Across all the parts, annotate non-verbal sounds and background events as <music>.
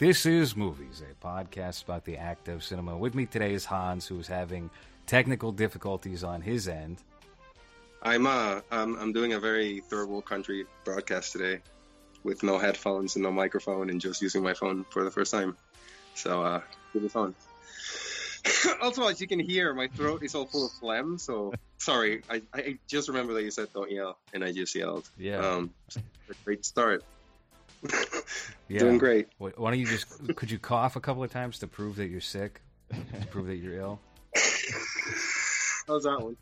This is Movies, a podcast about the act of cinema. With me today is Hans, who is having technical difficulties on his end. I'm uh I'm, I'm doing a very third world country broadcast today with no headphones and no microphone and just using my phone for the first time. So uh give me phone. also as you can hear my throat is all full of phlegm, so sorry. I, I just remember that you said don't yell and I just yelled. Yeah. Um great start. Yeah. Doing great. Why why don't you just could you cough a couple of times to prove that you're sick, to prove that you're ill? How's that one?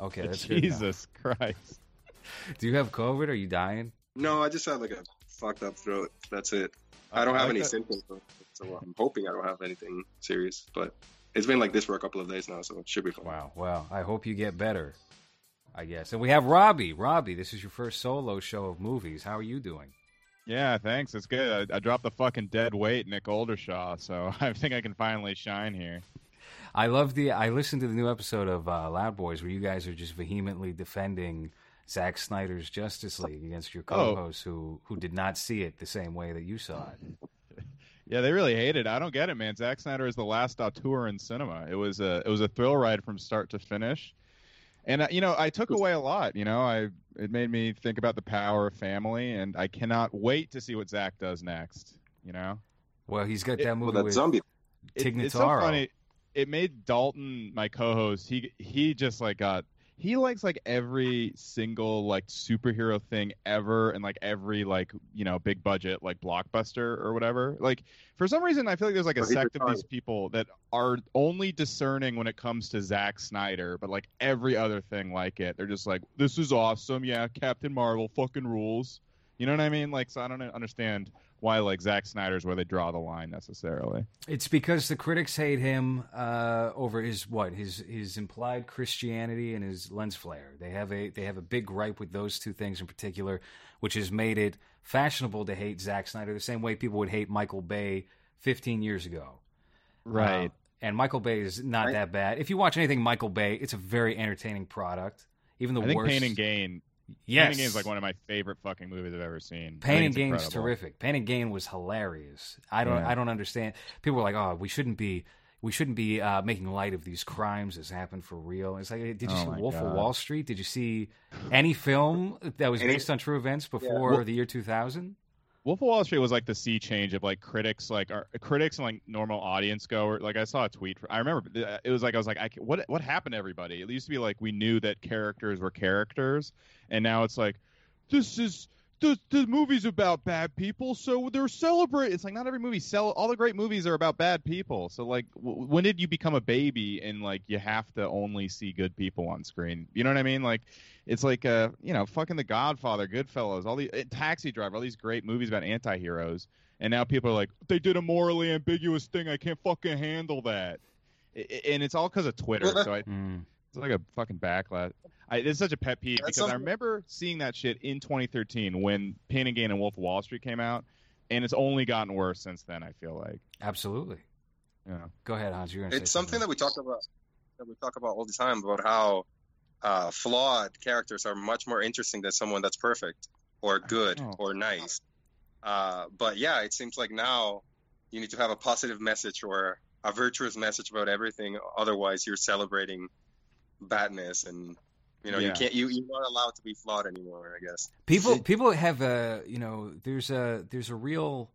Okay, that's good. Jesus Christ. Do you have COVID? Are you dying? No, I just had like a fucked up throat. That's it. I don't I have like any that- symptoms, so I'm hoping I don't have anything serious. But it's been like this for a couple of days now, so it should be fine. Wow. Well, I hope you get better. I guess. And we have Robbie. Robbie, this is your first solo show of movies. How are you doing? Yeah, thanks. It's good. I, I dropped the fucking dead weight, Nick Oldershaw, so <laughs> I think I can finally shine here. I love the. I listened to the new episode of uh, Loud Boys where you guys are just vehemently defending Zack Snyder's Justice League against your Oh. co-host who who did not see it the same way that you saw it. <laughs> Yeah, they really hate it. I don't get it, man. Zack Snyder is the last auteur in cinema. It was a it was a thrill ride from start to finish, and uh, you know I took away a lot. You know, I it made me think about the power of family, and I cannot wait to see what zack does next. You know, Well, he's got It- that Well, movie that with zombie. It- it's so funny. It made Dalton, my co-host, he he just like got he likes like every single like superhero thing ever and like every like you know big budget like blockbuster or whatever. Like for some reason I feel like there's like a sect of these people that are only discerning when it comes to Zack Snyder, but like every other thing like it, they're just like this is awesome. Yeah, Captain Marvel fucking rules. You know what I mean? Like so I don't understand why like Zack Snyder's where they draw the line necessarily. It's because the critics hate him uh, over his what his his implied Christianity and his lens flare. They have a they have a big gripe with those two things in particular, which has made it fashionable to hate Zack Snyder the same way people would hate Michael Bay 15 years ago. Right. Uh, and Michael Bay is not Right. that bad. If you watch anything Michael Bay, it's a very entertaining product. Even the I think worst. Pain and Gain. Yes, Pain and Gain is like one of my favorite fucking movies I've ever seen. I Pain and it's Gain's incredible. terrific. Pain and Gain was hilarious. I don't Yeah. I don't understand. People were like, "Oh, we shouldn't be we shouldn't be uh, making light of these crimes that's happened for real." It's like, did you Oh see my Wolf of Wall Street? Did you see any film that was Any- based on true events before Well- the year 2000? Wolf of Wall Street was like the sea change of like critics, like our, critics and like normal audience goer. Like I saw a tweet. I remember uh, it was like I was like, I, what what happened to everybody? It used to be like we knew that characters were characters, and now it's like this is the the movie's about bad people, so they're celebrate. It's like not every movie sell. All the great movies are about bad people. So like, w- when did you become a baby and like you have to only see good people on screen? You know what I mean? Like, it's like uh, you know, fucking The Godfather, Goodfellas, all the uh, Taxi Driver, all these great movies about anti-heroes, and now people are like, they did a morally ambiguous thing. I can't fucking handle that. I- I- And it's all because of Twitter. Well, so I, Mm. It's like a fucking backlash. I, it's such a pet peeve That's because I remember seeing that shit in 2013 when Pain and Gain and Wolf of Wall Street came out, and it's only gotten worse since then. I feel like, Absolutely. you know. Go ahead, Hans. You're gonna It's say something that we talk about that we talk about all the time about how uh, flawed characters are much more interesting than someone that's perfect or good Oh. or nice. Uh, but yeah, it seems like now you need to have a positive message or a virtuous message about everything. Otherwise, you're celebrating badness, and you know you can't. You you're not allowed to be flawed anymore. I guess. people people have a you know there's a there's a real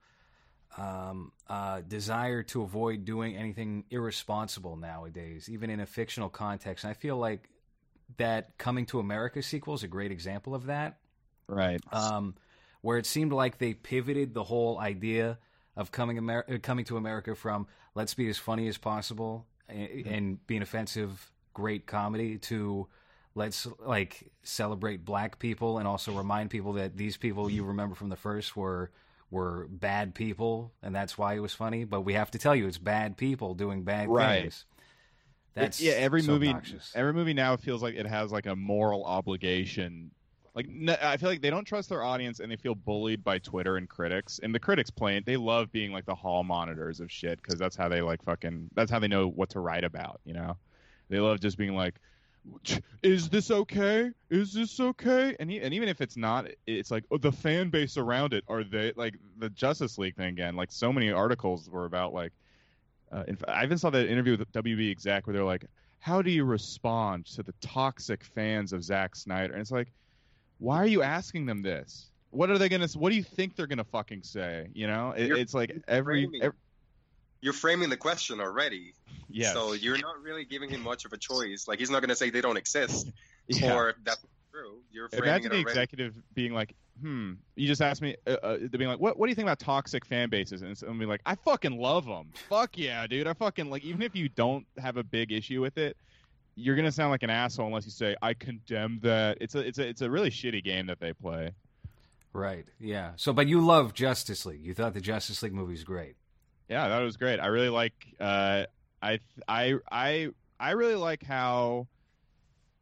um, uh, desire to avoid doing anything irresponsible nowadays, even in a fictional context. And I feel like that Coming to America sequel is a great example of that, Right. um, where it seemed like they pivoted the whole idea of coming Amer- uh, coming to America from let's be as funny as possible and, and be an offensive great comedy to let's like celebrate black people and also remind people that these people you remember from the first were were bad people and that's why it was funny but we have to tell you it's bad people doing bad Right. things that's yeah, every so movie, obnoxious. every movie now feels like it has like a moral obligation. Like I feel like they don't trust their audience and they feel bullied by Twitter and critics. And the critics play it. They love being like the hall monitors of shit because that's how they like fucking. That's how they know what to write about. You know, they love just being like, is this okay? Is this okay? And he, and even if it's not, it's like oh, the fan base around it are they like the Justice League thing again? Like so many articles were about like. Uh, in, I even saw that interview with WB exec where they're like, "How do you respond to the toxic fans of Zack Snyder?" And it's like, why are you asking them this? What are they gonna? What do you think they're gonna fucking say? You know, it, it's like every, every you're framing the question already. Yeah. So you're not really giving him much of a choice. Like he's not going to say they don't exist yeah. or that's true. You're framing Imagine it the already. executive being like, "Hmm." You just asked me, uh, uh, being like, "What? What do you think about toxic fan bases?" And I'm be like, "I fucking love them. Fuck yeah, dude. I fucking like. Even if you don't have a big issue with it." You're gonna sound like an asshole unless you say I condemn that. It's a it's a it's a really shitty game that they play. Right. Yeah. So, but you love Justice League. You thought the Justice League movie was great. Yeah, that was great. I really like. Uh, I I I I really like how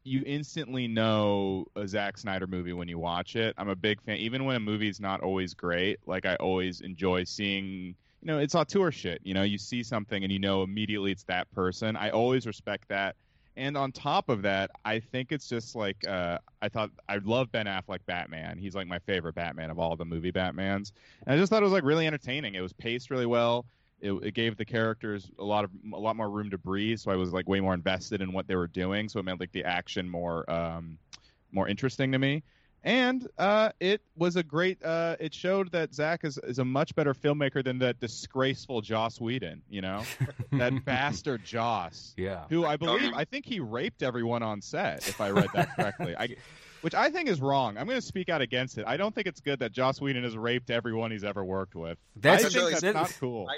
you instantly know a Zack Snyder movie when you watch it. I'm a big fan, even when a movie's not always great. Like I always enjoy seeing. You know, it's auteur shit. You know, you see something and you know immediately it's that person. I always respect that. And on top of that, I think it's just like uh, I thought I love Ben Affleck Batman. He's like my favorite Batman of all the movie Batmans. And I just thought it was like really entertaining. It was paced really well it, it, gave the characters a lot of a lot more room to breathe. So I was like way more invested in what they were doing. So it made like the action more um, more interesting to me. And uh, it was a great. Uh, it showed that Zack is, is a much better filmmaker than that disgraceful Joss Whedon. You know, <laughs> that bastard Joss. Yeah. Who I believe I think he raped everyone on set. If I read that correctly. I, <laughs> which I think is wrong. I'm going to speak out against it. I don't think it's good that Joss Whedon has raped everyone he's ever worked with. That's, I think that's not cool. I,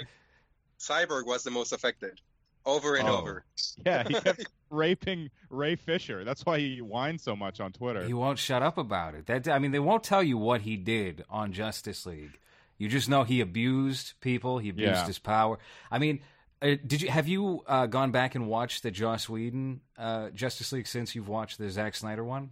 Cyborg was the most affected, over and oh. over. <laughs> Yeah, he kept <laughs> raping Ray Fisher. That's why he whines so much on Twitter. He won't shut up about it. That I mean, they won't tell you what he did on Justice League. You just know he abused people. He abused yeah. his power. I mean, uh, did you have you uh, gone back and watched the Joss Whedon uh, Justice League since you've watched the Zack Snyder one?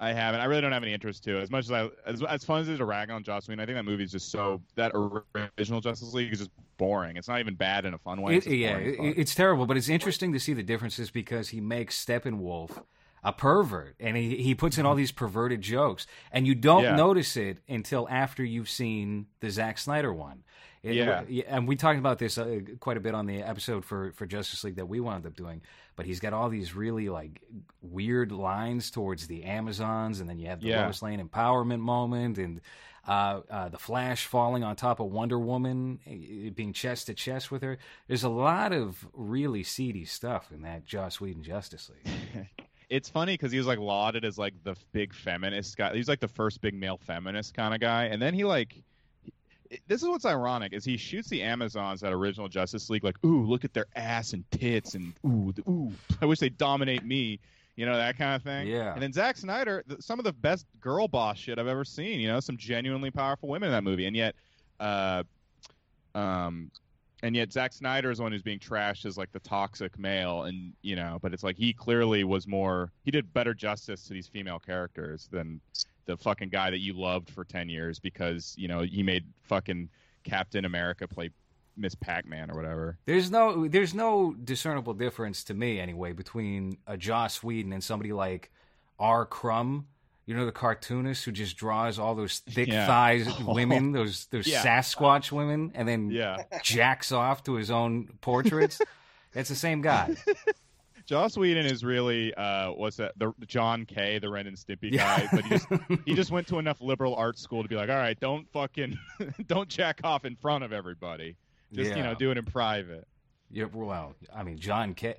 I haven't. I really don't have any interest to. As much as I, as, as fun as it is to rag on Joss Whedon, I think that movie is just so that original Justice League is just boring. It's not even bad in a fun way. It's it, yeah, it, it's terrible, but it's interesting to see the differences because he makes Steppenwolf a pervert, and he he puts in all these perverted jokes, and you don't yeah. notice it until after you've seen the Zack Snyder one. It, yeah, and we talked about this uh, quite a bit on the episode for for Justice League that we wound up doing. But he's got all these really like weird lines towards the Amazons, and then you have the yeah. Lois Lane empowerment moment, and uh, uh, the Flash falling on top of Wonder Woman, eh, being chest to chest with her. There's a lot of really seedy stuff in that Joss Whedon Justice League. <laughs> it's funny because he was like lauded as like the big feminist guy. He's like the first big male feminist kind of guy, and then he like this is what's ironic is he shoots the Amazons at original Justice League like, ooh, look at their ass and tits and ooh, the, ooh, I wish they dominate me, you know that kind of thing. Yeah. And then Zack Snyder, some of the best girl boss shit I've ever seen. You know, some genuinely powerful women in that movie, and yet, uh, um, and yet Zack Snyder is the one who's being trashed as like the toxic male, and you know, but it's like he clearly was more, he did better justice to these female characters than the fucking guy that you loved for 10 years because, you know, he made fucking Captain America play Miss Pac-Man or whatever. There's no there's no discernible difference to me anyway between a Joss Whedon and somebody like R. Crumb, you know the cartoonist who just draws all those thick yeah. thighs <laughs> women, those those yeah. Sasquatch women, and then yeah. jacks off to his own portraits. <laughs> That's the same guy. Joss Whedon is really uh, what's that? The John K, the Ren and Stimpy guy, but he just <laughs> he just went to enough liberal arts school to be like, all right, don't fucking <laughs> don't jack off in front of everybody. Just yeah. you know, do it in private. Yeah, well, I mean, John K.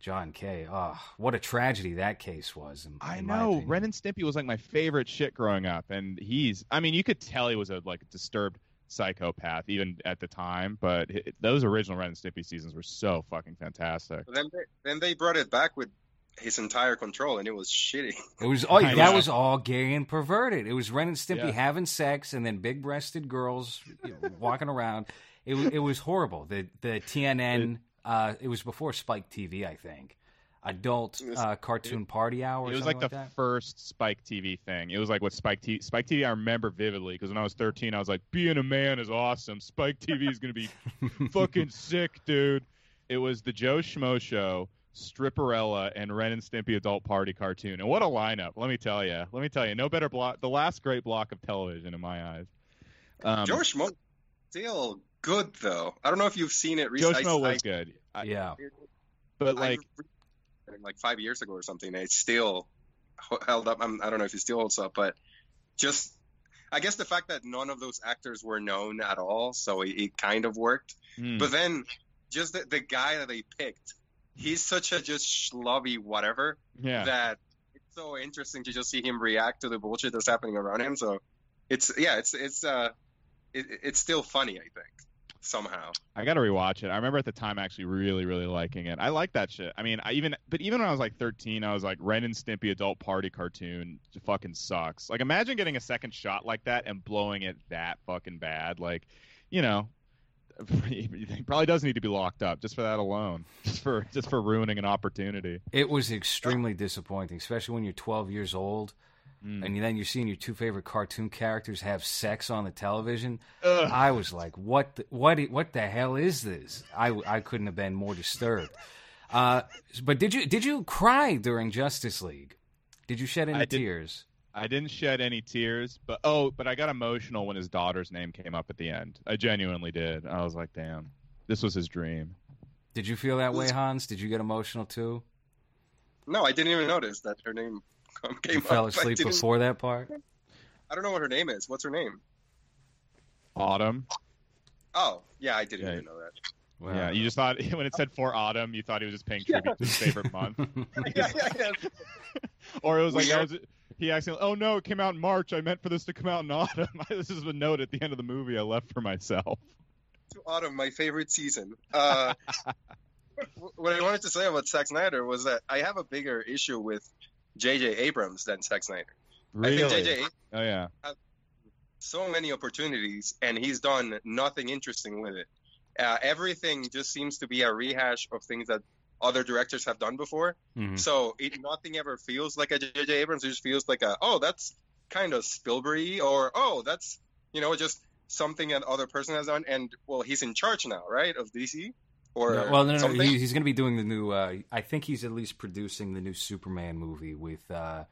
John K. Oh, what a tragedy that case was. In, I in know. Ren and Stimpy was like my favorite shit growing up, and he's. I mean, you could tell he was a like disturbed psychopath even at the time. But it, those original Ren and Stimpy seasons were so fucking fantastic. Then they, then they brought it back with his entire control, and it was shitty. It was oh, that was all gay and perverted. It was Ren and Stimpy yeah. having sex, and then big-breasted girls you know, <laughs> walking around. It it was horrible. The the TNN. It, uh, it was before Spike TV, I think adult uh, cartoon it, party hour. It was like, like the that? first Spike TV thing. It was like what Spike TV. Spike TV I remember vividly because when I was 13, I was like, being a man is awesome. Spike TV is gonna be <laughs> fucking sick, dude. It was the Joe Schmo show. Stripperella, and Ren and Stimpy Adult Party cartoon. And what a lineup! Let me tell you. Let me tell you. No better block. The last great block of television in my eyes. Um, Joe Schmo still good though. I don't know if you've seen it recently. Joe Schmo was good. I, yeah, but like like five years ago or something, it's still held up. I'm, I do not know if it still holds up, but just I guess the fact that none of those actors were known at all, so it, it kind of worked. Mm. But then just the, the guy that they picked, he's such a just schlubby whatever yeah. that it's so interesting to just see him react to the bullshit that's happening around him. So it's yeah, it's it's uh, it, it's still funny, I think somehow. I got to rewatch it. I remember at the time actually really, really liking it. I like that shit. I mean, I even, but even when I was like 13, I was like, Ren and Stimpy adult party cartoon fucking sucks. Like, imagine getting a second shot like that and blowing it that fucking bad. Like, you know, he <laughs> probably does need to be locked up just for that alone, <laughs> just for just for ruining an opportunity. It was extremely disappointing, especially when you're 12 years old Mm. And then you're seeing your two favorite cartoon characters have sex on the television. Ugh. I was like, "What? The, what? What the hell is this?" I, I couldn't have been more disturbed. Uh, but did you did you cry during Justice League? Did you shed any I tears? Did, I didn't shed any tears, but oh, but I got emotional when his daughter's name came up at the end. I genuinely did. I was like, "Damn, this was his dream." Did you feel that way, Hans? Did you get emotional too? No, I didn't even notice that her name came you fell asleep before that part. I don't know what her name is. What's her name? Autumn. Oh, yeah, I didn't yeah. even know that. Wow. Yeah, you just thought <laughs> when it said for autumn, you thought he was just paying tribute yeah. to his favorite month. <laughs> yeah, yeah, yeah. <laughs> or it was like was, he accidentally. Oh no, it came out in March. I meant for this to come out in autumn. this is a note at the end of the movie I left for myself. To autumn, my favorite season. Uh, what I wanted to say about Zack Snyder was that I have a bigger issue with J.J. Abrams than Zack Snyder. Really? I think J.J. Oh yeah. so many opportunities, and he's done nothing interesting with it. Uh, everything just seems to be a rehash of things that other directors have done before. Mm-hmm. So it, nothing ever feels like a J.J. Abrams. It just feels like a oh, that's kind of Spielberg, or oh, that's you know just something that other person has done. And well, he's in charge now, right, of DC. Or no, well, no, no, no. He, he's going to be doing the new. Uh, I think he's at least producing the new Superman movie with uh,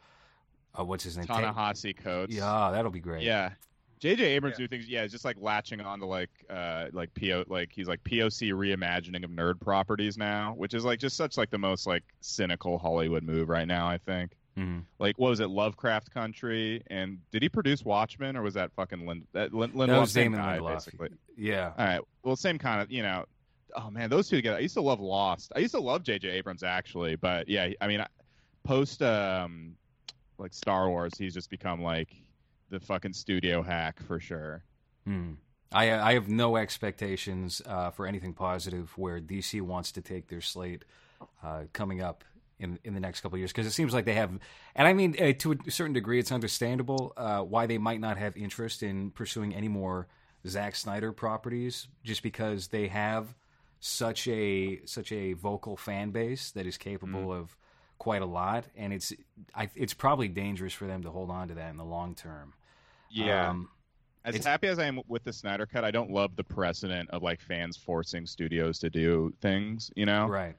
uh, what's his name? Ta-Nehisi Coates. Yeah, that'll be great. Yeah, J.J. Abrams yeah. do things. Yeah, it's just like latching on to like uh like PO like he's like POC reimagining of nerd properties now, which is like just such like the most like cynical Hollywood move right now. I think. Mm-hmm. Like what was it, Lovecraft Country? And did he produce Watchmen, or was that fucking Lind? That, Lind- that was Damon guy, Lindelof. basically. Yeah. All right. Well, same kind of you know oh man, those two together. I used to love Lost. I used to love J.J. Abrams actually, but yeah, I mean, post um, like Star Wars, he's just become like the fucking studio hack for sure. Hmm. I I have no expectations uh, for anything positive where DC wants to take their slate uh, coming up in in the next couple of years because it seems like they have, and I mean uh, to a certain degree, it's understandable uh, why they might not have interest in pursuing any more Zack Snyder properties, just because they have such a such a vocal fan base that is capable mm. of quite a lot, and it's I, it's probably dangerous for them to hold on to that in the long term. Yeah. Um, as happy as I am with the Snyder Cut, I don't love the precedent of like fans forcing studios to do things. You know, right?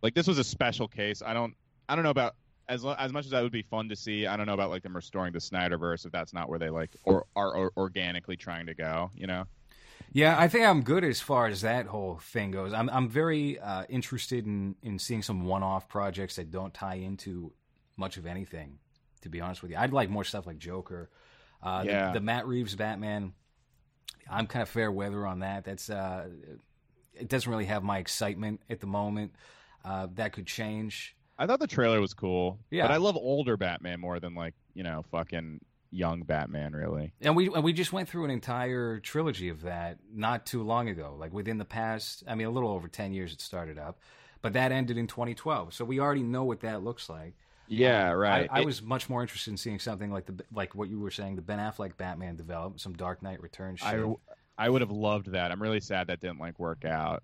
Like this was a special case. I don't I don't know about as as much as that would be fun to see. I don't know about like them restoring the Snyderverse if that's not where they like or are or, organically trying to go. You know. Yeah, I think I'm good as far as that whole thing goes. I'm I'm very uh, interested in in seeing some one-off projects that don't tie into much of anything. To be honest with you, I'd like more stuff like Joker. Uh, yeah. the, the, Matt Reeves Batman. I'm kind of fair weather on that. That's uh, it doesn't really have my excitement at the moment. Uh, that could change. I thought the trailer was cool. Yeah, but I love older Batman more than like you know fucking young Batman, really. And we and we just went through an entire trilogy of that not too long ago, like within the past. I mean, a little over ten years it started up, but that ended in 2012. So we already know what that looks like. Yeah, right. I, I it, was much more interested in seeing something like the like what you were saying, the Ben Affleck Batman develop, some Dark Knight Returns. I I would have loved that. I'm really sad that didn't like work out.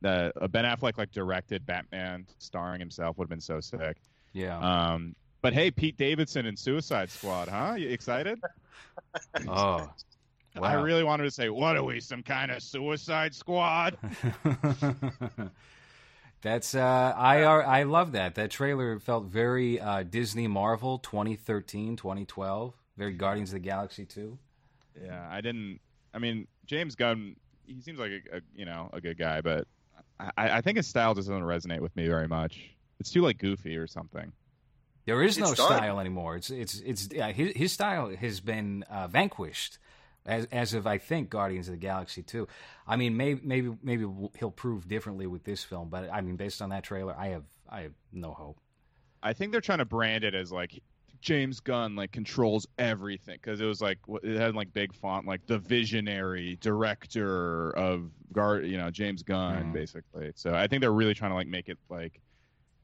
The uh, Ben Affleck like directed Batman starring himself would have been so sick. Yeah. Um, but hey, Pete Davidson in Suicide Squad, huh? You excited? <laughs> oh. Wow. I really wanted to say, what are we, some kind of Suicide Squad? <laughs> <laughs> That's uh, I are, I love that. That trailer felt very uh, Disney Marvel 2013, 2012, very Guardians of the Galaxy 2. Yeah, I didn't. I mean, James Gunn, he seems like a, a you know a good guy, but I, I think his style just doesn't resonate with me very much. It's too like goofy or something. There is no style anymore. It's it's it's yeah, his, his style has been uh, vanquished as as of I think Guardians of the Galaxy 2. I mean, maybe maybe maybe he'll prove differently with this film, but I mean, based on that trailer, I have I have no hope. I think they're trying to brand it as like James Gunn like controls everything because it was like it had like big font like the visionary director of guard you know James Gunn Mhm. basically. So I think they're really trying to like make it like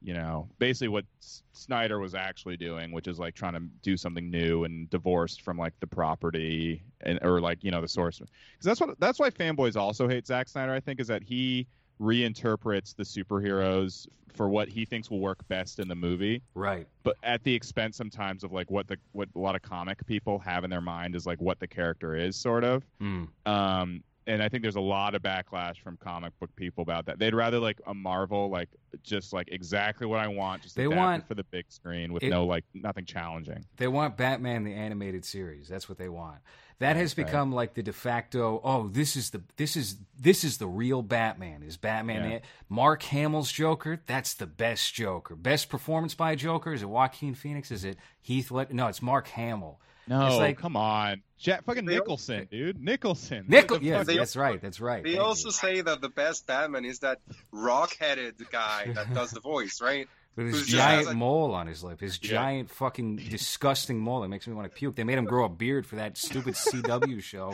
you know basically what S- Snyder was actually doing, which is like trying to do something new and divorced from like the property and or like you know the source because that's what that's why fanboys also hate Zack Snyder. I think is that he reinterprets the superheroes for what he thinks will work best in the movie Right. but at the expense sometimes of like what the what a lot of comic people have in their mind is like what the character is sort of Mm. um and i think there's a lot of backlash from comic book people about that they'd rather like a marvel like just like exactly what i want just They want- for the big screen with it- no like nothing challenging They want Batman the animated series. That's what they want. That has become like the de facto. Oh, this is the this is this is the real Batman. Is Batman Yeah. Mark Hamill's Joker? That's the best Joker. Best performance by a Joker is it Joaquin Phoenix? Is it Heath Ledger? No, it's Mark Hamill. No It's like- come on Jack, fucking They- nicholson dude nicholson Nichol. What the Yes, fuck? That's right. That's right. They Thank also you. say that the best Batman is that rock-headed guy that does the voice, right? <laughs> with his who's giant has a- mole on his lip, his Yeah. giant fucking disgusting mole. It makes me want to puke. They made him grow a beard for that stupid CW <laughs> show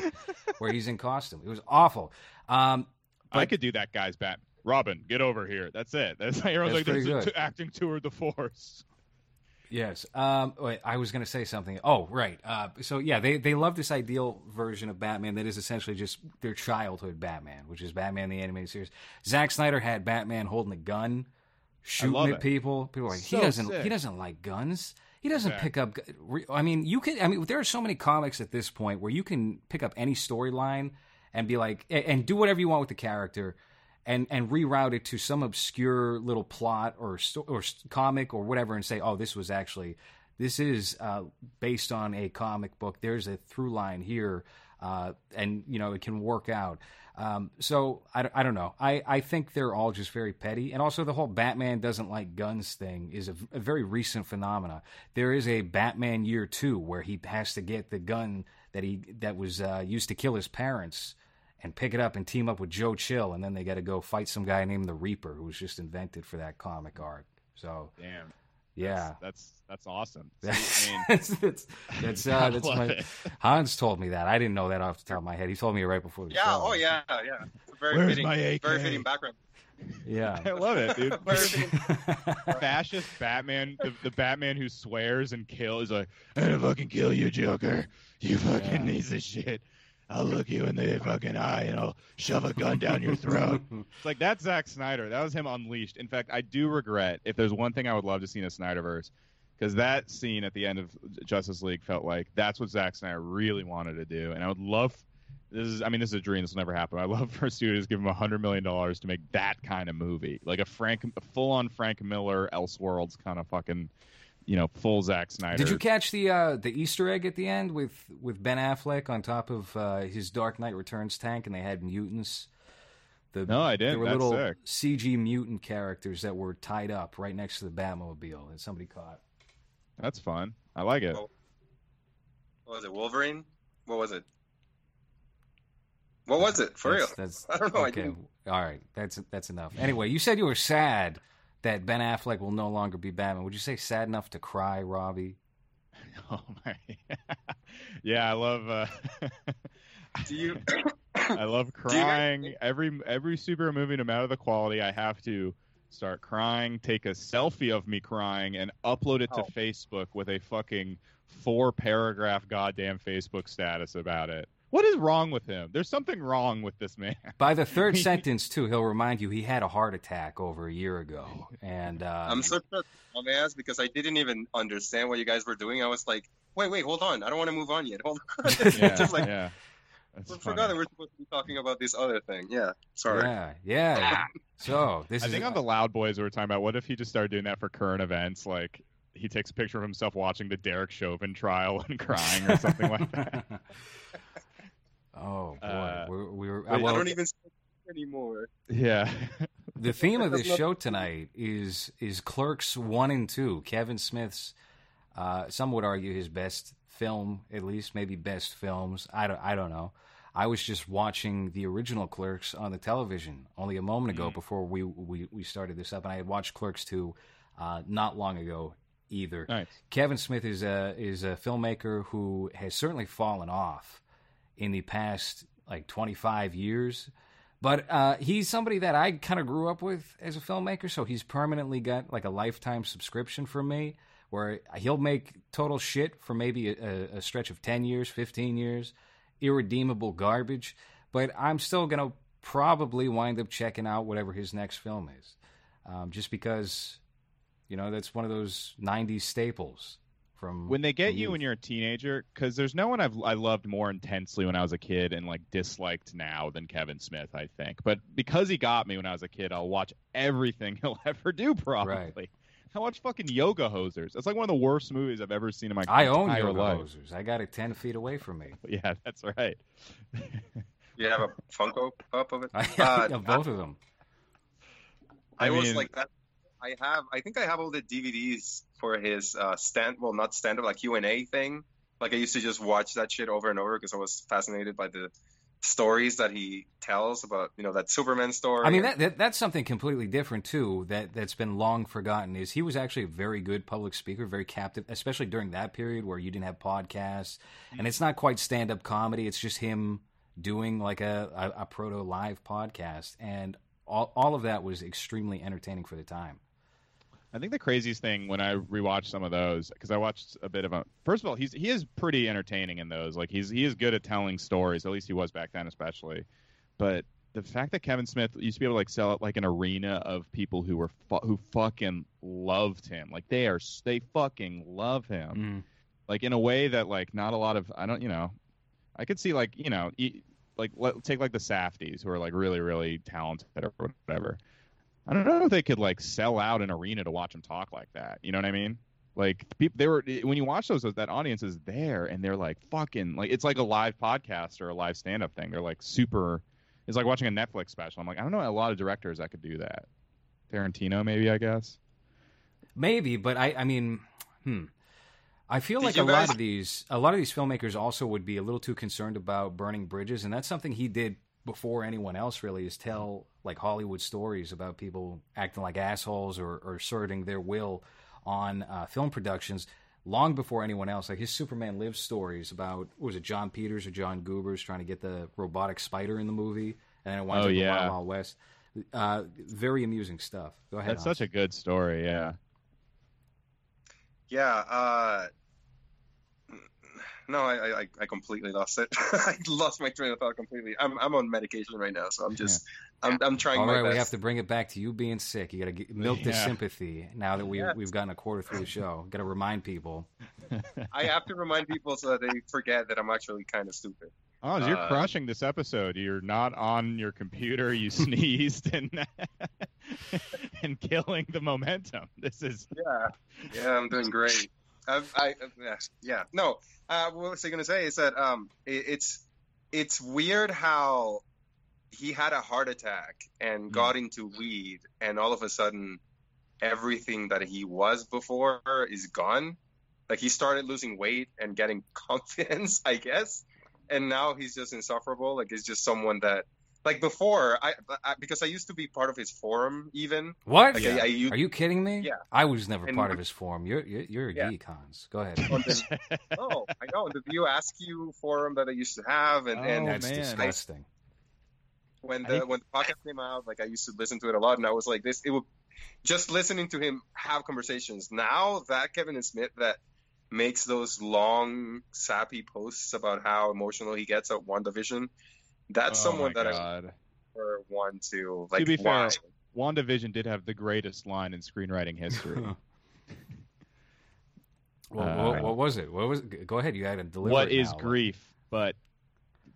where he's in costume. It was awful. Um, i could do that guy's bat robin get over here that's it that's <laughs> everyone's That's like this pretty is good. t- acting toward the force Yes. Um, wait, I was going to say something. Oh, right. Uh, so yeah, they they love this ideal version of Batman that is essentially just their childhood Batman, which is Batman the animated series. Zack Snyder had Batman holding a gun, shooting at it. people. People are like, he doesn't sick. he doesn't like guns. He doesn't Yeah. pick up. I mean, you can. I mean, there are so many comics at this point where you can pick up any storyline and be like, and do whatever you want with the character, and and reroute it to some obscure little plot or or comic or whatever, and say, oh, this was actually this is uh, based on a comic book. There's a through line here, uh, and you know it can work out. Um, so I, I don't know. I, I think they're all just very petty, and also the whole Batman doesn't like guns thing is a, a very recent phenomena. There is a Batman Year Two where he has to get the gun that he that was uh, used to kill his parents and pick it up and team up with Joe Chill, and then they got to go fight some guy named the Reaper who was just invented for that comic art. So damn yeah. that's that's awesome <laughs> See, That's i mean that's that's that's, uh, <laughs> that's my it. Hans told me that. I didn't know that off the top of my head. He told me right before the Yeah. show. Oh yeah. Yeah. Very Where's fitting. my AK? Very fitting background. Yeah. <laughs> I love it, dude. Very. Fascist Batman, the, the Batman who swears and kills, is like, I'm gonna fucking kill you, Joker. You fucking Yeah. piece of shit. I'll look you in the fucking eye and I'll shove a gun down your throat. <laughs> It's like that's Zack Snyder. That was him unleashed. In fact, I do regret if there's one thing I would love to see in a Snyderverse, because that scene at the end of Justice League felt like that's what Zack Snyder really wanted to do, and I would love. This is, I mean, this is a dream. This will never happen. I love <laughs> for studios to give him hundred million dollars to make that kind of movie, like a Frank, a full-on Frank Miller, Elseworlds kind of fucking, you know, full Zack Snyder. Did you catch the uh, the Easter egg at the end with with Ben Affleck on top of uh, his Dark Knight Returns tank, and they had mutants. The, No, I didn't. There were That's little sick. CG mutant characters that were tied up right next to the Batmobile that somebody caught. That's fun. I like it. What was it? Wolverine? What was it? What was it? For real? That's, that's <laughs> I don't know, Okay, didn't- all right. That's that's enough. Anyway, you said you were sad that Ben Affleck will no longer be Batman. Would you say sad enough to cry, Robbie? <laughs> Oh my. <laughs> yeah, I love. Uh, Do you? <laughs> I love you guys crying. Every every superhero movie, no matter the quality, I have to start crying, take a selfie of me crying, and upload it to Oh. Facebook with a fucking four paragraph goddamn Facebook status about it. What is wrong with him? There's something wrong with this man. <laughs> By the third <laughs> sentence, too, he'll remind you he had a heart attack over a year ago, and uh, I'm such a dumbass because I didn't even understand what you guys were doing. I was like, wait, wait, hold on. I don't want to move on yet. Hold on. <laughs> Yeah, Just like, yeah. That's I forgot that we're supposed to be talking about this other thing. Yeah, sorry. Yeah, yeah. so this is I is think on the Loud Boys we were talking about. What if he just started doing that for current events? Like he takes a picture of himself watching the Derek Chauvin trial and crying or something like that. Oh boy, Uh, we're, we're but uh, I don't even anymore. Yeah. <laughs> the theme of this show tonight is is Clerks one and two. Kevin Smith's, uh, some would argue his best film, at least maybe best films. I don't, I don't know. I was just watching the original Clerks on the television only a moment ago Mm. before we, we we started this up, and I had watched Clerks two uh, not long ago either. nice. Kevin Smith is a is a filmmaker who has certainly fallen off in the past like 25 years. But uh, he's somebody that I kind of grew up with as a filmmaker, so he's permanently got like a lifetime subscription from me, where he'll make total shit for maybe a, a stretch of 10 years, 15 years, irredeemable garbage. But I'm still gonna probably wind up checking out whatever his next film is, um, just because, you know, that's one of those '90s staples. From When they get from you when you're a teenager, because there's no one I've I loved more intensely when I was a kid and like disliked now than Kevin Smith, I think. But because he got me when I was a kid, I'll watch everything <laughs> he'll ever do. Probably. I watched fucking Yoga Hosers. it's like one of the worst movies I've ever seen in my career I own yoga life. hosers. I got it ten feet away from me. <laughs> Yeah, that's right. You have a Funko Pop of it. <laughs> I Uh, have both of them. I, I was like that. I have. I think I have all the DVDs for his uh, stand. Well, not stand up, like Q and A thing. Like I used to just watch that shit over and over because I was fascinated by the stories that he tells about. You know that Superman story. I mean, that, that that's something completely different too. That that's been long forgotten. Is he was actually a very good public speaker, very captive, especially during that period where you didn't have podcasts, and it's not quite stand up comedy. It's just him doing like a, a, a proto live podcast, and all all of that was extremely entertaining for the time. I think the craziest thing when I rewatched some of those because I watched a bit of a. First of all, he's he is pretty entertaining in those. Like he's he is good at telling stories. At least he was back then, especially. But the fact that Kevin Smith used to be able to like sell out like an arena of people who were fu- who fucking loved him. Like they are they fucking love him. Mm. Like in a way that like not a lot of I don't you know. I could see like you know e- like let, take like the Safdies who are like really really talented or whatever. I don't know if they could like sell out an arena to watch him talk like that. You know what I mean? Like people, they were when you watch those, that audience is there and they're like fucking like it's like a live podcast or a live stand up thing. They're like super. It's like watching a Netflix special. I'm like, I don't know a lot of directors that could do that. Tarantino, maybe I guess. Maybe, but I, I mean, hmm. I feel Did like you a lot of these, a lot of these filmmakers also would be a little too concerned about burning bridges, and that's something he did before anyone else. Really, is tell like Hollywood stories about people acting like assholes or, or asserting their will on uh, film productions. Long before anyone else, like his Superman Lives stories about what was it Jon Peters or John Goobers trying to get the robotic spider in the movie, and then it winds Oh, up in yeah. Wild Wild West. Uh, very amusing stuff. Go ahead. That's such a good story. Yeah. yeah. Uh, no, I, I I completely lost it. <laughs> I lost my train of thought completely. I'm I'm on medication right now, so I'm just I'm I'm trying All my right, best. we have to bring it back to you being sick. You got to milk the Yeah. sympathy now that we Yes. we've gotten a quarter through the show. Got to remind people. I have to remind people so that they forget that I'm actually kind of stupid. Oh, you're Uh, crushing this episode. You're not on your computer. You <laughs> sneezed and <laughs> and killing the momentum. This is Yeah, yeah, I'm doing great. I, I, yeah, yeah, no. Uh, what was I gonna say is that um, it, it's it's weird how he had a heart attack and hmm. got into weed, and all of a sudden, everything that he was before is gone. Like he started losing weight and getting <laughs> confidence, I guess, and now he's just insufferable. Like he's just someone that, like before, I, I because I used to be part of his forum even. What? Like I, I used, Are you kidding me? Yeah. I was never And- part of his forum. You're you're, you're a Yeah. geek, Hans. Go ahead. oh, <laughs> oh I know the View Askew forum that I used to have, and, and Oh, That's man. disgusting. When the think- when the podcast came out, like I used to listen to it a lot, and I was like, this it would just listening to him have conversations. Now that Kevin Smith that makes those long sappy posts about how emotional he gets at WandaVision, that's Oh someone my that I God. never want to like. To be wow. fair, WandaVision did have the greatest line in screenwriting history. <laughs> <laughs> Well, Uh, what, what was it? What was? It? Go ahead. You had to deliver. what it is now. grief? But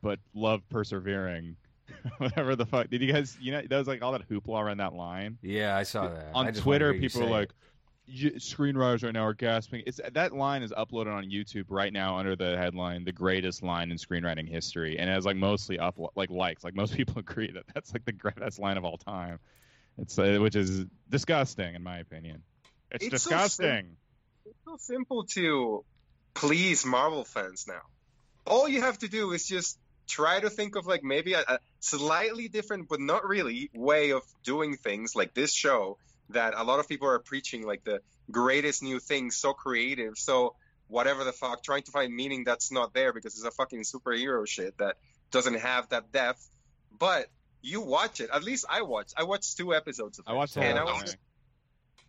but love persevering. <laughs> Whatever the fuck. Did you guys? You know, that was like all that hoopla around that line. Yeah, I saw that. On Twitter, wanted to hear you people were like, "Screenwriters right now are gasping." It's that line is uploaded on YouTube right now under the headline "The Greatest Line in Screenwriting History," and it has like mostly up like likes. Like most <laughs> people agree that that's like the greatest line of all time. It's uh, which is disgusting in my opinion. It's, It's so disgusting. It's so simple to please Marvel fans now. All you have to do is just try to think of like maybe a, a slightly different, but not really, way of doing things like this show that a lot of people are preaching like the greatest new thing, so creative, so whatever the fuck, trying to find meaning that's not there because it's a fucking superhero shit that doesn't have that depth. But you watch it. At least I watched. I watched two episodes of it. I watched and I was thing.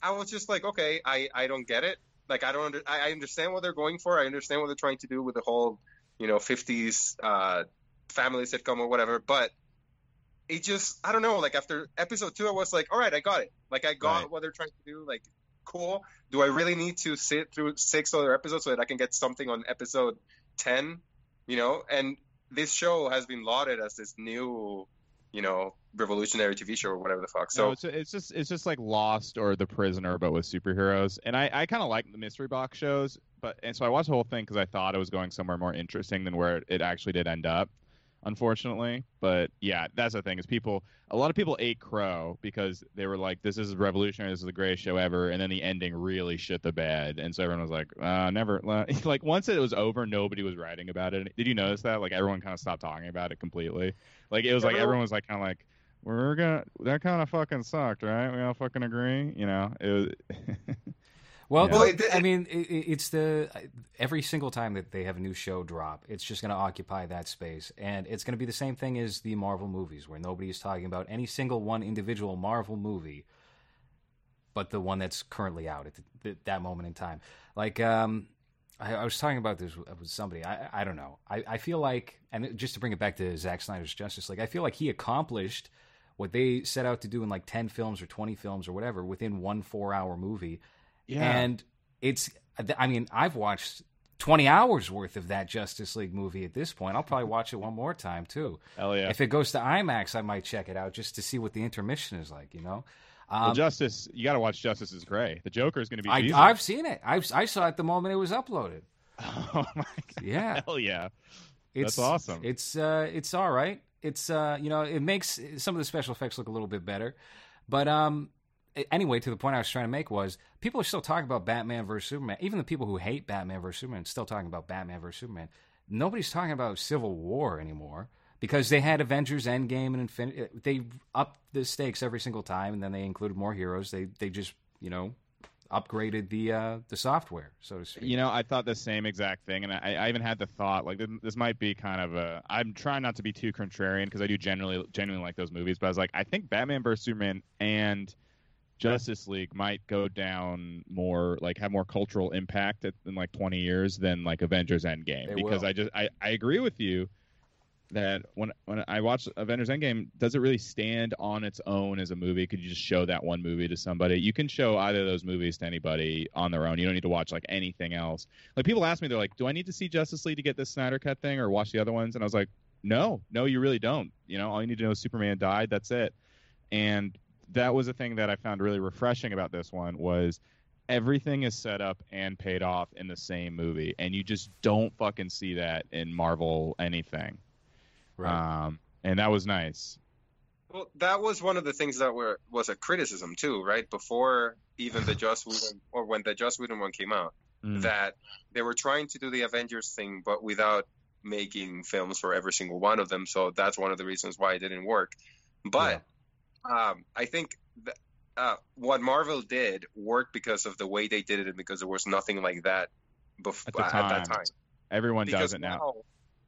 I was just like, okay, I, I don't get it. Like, I don't under, I, I understand what they're going for. I understand what they're trying to do with the whole, you know, 50s uh, family sitcom or whatever. But it just, I don't know. Like, after episode two, I was like, all right, I got it. Like, I got Right. what they're trying to do. Like, cool. Do I really need to sit through six other episodes so that I can get something on episode 10? You know, and this show has been lauded as this new, you know, revolutionary TV show or whatever the fuck. So, no, it's, it's just it's just like Lost or The Prisoner, but with superheroes. And I, I kind of like the mystery box shows, but and so I watched the whole thing because I thought it was going somewhere more interesting than where it actually did end up, unfortunately. But yeah, that's the thing is people. A lot of people ate crow because they were like, "This is revolutionary. This is the greatest show ever," and then the ending really shit the bed, and so everyone was like, uh, "Never." <laughs> like once it was over, nobody was writing about it. Did you notice that? Like everyone kind of stopped talking about it completely. Like it was like Everyone- was like kind of like we're gonna that kind of fucking sucked, right? We all fucking agree, you know. It was <laughs> Well, Yeah. Well, the- it- I mean, it, it- it's the every single time that they have a new show drop, it's just going to occupy that space, and it's going to be the same thing as the Marvel movies, where nobody is talking about any single one individual Marvel movie, but the one that's currently out at the, that moment in time. Like, um, I, I was talking about this with somebody. I, I don't know. I, I feel like, and just to bring it back to Zack Snyder's Justice League, I feel like he accomplished what they set out to do in like ten films or twenty films or whatever within one four-hour movie and it's i mean i've watched 20 hours worth of that justice league movie at this point i'll probably watch it one more time too hell yeah. if it goes to imax i might check it out just to see what the intermission is like you know well, um, Justice, you got to watch Justice is Gray. The Joker is going to be. I, I've seen it I've, i saw it the moment it was uploaded <laughs> oh my god! yeah Hell yeah! it's That's awesome. it's uh it's all right it's uh you know it makes some of the special effects look a little bit better but um anyway to the point i was trying to make was people are still talking about batman versus superman. Even the people who hate batman versus superman still talking about batman versus superman. Nobody's talking about civil war anymore because they had avengers endgame and infinity they upped the stakes every single time and then they included more heroes. They they just you know upgraded the uh the software so to speak. You know, I thought the same exact thing, and I, I even had the thought like this, this might be kind of a. I'm trying not to be too contrarian because I do generally genuinely like those movies, but I was like, I think Batman vs Superman and Justice League might go down more like have more cultural impact at- in like 20 years than like Avengers Endgame They because will. I just I, I agree with you that when when I watch Avengers Endgame, does it really stand on its own as a movie? Could you just show that one movie to somebody? You can show either of those movies to anybody on their own. You don't need to watch like anything else. Like people ask me, they're like, "Do I need to see Justice League to get this Snyder Cut thing, or watch the other ones?" And I was like, "No, no, you really don't. You know, all you need to know is Superman died. That's it." And that was a thing that I found really refreshing about this one was everything is set up and paid off in the same movie, and you just don't fucking see that in Marvel anything. right Um, and that was nice. Well, that was one of the things that were was a criticism too, right? Before even the Joss Whedon or when the Joss Whedon one came out, Mm. that they were trying to do the Avengers thing, but without making films for every single one of them. So that's one of the reasons why it didn't work. But um, I think uh, what Marvel did worked because of the way they did it, and because there was nothing like that before At at, that time. Everyone because does it now.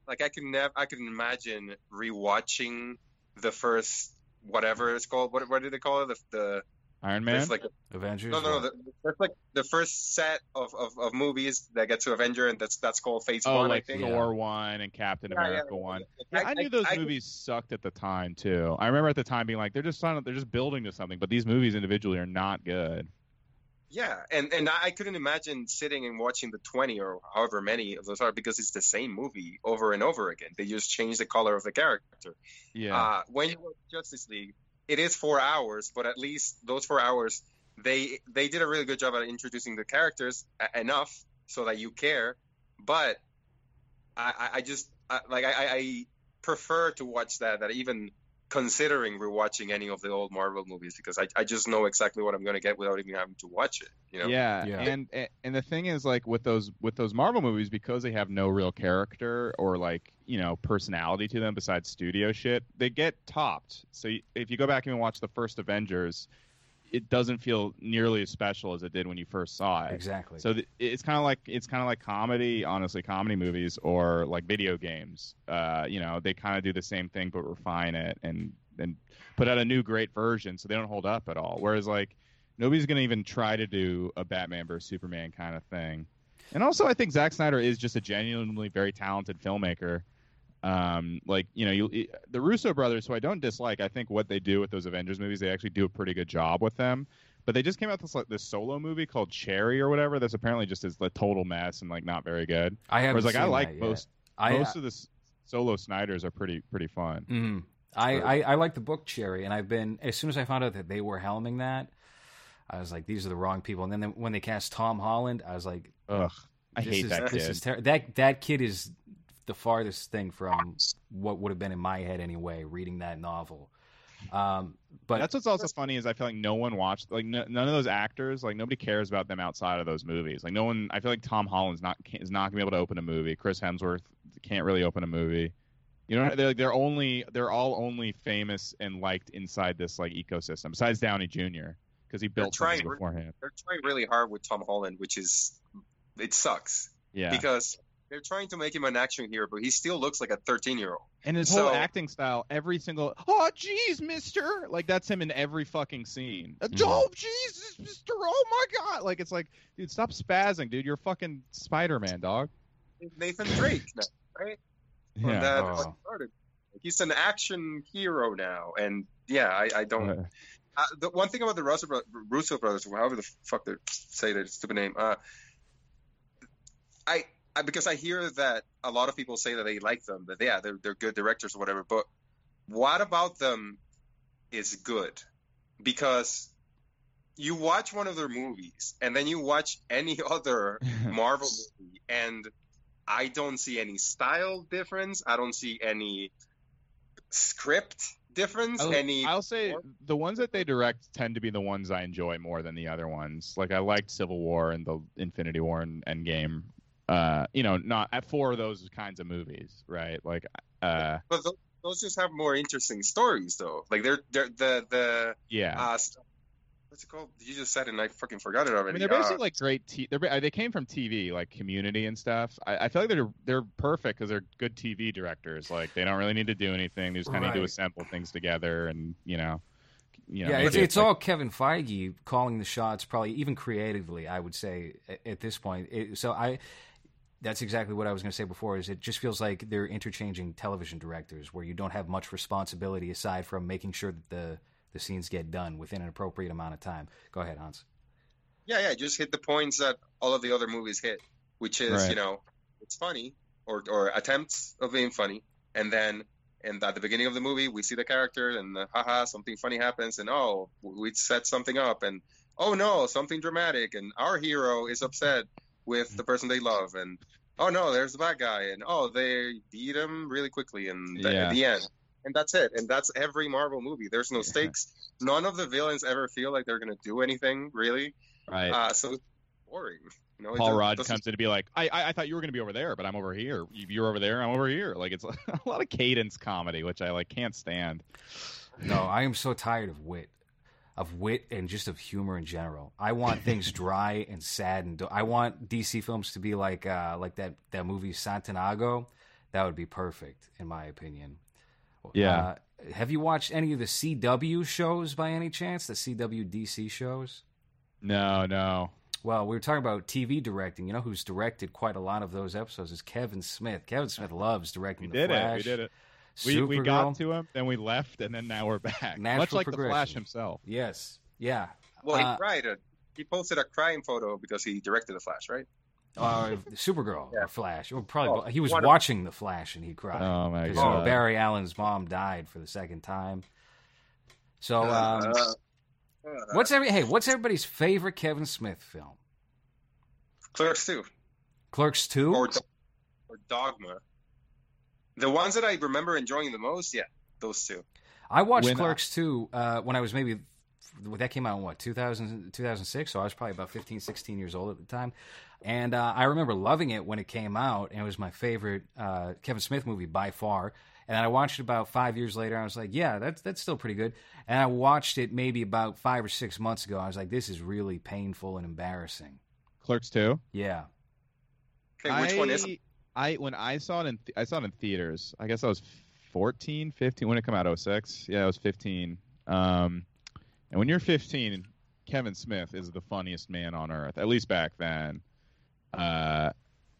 like I can never, I can imagine rewatching the first whatever it's called. What what do they call it? The, the Iron Man. there's like avengers no no no. what? The, there's like the first set of, of, of movies that get to Avenger, and that's that's called Phase oh, One. like I think. Thor one and Captain Yeah, yeah, America yeah. one. I- Yeah, I knew those I- movies sucked at the time too. I remember at the time being like, they're just they're just building to something, but these movies individually are not good. Yeah, and and I couldn't imagine sitting and watching the twenty or however many of those are because it's the same movie over and over again. They just change the color of the character. Yeah. Uh, when you watch Justice League, it is four hours, but at least those four hours, they they did a really good job at introducing the characters enough so that you care. But I, I, just I, like I- I prefer to watch that that even considering rewatching any of the old Marvel movies because I, I just know exactly what I'm going to get without even having to watch it. You know? Yeah, Yeah. and and the thing is, like with those with those Marvel movies, because they have no real character or like you know personality to them besides studio shit, they get topped. So if you go back and watch the first Avengers, it doesn't feel nearly as special as it did when you first saw it. Exactly. So th- it's kind of like it's kind of like comedy, honestly, comedy movies or like video games. Uh, you know, they kind of do the same thing but refine it and and put out a new great version, so they don't hold up at all. Whereas like nobody's gonna even try to do a Batman versus Superman kind of thing. And also, I think Zack Snyder is just a genuinely very talented filmmaker. Um, like you know, you, the Russo brothers, who I don't dislike, I think what they do with those Avengers movies, they actually do a pretty good job with them. But they just came out with this like this solo movie called Cherry or whatever. That's apparently just is a total mess and like not very good. I Whereas like I like most I, most of the solo Snyders are pretty pretty fun. Mhm. I, I, I like the book Cherry, and I've been as soon as I found out that they were helming that, I was like, these are the wrong people. And then when they cast Tom Holland, I was like, Ugh, I hate is, that This kid. is ter- that that kid is the farthest thing from what would have been in my head anyway. Reading that novel, um, but That's what's also funny is I feel like no one watched like n- none of those actors like nobody cares about them outside of those movies. Like no one, I feel like Tom Holland's not can't, is not gonna be able to open a movie. Chris Hemsworth can't really open a movie. You know, they're they're only they're all only famous and liked inside this like ecosystem. Besides Downey Jr. because he built trying something re- beforehand. They're trying really hard with Tom Holland, which is it sucks Yeah, because they're trying to make him an action hero, but he still looks like a 13 year old. and his so- whole acting style, every single oh jeez, Mister, like that's him in every fucking scene. Mhm. Oh Jesus, Mister, oh my God, like it's like, dude, stop spazzing, dude. You're fucking Spider Man, dog. Nathan Drake, now, right? When Yeah. that Oh. started. He's an action hero now, and yeah, I, I don't. Uh, Uh, the one thing about the Russo, bro- Russo brothers, or however the fuck they say their stupid name, uh, I, I because I hear that a lot of people say that they like them, that yeah, they're they're good directors or whatever. But what about them is good? Because you watch one of their movies, and then you watch any <laughs> other <laughs> Marvel movie, and I don't see any style difference. I don't see any script difference. I'll, any I'll say the ones that they direct tend to be the ones I enjoy more than the other ones. Like I liked Civil War and the Infinity War and Endgame. Uh, you know, not at four of those kinds of movies, right? Like, uh, But those, those just have more interesting stories, though. Like they're they're the the yeah. uh, st- what's it called? You just said it, and I fucking forgot it already. I already. mean, they're basically Uh, like great. T- they're they came from TV, like Community and stuff. I, I feel like they're they're perfect because they're good TV directors. Like they don't really need to do anything. They just kind of need to assemble things together, and you know, you know. yeah, make it's, it's like- all Kevin Feige calling the shots, probably even creatively. I would say at, at this point. It, so I, that's exactly what I was going to say before. Is it just feels like they're interchanging television directors, where you don't have much responsibility aside from making sure that the the scenes get done within an appropriate amount of time. Go ahead, Hans. yeah, yeah, just hit the points that all of the other movies hit, which is Right. you know it's funny or or attempts of being funny, and then. And at the beginning of the movie, we see the character, and uh, haha, something funny happens, and oh, we set something up, and oh no, something dramatic, and our hero is upset with the person they love, and oh no, there's the bad guy, and oh, they beat him really quickly, and th- Yeah. at the end, and that's it, and that's every Marvel movie. There's no stakes. None of the villains ever feel like they're gonna do anything really, right. uh, so it's boring. You know, Paul just Rudd comes in to be like, I, I I thought you were going to be over there, but I'm over here. You're over there, I'm over here. Like it's <laughs> a lot of cadence comedy, which I like can't stand. No, I am so tired of wit, of wit and just of humor in general. I want things <laughs> dry and sad, and I want DC films to be like uh, like that that movie Santiago. That would be perfect, in my opinion. Yeah. Uh, have you watched any of the CW shows by any chance? The CW DC shows? No, no. Well, we were talking about TV directing. You know who's directed quite a lot of those episodes is Kevin Smith. Kevin Smith loves directing We the did it. Flash. We did it. We, we got to him, then we left, and then now we're back. Natural Much like the Flash himself. Yes. Yeah. Well, Uh, right. Uh, he posted a crying photo because he directed the Flash, right? Uh, Supergirl Yeah. or Flash, or probably Oh, he was wonderful. watching the Flash and he cried. Oh my 'Cause, god. uh, Barry Allen's mom died for the second time. So, um, Uh, uh, what's every hey? What's everybody's favorite Kevin Smith film? Clerks two Clerks two. or or Dogma? The ones that I remember enjoying the most, yeah, those two. I watched When I- Clerks 2 uh, when I was maybe that came out in what 2000, 2006 so I was probably about 15 16 years old at the time and uh, I remember loving it when it came out and it was my favorite uh, Kevin Smith movie by far and I watched it about 5 years later and I was like yeah that's that's still pretty good and I watched it maybe about 5 or 6 months ago I was like this is really painful and embarrassing Clerks two. yeah Okay, which I, one is? it? I when I saw it in th- I saw it in theaters. I guess I was 14, 15 when it came out 06. Yeah, I was 15. Um, and when you're 15, Kevin Smith is the funniest man on earth, at least back then. Uh,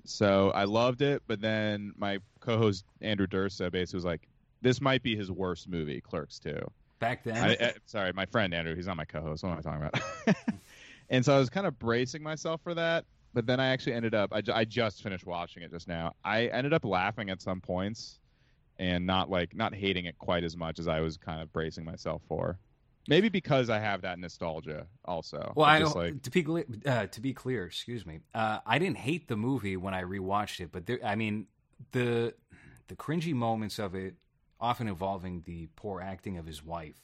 so I loved it, but then my co-host Andrew Dursa basically was like, "This might be his worst movie, Clerks 2. back then I, I, sorry, my friend Andrew. He's not my co-host. What am I talking about? <laughs> and so I was kind of bracing myself for that, but then I actually ended up. I, ju- I just finished watching it just now. I ended up laughing at some points, and not like not hating it quite as much as I was kind of bracing myself for. Maybe because I have that nostalgia also. Well, I just like to be uh, to be clear, excuse me. Uh, I didn't hate the movie when I rewatched it, but there, I mean the the cringy moments of it, often involving the poor acting of his wife,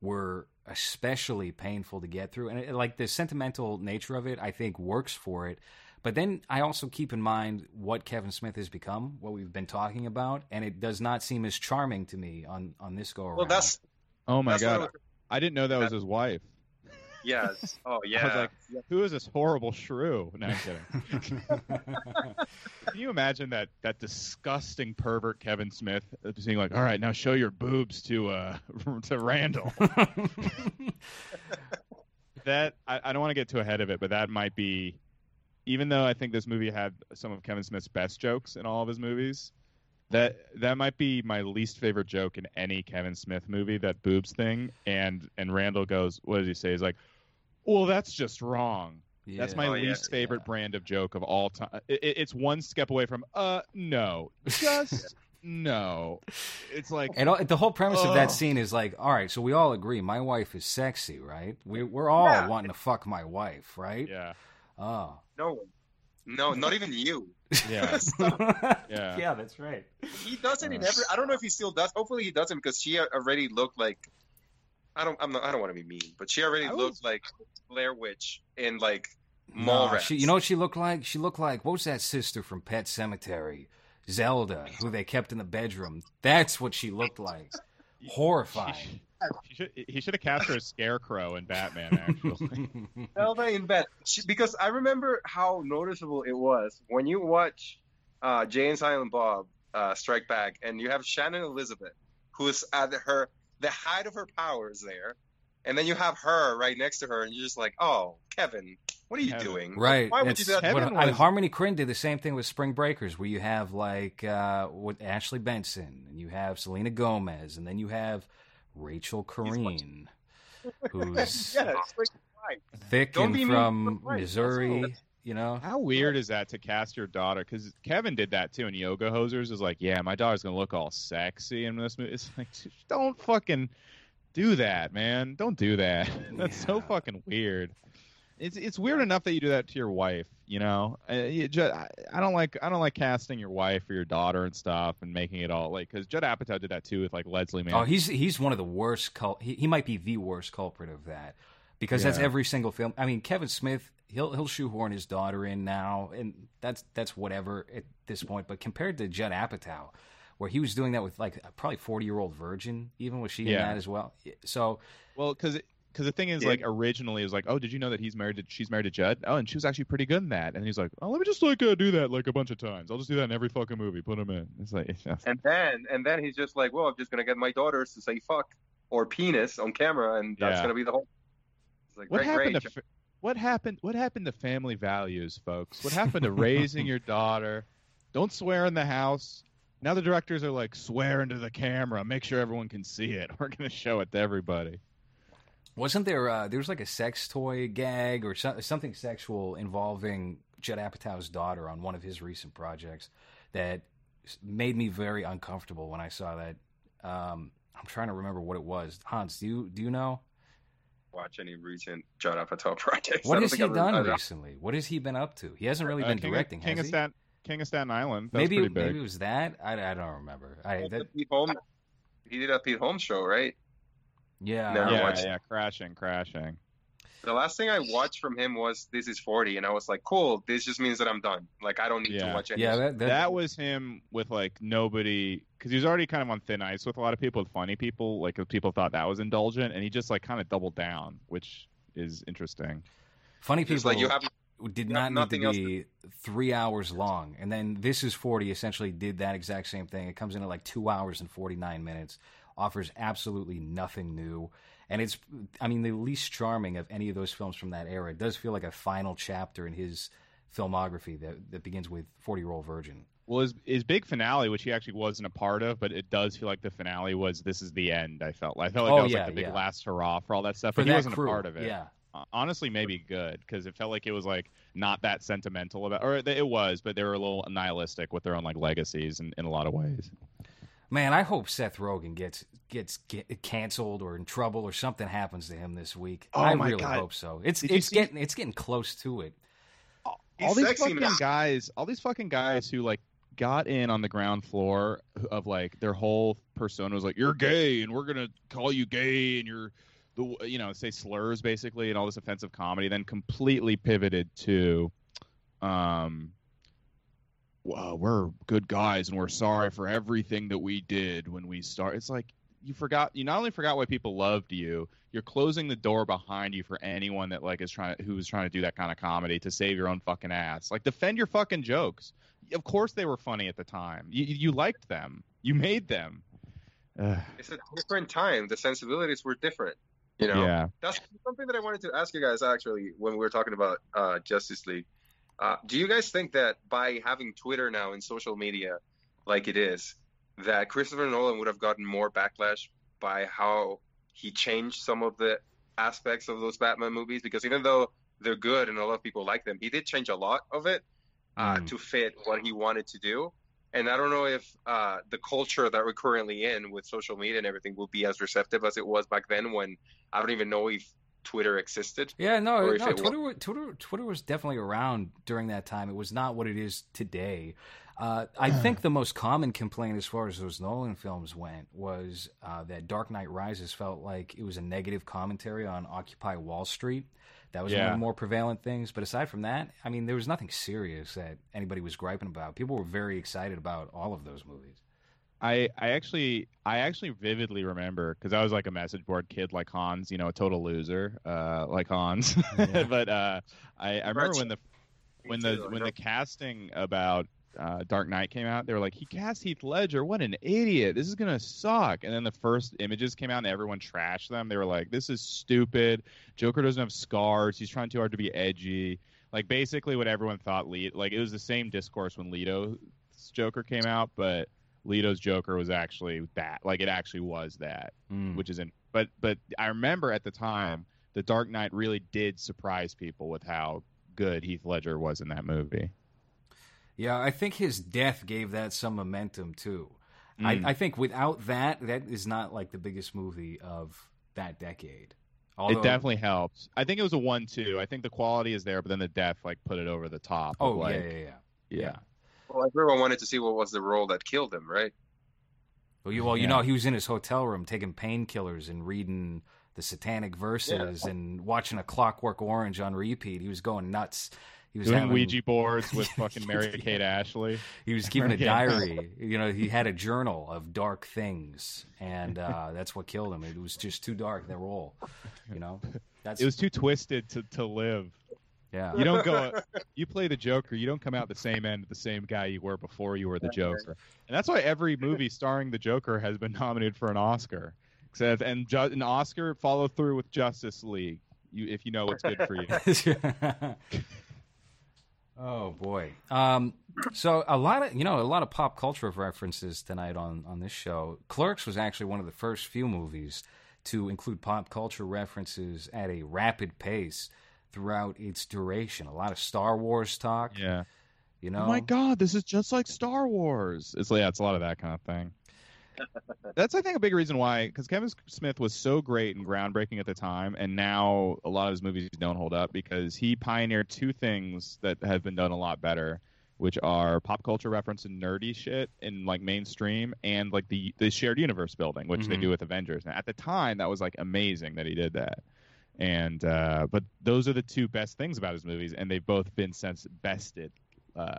were especially painful to get through. And it, like the sentimental nature of it, I think works for it. But then I also keep in mind what Kevin Smith has become, what we've been talking about, and it does not seem as charming to me on on this go around. Well, that's oh my that's what I god, was- I didn't know that was his wife. Yeah. it's- Oh yeah. <laughs> I was like, who is this horrible shrew? No, I'm kidding. <laughs> Can you imagine that that disgusting pervert Kevin Smith uh, being like, "All right, now show your boobs to uh <laughs> to Randall." that I, I don't want to get too ahead of it, but that might be, even though I think this movie had some of Kevin Smith's best jokes in all of his movies, that that might be my least favorite joke in any Kevin Smith movie. That boobs thing, and and Randall goes, "What does he say?" He's like, "Well, that's just wrong." That's my Oh, yeah. least favorite brand of joke of all time. It, it- it's one step away from uh no, <laughs> just no. It's like And all, the whole premise of that scene is like, all right, so we all agree my wife is sexy, right? We, we're all Yeah. wanting to fuck my wife, right? yeah, Oh. no. No, not even you. yeah, <laughs> yeah. <laughs> yeah. that's right. He does it in Uh. every. I don't know if he still does. Hopefully, he doesn't because she already looked like. I don't. I'm not, I don't want to be mean, but she already I was- looked like Blair Witch in like No, she, you know what she looked like? She looked like, what was that sister from Pet Sematary? Zelda, who they kept in the bedroom. That's what she looked like. <laughs> Horrifying. He should, he should have cast her as Scarecrow in Batman. Actually, <laughs> Zelda in bed. She, because I remember how noticeable it was when you watch uh, Jay and Silent Bob uh, Strike Back, and you have Shannon Elizabeth, who is at her the height of her powers there, and then you have her right next to her, and you're just like, oh, Kevin, what are you Kevin. doing? Right. Why would It's- you do that? Kevin what- and was- Harmony Korine did the same thing with Spring Breakers, where you have like uh, with Ashley Benson, and you have Selena Gomez, and then you have Rachel Korine, <laughs> who's Yeah, like, right. thick Don't and be mean from to the wife, Missouri. You know, how weird is that to cast your daughter? Because Kevin did that too in Yoga Hosers. Is like, yeah, my daughter's gonna look all sexy in this movie. It's like, don't fucking do that, man. Don't do that. <laughs> That's so fucking weird. It's it's weird enough that you do that to your wife. You know, you ju- I don't like I don't like casting your wife or your daughter and stuff and making it all like because Judd Apatow did that too with like Leslie Mann. oh, he's he's one of the worst. Cul- he, he might be the worst culprit of that because that's every single film. I mean, Kevin Smith, he'll he'll shoehorn his daughter in now, and that's that's whatever at this point. But compared to Judd Apatow, where he was doing that with like a probably forty year old virgin, even was she in that as well? So Well, because because the thing is, Yeah. like originally it was like, oh, did you know that he's married to she's married to Judd? Oh, and she was actually pretty good in that. And he's like, oh, let me just like uh, do that like a bunch of times. I'll just do that in every fucking movie. Put him in. It's like, <laughs> yeah. And then and then he's just like, well, I'm just gonna get my daughters to say fuck or penis on camera, and that's Yeah. gonna be the whole. It's like, what great, happened great. to fa- what happened? What happened to family values, folks? What happened to raising <laughs> your daughter? Don't swear in the house. Now the directors are like, swear into the camera. Make sure everyone can see it. <laughs> We're gonna show it to everybody. Wasn't there? Uh, there was like a sex toy gag or so, something sexual involving Judd Apatow's daughter on one of his recent projects that made me very uncomfortable when I saw that. Um, I'm trying to remember what it was. Hans, do you do you know? Watch any recent Judd Apatow <laughs> projects? What has he done recently? What has he been up to? He hasn't really Uh, been King directing, of, King has of he? Staten, King of Staten Island. That maybe was big. maybe it was that. I, I don't remember. I that, Pete Holmes. He did a Pete Holmes show, right? yeah. No. yeah, yeah, crashing, crashing. The last thing I watched from him was This Is 40, and I was like, cool, this just means that I'm done. Like, I don't need Yeah. to watch any Yeah, that, that, That was him with like nobody because he was already kind of on thin ice with a lot of people, with funny people. Like people thought that was indulgent, and he just like kind of doubled down, which is interesting. funny people like you have did not need to nothing else be three hours long. And then This is 40 essentially did that exact same thing. It comes in at like two hours and 49 minutes, offers absolutely nothing new. And it's, I mean, the least charming of any of those films from that era. It does feel like a final chapter in his filmography that, that begins with 40 Year Old Virgin. Well, his his big finale, which he actually wasn't a part of, but it does feel like the finale was this is the end. I felt like I felt like Oh, that was yeah, like the big yeah. last hurrah for all that stuff. For but he wasn't crew. a part of it. Yeah. Honestly maybe good because it felt like it was like not that sentimental about or it was but they were a little nihilistic with their own like legacies in, in a lot of ways Man, I hope Seth Rogen gets gets get canceled or in trouble or something happens to him this week. Oh I my really God. hope so. It's Did it's getting it's getting close to it. He's all these fucking now. guys all these fucking guys who like got in on the ground floor of like their whole persona was like you're gay and we're gonna call you gay and you're the you know say slurs basically and all this offensive comedy then completely pivoted to um well, we're good guys and we're sorry for everything that we did when we start. It's like you forgot. You not only forgot why people loved you, you're closing the door behind you for anyone that like is trying who's trying to do that kind of comedy to save your own fucking ass. Like defend your fucking jokes. Of course they were funny at the time. You you liked them. You made them. Ugh, It's a different time. The sensibilities were different. You know, Yeah. that's something that I wanted to ask you guys actually when we were talking about uh, Justice League. Uh, do you guys think that by having Twitter now and social media like it is, that Christopher Nolan would have gotten more backlash by how he changed some of the aspects of those Batman movies? Because even though they're good and a lot of people like them, he did change a lot of it uh, Mm. to fit what he wanted to do. And I don't know if uh, the culture that we're currently in with social media and everything will be as receptive as it was back then when I don't even know if Twitter existed. Yeah, no, no. Twitter, wa- Twitter, Twitter was definitely around during that time. It was not what it is today. Uh, I think the most common complaint, as far as those Nolan films went, was uh, that Dark Knight Rises felt like it was a negative commentary on Occupy Wall Street. That was one of the more prevalent things. But aside from that, I mean, there was nothing serious that anybody was griping about. People were very excited about all of those movies. I I actually I actually vividly remember because I was like a message board kid like Hans, you know, a total loser, uh, like Hans. Yeah. <laughs> but uh, I, I remember when the when the when the casting about uh, Dark Knight came out, they were like, he cast Heath Ledger. What an idiot! This is gonna suck. And then the first images came out, and everyone trashed them. They were like, this is stupid. Joker doesn't have scars. He's trying too hard to be edgy. Like basically what everyone thought. Le- like it was the same discourse when Leto's Joker came out, but Leto's Joker was actually that. Like it actually was that, Mm. which isn't. But but I remember at the time, the Dark Knight really did surprise people with how good Heath Ledger was in that movie. Yeah, I think his death gave that some momentum too. Mm. I, I think without that, that is not like the biggest movie of that decade. Although, it definitely helps. I think it was a one-two. I think the quality is there, but then the death like put it over the top. Oh like, yeah, yeah, yeah. yeah. Well, everyone wanted to see what was the role that killed him, right? Well, you, well, you Yeah. know, he was in his hotel room taking painkillers and reading the satanic verses and watching a Clockwork Orange on repeat. He was going nuts. He was Doing having, Ouija boards with fucking <laughs> Mary Kate Ashley. He was keeping a <laughs> diary. You know, he had a journal of dark things, and uh, <laughs> that's what killed him. It was just too dark that role. You know, that's It was too twisted to, to live. Yeah. You don't go. <laughs> You play the Joker. You don't come out the same end, of the same guy you were before you were the Joker. And that's why every movie starring the Joker has been <laughs> nominated for an Oscar. Except and ju- an Oscar follow through with Justice League. You if you know what's good for you. <laughs> oh boy. Um, so a lot of you know a lot of pop culture references tonight on on this show. Clerks was actually one of the first few movies to include pop culture references at a rapid pace throughout its duration. A lot of Star Wars talk. Yeah. You know? Oh my god, this is just like Star Wars. It's yeah, it's a lot of that kind of thing. <laughs> That's I think a big reason why because Kevin Smith was so great and groundbreaking at the time, and now a lot of his movies don't hold up because he pioneered two things that have been done a lot better, which are pop culture reference and nerdy shit in like mainstream, and like the the shared universe building, which they Mhm. do with Avengers. And at the time, that was like amazing that he did that. And uh, but those are the two best things about his movies, and they've both been since bested uh,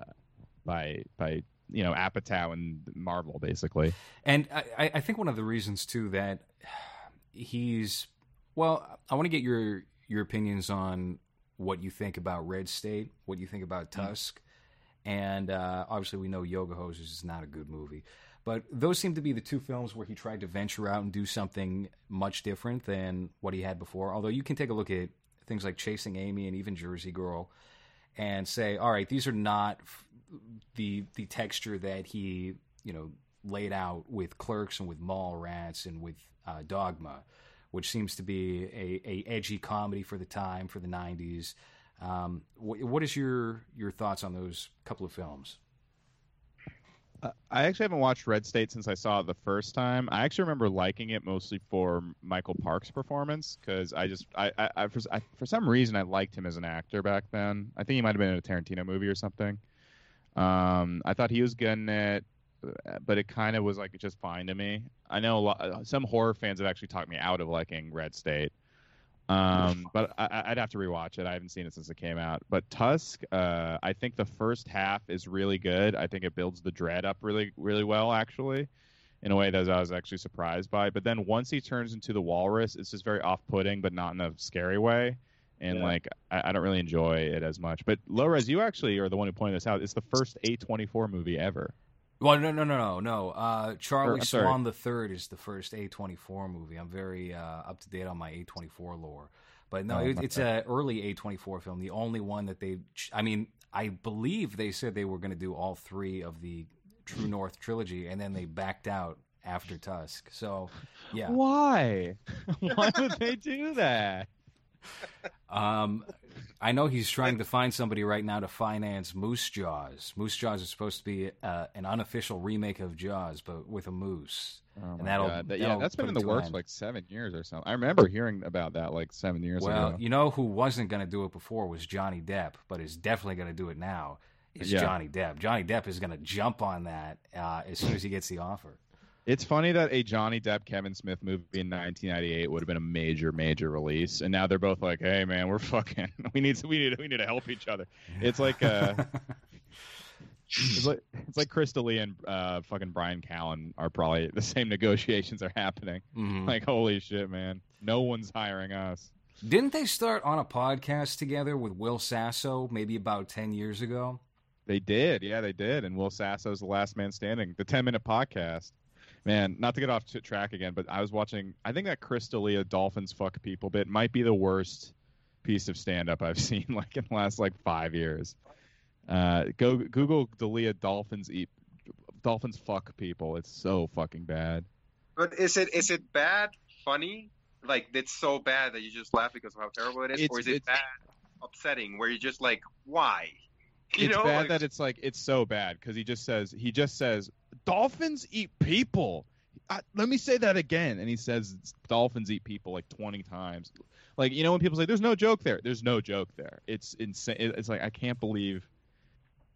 by by you know Apatow and Marvel basically. And I, I- think one of the reasons too that he's well, I want to get your your opinions on what you think about Red State, what you think about Tusk, and uh, obviously we know Yoga Hosers is not a good movie, but those seem to be the two films where he tried to venture out and do something much different than what he had before. Although you can take a look at things like Chasing Amy and even Jersey Girl, and say, all right, these are not the the texture that he you know laid out with Clerks and with Mallrats and with uh, Dogma, which seems to be a, a edgy comedy for the time for the '90s. Um, wh- what is your your thoughts on those couple of films? Uh, I actually haven't watched Red State since I saw it the first time. I actually remember liking it mostly for Michael Parks' performance because I just I, I, I, for, I for some reason I liked him as an actor back then. I think he might have been in a Tarantino movie or something. Um, I thought he was good in it, uh, but it kind of was like just fine to me. I know lot, uh, some horror fans have actually talked me out of liking Red State. Um, but I, I'd have to rewatch it. I haven't seen it since it came out. But Tusk, uh, I think the first half is really good. I think it builds the dread up really, really well, actually, in a way that I was actually surprised by. But then once he turns into the walrus, it's just very off-putting, but not in a scary way. And Yeah. like, I, I don't really enjoy it as much. But Lores, you actually are the one who pointed this out. It's the first A24 movie ever. Well, no, no, no, no, no. Uh, Charlie Or, Swan the Third is the first A24 movie. I'm very uh, up to date on my A24 lore, but no, Oh, it, it's an early A24 film. The only one that they, I mean, I believe they said they were going to do all three of the True North trilogy, and then they backed out after Tusk. So, yeah. Why? <laughs> Why would they do that? Um, I know he's trying to find somebody right now to finance Moose Jaws. Moose Jaws is supposed to be uh, an unofficial remake of Jaws, but with a moose. Oh And that'll- God. Yeah, that'll that's been in the works for like seven years or something. I remember hearing about that like seven years Well, ago. you know who wasn't going to do it before was Johnny Depp, but is definitely going to do it now. Is Yeah. Johnny Depp? Johnny Depp is going to jump on that uh, as soon as he gets the offer. It's funny that a Johnny Depp Kevin Smith movie in 1998 would have been a major major release, and now they're both like, "Hey man, we're <laughs> fucking. We need to, we need we need to help each other." It's like uh, it's like it's like Chris D'Elia and uh, fucking Bryan Callen are probably the same negotiations are happening. Mhm. Like, holy shit, man, no one's hiring us. Didn't they start on a podcast together with Will Sasso maybe about ten years ago? They did, yeah, they did. And Will Sasso's the last man standing. The 10 minute podcast. Man, not to get off t- track again, but I was watching. I think that Chris D'Elia Dolphins fuck people bit might be the worst piece of stand up I've <laughs> seen like in the last like five years. Uh, go Google D'Elia Dolphins eat Dolphins fuck people. It's so fucking bad. But is it is it bad, funny? Like it's so bad that you just laugh because of how terrible it is, It's- or is it bad, upsetting, where you're just like, why? You it's know, bad like, that it's like it's so bad because he just says he just says dolphins eat people. I, let me say that again, and he says dolphins eat people like twenty times. Like you know when people say there's no joke there, there's no joke there. It's insane. It's like I can't believe. <laughs>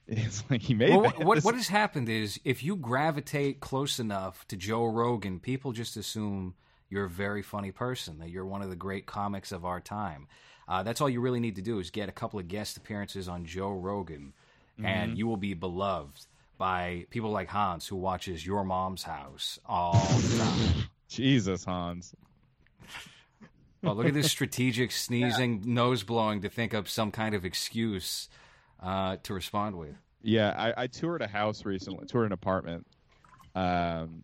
It's like he made Well, that. what, what This- <laughs> what has happened is if you gravitate close enough to Joe Rogan, people just assume you're a very funny person, that you're one of the great comics of our time. Uh, that's all you really need to do is get a couple of guest appearances on Joe Rogan, Mm-hmm. and you will be beloved by people like Hans, who watches Your Mom's House all the time. <laughs> Jesus Hans. well, <laughs> look at this strategic <laughs> sneezing, nose blowing to think up some kind of excuse uh, to respond with. Yeah, I, I toured a house recently, toured an apartment um,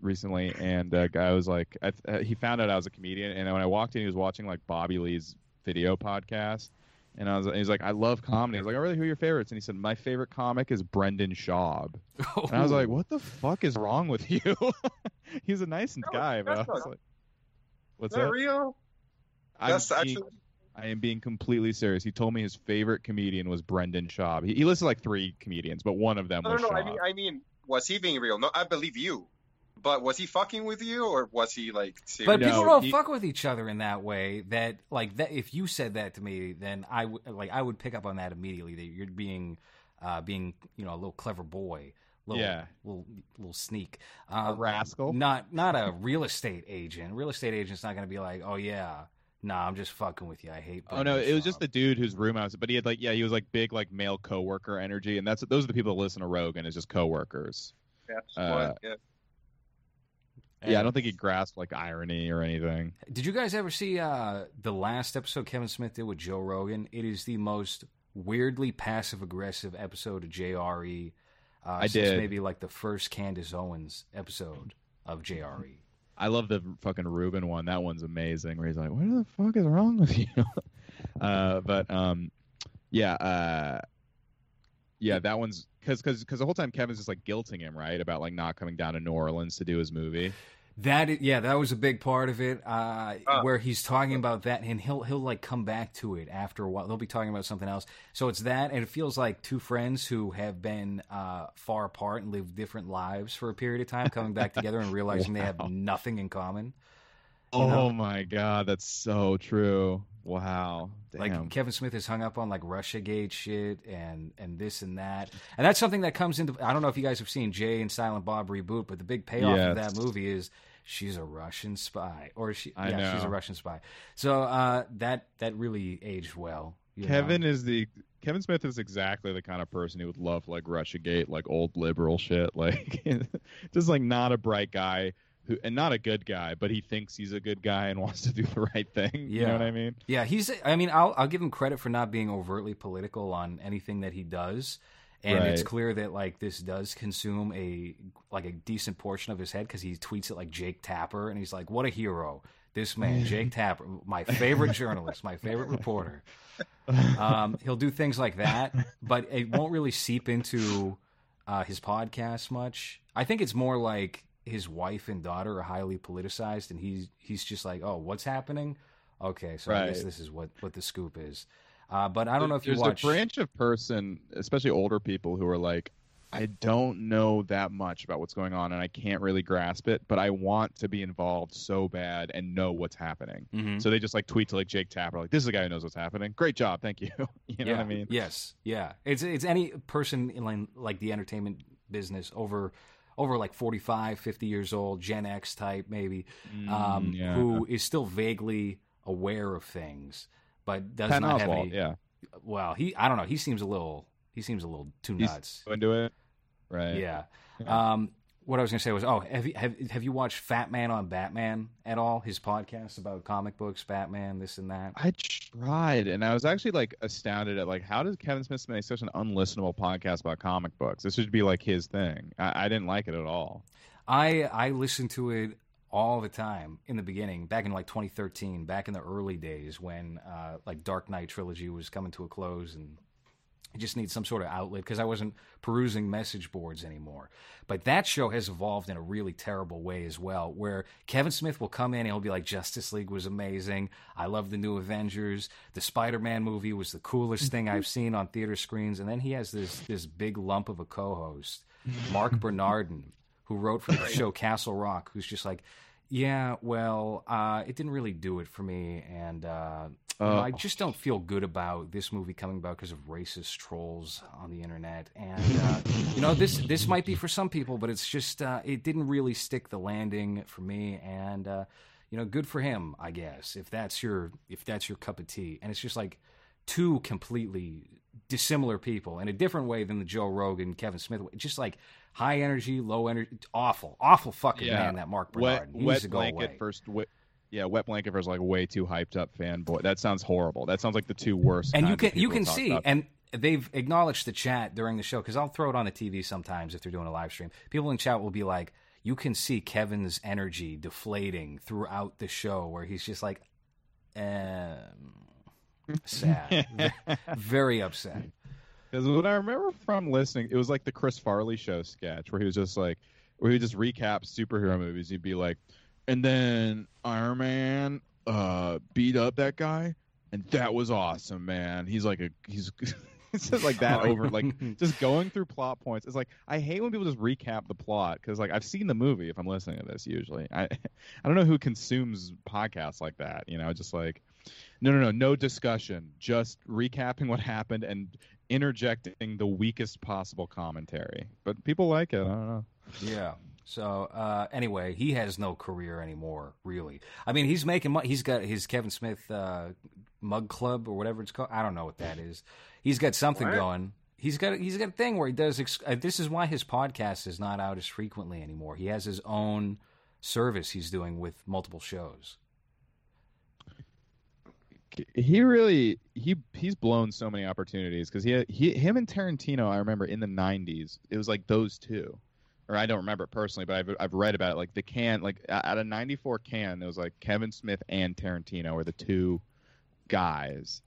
recently, and a guy was like, I, uh, he found out I was a comedian, and when I walked in, he was watching like Bobby Lee's video podcast, and I was, he was like, I love comedy. I was like, oh, really? Who are your favorites? And he said, my favorite comic is Brendan Schaub, and I was like, <laughs> what the fuck is wrong with you? <laughs> He's a nice guy, but I was like, What's Is that that? real? I'm That's being- actually I am being completely serious. He told me his favorite comedian was Brendan Schaub. He, he listed like three comedians, but one of them no, was no, no. I mean, I mean, was he being real? No, I believe you. But was he fucking with you, or was he like serious? But No, people don't he- fuck with each other in that way. That like that. If you said that to me, then I would like I would pick up on that immediately. That you're being, uh, being you know a little clever boy, little Yeah. little little sneak. a Uh, rascal. not not a real estate agent. Real estate agent's not going to be like, oh yeah, nah, I'm just fucking with you. I hate. Oh no, it was just the dude whose room I was. But he had like, yeah, he was like big, like male coworker energy, and that's those are the people that listen to Rogan is just coworkers. That's uh, what- yeah. Yeah, I don't think he grasped like irony or anything. Did you guys ever see uh, the last episode Kevin Smith did with Joe Rogan? It is the most weirdly passive aggressive episode of JRE. Uh, I since did. maybe like the first Candace Owens episode of. JRE. I love the fucking Ruben one. That one's amazing. Where he's like, "What the fuck is wrong with you?" <laughs> uh, but um, yeah, uh, yeah, that one's because because because the whole time Kevin's just like guilting him, right, about like not coming down to New Orleans to do his movie. That yeah, that was a big part of it. Uh, Ah. where he's talking about that, and he'll he'll like come back to it after a while. They'll be talking about something else. So it's that, and it feels like two friends who have been uh, far apart and lived different lives for a period of time coming back together and <laughs> realizing they have nothing in common. Oh know? my god, that's so true. Wow, damn. Like Kevin Smith is hung up on like Russia Gate shit and and this and that, and that's something that comes into. I don't know if you guys have seen Jay and Silent Bob reboot, but the big payoff of that movie is she's a Russian spy, or she I yeah she's a. Russian spy. So uh, that that really aged well. you know? Kevin is the Kevin Smith is exactly the kind of person who would love like Russia Gate, like old liberal shit, like <laughs> just like not a bright guy who and not a good guy, but he thinks he's a good guy and <laughs> wants to do the right thing. You Yeah. know what I mean? Yeah, he's. I mean, I'll I'll give him credit for not being overtly political on anything that he does, and it's clear that like this does consume a like a decent portion of his head because he tweets it like Jake Tapper, and he's like, "What a hero." This man, Jake <laughs> Tapper, my favorite journalist, my favorite reporter. Um, he'll do things like that, but it won't really seep into uh, his podcast much. I think it's more like his wife and daughter are highly politicized, and he's he's just like, oh, what's happening? Okay, so I guess this is what what the scoop is. Uh, but I don't know if you There's watch. a branch of person, especially older people, who are like, I don't know that much about what's going on, and I can't really grasp it, but I want to be involved so bad and know what's happening. Mhm. So they just like tweet to like Jake Tapper, like, "This is a guy who knows what's happening. Great job, thank you." <laughs> you know yeah. what I mean? Yes, yeah. It's it's any person in like, like the entertainment business over over like 45, 50 years old, Gen X type maybe, um, Mm, yeah. who is still vaguely aware of things, but does Patton not have Oswalt, any. yeah, Well, he I don't know. He seems a little he seems a little too He's- nuts. into it, right? Yeah. Yeah. Um, what I was going to say was, oh, have you have have you watched Fat Man on Batman at all? His podcast about comic books, Batman, this and that. I tried, and I was actually like astounded at like how does Kevin Smith make such an unlistenable podcast about comic books? This should be like his thing. I, I didn't like it at all. I I listened to it all the time in the beginning, back in like 2013, back in the early days when uh, like Dark Knight trilogy was coming to a close, and I just need some sort of outlet because I wasn't perusing message boards anymore. But that show has evolved in a really terrible way as well, where Kevin Smith will come in and he'll be like, "Justice League was amazing. I love the new Avengers. The Spider-Man movie was the coolest thing I've seen on theater screens." And then he has this this big lump of a co-host, Marc Bernardin, who wrote for the show Castle Rock, who's just like, "Yeah, well, uh, it didn't really do it for me, and." Uh, Oh. I just don't feel good about this movie coming about because of racist trolls on the internet, and uh, you know this this might be for some people, but it's just uh, it didn't really stick the landing for me, and uh, you know, good for him, I guess, if that's your if that's your cup of tea, and it's just like two completely dissimilar people in a different way than the Joe Rogan, Kevin Smith, just like high energy, low energy, awful, awful fucking Yeah. man, that Mark Wet, Bernard. Wet to go blanket away. first. Yeah, wet blanket versus like way too hyped up fanboy. That sounds horrible. That sounds like the two worst. and you can you can see about. and they've acknowledged the chat during the show because i'll throw it on the tv sometimes if they're doing a live stream people in chat will be like you can see kevin's energy deflating throughout the show where he's just like um, sad <laughs> very upset Because what I remember from listening, it was like the Chris Farley show sketch where he was just like, where he would just recap superhero movies. He'd be like, and then Iron Man uh, beat up that guy, and that was awesome, man. He's like a he's. <laughs> it's just like that over like <laughs> just going through plot points it's like i hate when people just recap the plot because like i've seen the movie if i'm listening to this usually i <laughs> i don't know who consumes podcasts like that you know just like no no no no discussion just recapping what happened and interjecting the weakest possible commentary but people like it i don't know Yeah. So uh, anyway, he has no career anymore, really. I mean, he's making money. He's got his Kevin Smith uh, mug club or whatever it's called. I don't know what that is. He's got something What? going. He's got he's got a thing where he does. Ex- uh, this is why his podcast is not out as frequently anymore. He has his own service he's doing with multiple shows. he really he he's blown so many opportunities because he he him and Tarantino I remember in the '90s it was like those two, or I don't remember it personally, but I've I've read about it like the Cannes like at a '94 Cannes it was like Kevin Smith and Tarantino were the two guys,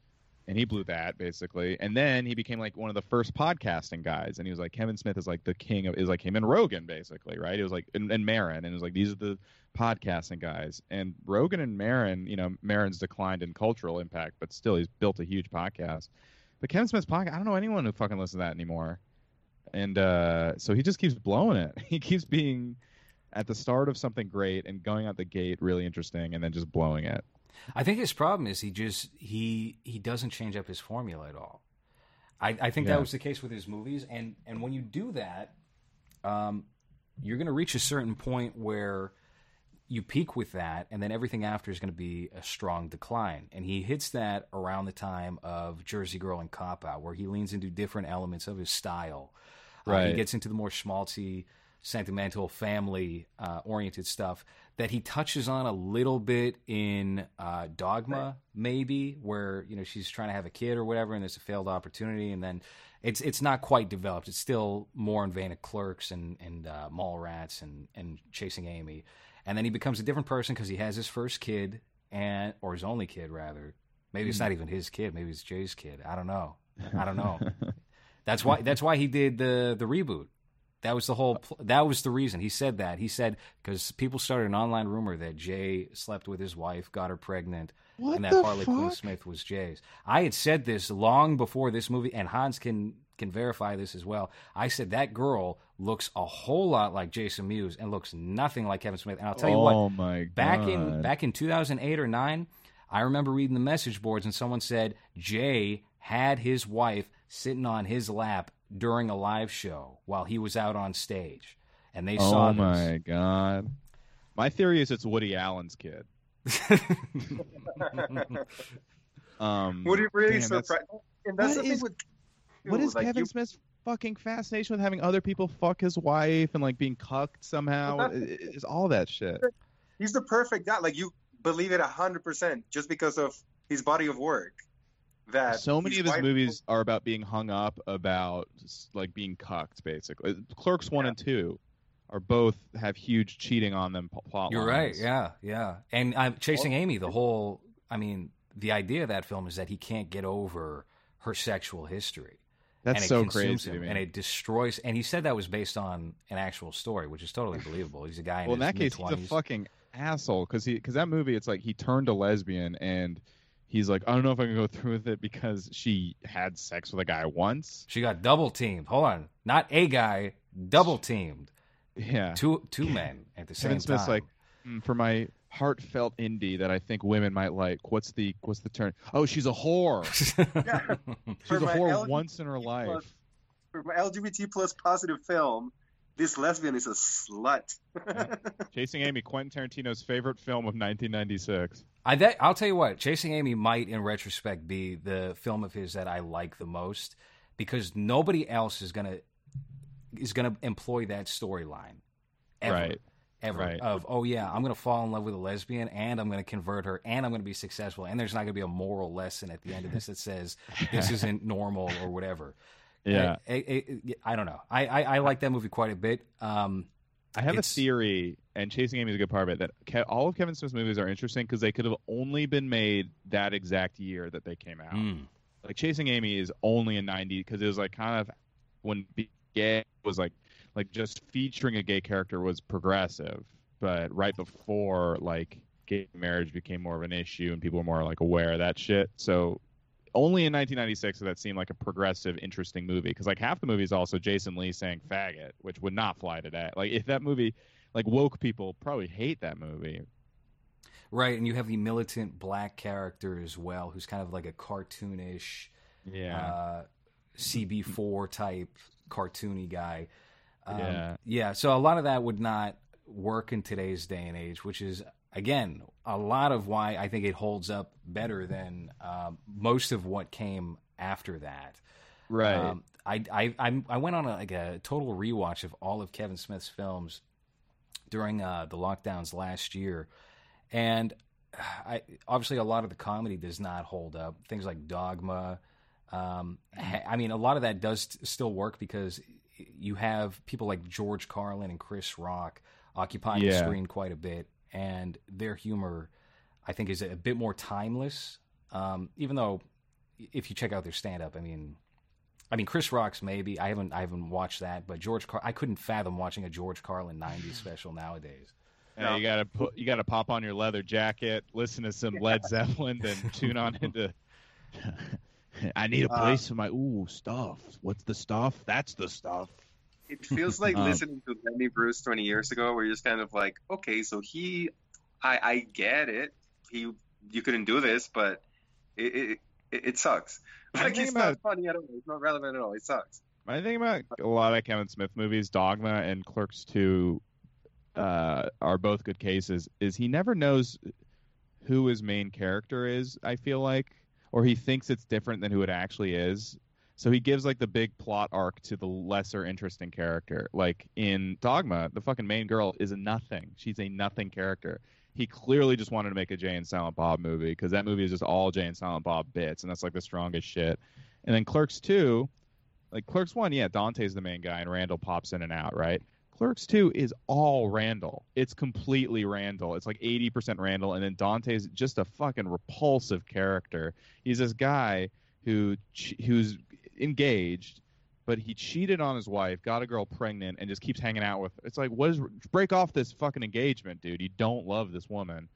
and he blew that basically, and then he became like one of the first podcasting guys, and he was like Kevin Smith is like the king of is like him and Rogan basically right? It was like and, and Marin, and it was like these are the podcasting guys. And Rogan and Marin, you know, Marin's declined in cultural impact, but still he's built a huge podcast. But Kevin Smith's podcast, I don't know anyone who fucking listens to that anymore. And uh, so he just keeps blowing it. <laughs> He keeps being at the start of something great and going out the gate really interesting and then just blowing it. I think his problem is he just he he doesn't change up his formula at all. I, I think Yeah. that was the case with his movies, and and when you do that, um, you're going to reach a certain point where you peak with that, and then everything after is going to be a strong decline. And he hits that around the time of Jersey Girl and Cop Out, where he leans into different elements of his style. Uh, he gets into the more schmaltzy, sentimental, family uh, oriented stuff that he touches on a little bit in uh, Dogma, maybe, where you know she's trying to have a kid or whatever, and there's a failed opportunity, and then it's it's not quite developed. It's still more in vein of Clerks and and uh, Mallrats and and Chasing Amy, and then he becomes a different person because he has his first kid and or his only kid rather. Maybe it's hmm. not even his kid. Maybe it's Jay's kid. I don't know. <laughs> I don't know. That's why. That's why he did the the reboot. That was the whole. Pl- that was the reason he said that. He said because people started an online rumor that Jay slept with his wife, got her pregnant, What and that Harley Quinn? Smith was Jay's. I had said this long before this movie, and Hans can can verify this as well. I said that girl looks a whole lot like Jason Mewes and looks nothing like Kevin Smith. And I'll tell you what, oh my god! back in back in 2008 or 9 i remember reading the message boards and someone said jay had his wife sitting on his lap during a live show while he was out on stage and they saw oh this. my god! My theory is it's Woody Allen's kid. <laughs> Um, Would it really damn, surprise? And that's What the thing is- with What is like, Kevin you- Smith's fucking fascination with having other people fuck his wife and like being cucked somehow? Well, that's- It- It's all that shit. He's the perfect guy. Like you believe it hundred percent just because of his body of work. That So many of his wife- movies are about being hung up about like being cucked, basically. Uh, Clerks one Yeah. and two are both have huge cheating on them pl- plot you're right yeah yeah and i'm chasing amy the whole i mean the idea of that film is that he can't get over her sexual history That's and it so crazy him, to me. and it destroys and he said that was based on an actual story which is totally believable he's a guy in well, in his that case, he's a fucking asshole because he because that movie, it's like he turned a lesbian and he's like, I don't know if I can go through with it because she had sex with a guy once. She got double teamed. Hold on, not a guy, double teamed. Yeah, Two two men at the same Kevin Smith's time. like, "Mm, for my heartfelt indie that I think women might like. What's the what's the term? Oh, she's a whore. <laughs> Yeah. She's For a whore LGBT once in her plus- life. for my LGBT plus positive film, this lesbian is a slut. <laughs> Chasing Amy, Quentin Tarantino's favorite film of 1996. I that, I'll tell you what, Chasing Amy might, in retrospect, be the film of his that I like the most because nobody else is gonna is gonna employ that storyline. Ever, Right. Ever Right. of oh yeah, I'm gonna fall in love with a lesbian and I'm gonna convert her and I'm gonna be successful and there's not gonna be a moral lesson at the end of this that says this <laughs> isn't normal or whatever. Yeah. I, I, I- I don't know. I, I, I like that movie quite a bit. Um, I have a theory, and Chasing Amy is a good part of it, that Ke- all of Kevin Smith's movies are interesting because they could have only been made that exact year that they came out. mm, Like Chasing Amy is only in 90 because it was like kind of when gay was like like just featuring a gay character was progressive. but right before like gay marriage became more of an issue and people were more like aware of that shit. So only in 1996 did that seem like a progressive, interesting movie because like half the movie is also Jason Lee saying "faggot," which would not fly today. Like if that movie, like woke people probably hate that movie. Right, and you have the militant black character as well, who's kind of like a cartoonish, Yeah. uh, CB4 type cartoony guy. Um, Yeah. yeah. So a lot of that would not work in today's day and age, which is again a lot of why I think it holds up better than um, most of what came after that. right. Um, I, I I I went on a, like a total rewatch of all of Kevin Smith's films during uh, the lockdowns last year, and I obviously a lot of the comedy does not hold up. Things like Dogma. Um, I mean, a lot of that does t- still work because you have people like George Carlin and Chris Rock occupying the screen quite a bit, and their humor, I think, is a bit more timeless. Um, even though, if you check out their stand up, I mean, I mean, Chris Rock's maybe. I haven't I haven't watched that, but George Car- I couldn't fathom watching a George Carlin '90s <sighs> special nowadays. Yeah, you gotta put you gotta pop on your leather jacket, listen to some Led <laughs> Zeppelin, then tune on into. <laughs> <laughs> I need a Uh, place for my ooh stuff. What's the stuff? That's the stuff. It feels like <laughs> Um, listening to Lenny Bruce 20 years ago, where you're just kind of like, okay, so he, I, I get it. He, you couldn't do this, but it, it, it, sucks. Like it's about- not funny at all. It's not relevant at all. It sucks. My thing about a lot of Kevin Smith movies, Dogma and Clerks Two, uh, are both good cases. Is he never knows who his main character is? I feel like, or he thinks it's different than who it actually is. So he gives like the big plot arc to the lesser interesting character. Like in Dogma, the fucking main girl is a nothing. She's a nothing character. He clearly just wanted to make a Jay and Silent Bob movie because that movie is just all Jay and Silent Bob bits, and that's like the strongest shit. And then Clerks Two, like Clerks One, yeah, Dante's the main guy, and Randall pops in and out, right? Clerks Two is all Randall. It's completely Randall. It's like eighty percent Randall, and then Dante's just a fucking repulsive character. He's this guy who who's engaged, but he cheated on his wife, got a girl pregnant, and just keeps hanging out with. It's like, what is break off this fucking engagement, dude? You don't love this woman.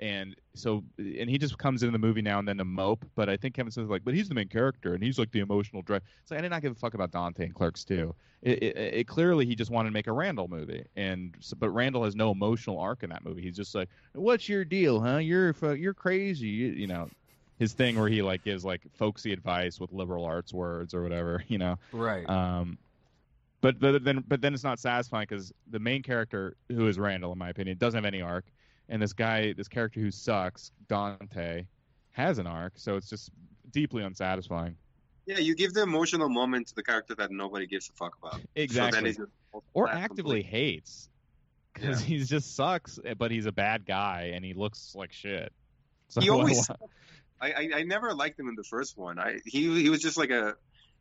And so, and he just comes into the movie now and then to mope. But I think Kevin Smith's like, but he's the main character, and he's like the emotional drive. It's like I did not give a fuck about Dante and Clerks Two. It, it, it clearly he just wanted to make a Randall movie, and so, but Randall has no emotional arc in that movie. He's just like, what's your deal, huh? You're you're crazy, you, you know. His thing where he like gives like folksy advice with liberal arts words or whatever, <laughs> you know. Right. Um, but but then but then it's not satisfying because the main character, who is Randall, in my opinion, doesn't have any arc, and this guy, this character who sucks, Dante, has an arc. So it's just deeply unsatisfying. Yeah, you give the emotional moment to the character that nobody gives a fuck about. Exactly. just or actively hates because Yeah. he just sucks, but he's a bad guy and he looks like shit. So He always. <laughs> I, I I never liked him in the first one. I he he was just like a.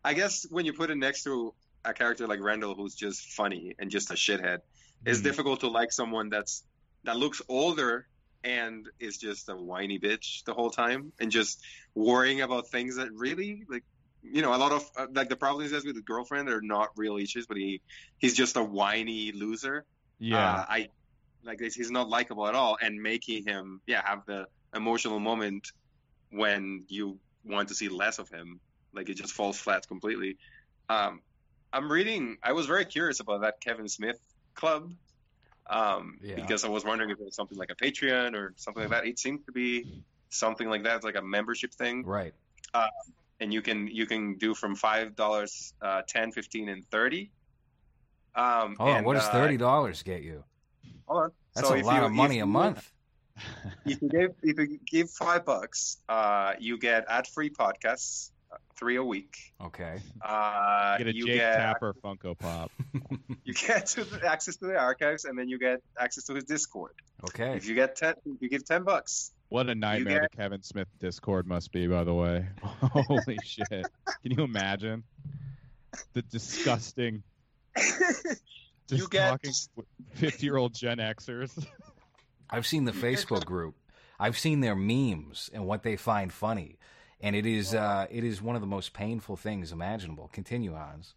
I guess when you put it next to a character like Randall, who's just funny and just a shithead, it's Mhm. difficult to like someone that's that looks older and is just a whiny bitch the whole time and just worrying about things that really like you know a lot of uh, like the problems he has with his girlfriend are not real issues but he he's just a whiny loser. Yeah. uh, i like this he's not likable at all and making him yeah have the emotional moment when you want to see less of him. Like it just falls flat completely. Um i'm reading i was very curious about that kevin smith club um Yeah. because i was wondering if it was something like a patreon or something like that it seems to be something like that it's like a membership thing right. and you can you can do from five dollars uh 10 15 and 30 um Hold on. What does uh, thirty dollars get you? hold on That's So a if lot you- of money a month. if you give if you give five bucks, uh, you get ad free podcasts, uh, three a week. Okay. Uh, get a you Jake get Tapper Funko Pop. <laughs> you get to the, access to the archives, and then you get access to his Discord. Okay. If you get ten, you give ten bucks. What a nightmare get- the Kevin Smith Discord must be, by the way. <laughs> Holy <laughs> shit. Can you imagine? The disgusting just You get- talking fifty year old Gen Xers. I've seen the Facebook group. I've seen their memes and what they find funny, and it is uh, it is one of the most painful things imaginable. Continue, Hans.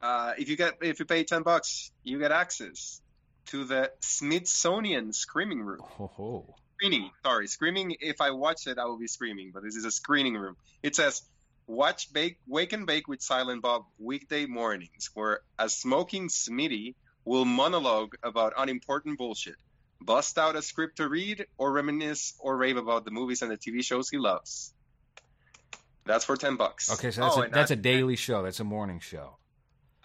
Uh, if you get if you pay ten bucks, you get access to the Smithsonian Screaming Room. Ho. Screening, sorry, screaming. If I watch it, I will be screaming. But this is a screening room. It says, "Watch Bake, Wake and Bake with Silent Bob weekday mornings, where a smoking Smitty will monologue about unimportant bullshit, bust out a script to read, or reminisce or rave about the movies and the TV shows he loves." That's for ten bucks. Okay, so that's Oh, a that's a daily show. That's a morning show.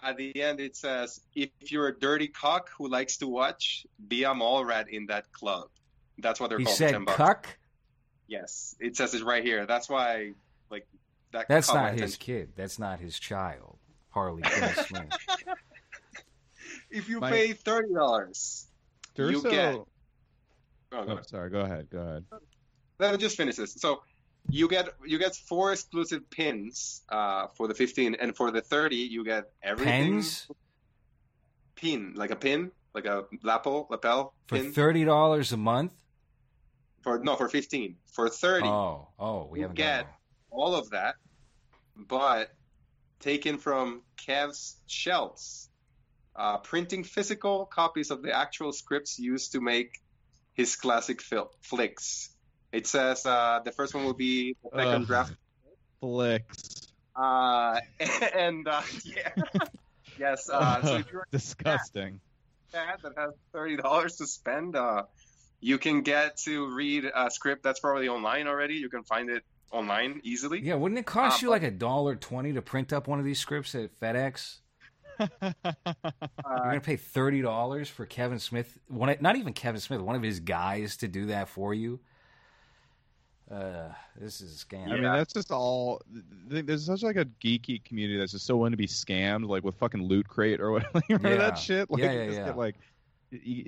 At the end, it says, "If you're a dirty cock who likes to watch, be a mall rat in that club." That's what they're He called. said 10 bucks. cuck. Yes, it says it right here. That's why, like, that. That's not his attention. kid. That's not his child. Harley Quinn <laughs> Smith. If you My- pay thirty dollars, you Durso. get. Oh, go Oh, sorry. Go ahead. Go ahead. Let me just finish this. So, you get you get four exclusive pins uh, for the fifteen, and for the thirty, you get everything. Pins? Pin, like a pin, like a lapel, lapel for pin. thirty dollars a month. for no, for fifteen. For thirty. Oh, oh, we haven't get- all of that, but taken from Kev's shelves, uh, printing physical copies of the actual scripts used to make his classic fil- flicks. It says uh, the first one will be the second Ugh. draft, Flicks. uh, <laughs> and uh, <laughs> yeah, yes. Uh, so if <laughs> you're Disgusting. that that has thirty dollars to spend, uh, you can get to read a script that's probably online already. You can find it online easily. Yeah, wouldn't it cost Uh, you like a dollar twenty to print up one of these scripts at FedEx? You're gonna pay thirty dollars for Kevin Smith. One, not even Kevin Smith. One of his guys to do that for you. Uh, this is a scam. I mean, that's just all. There's such like a geeky community that's just so willing to be scammed, like with fucking Loot Crate or <laughs> whatever. Remember Yeah. that shit? Like, Yeah, yeah, yeah. Get, like, y-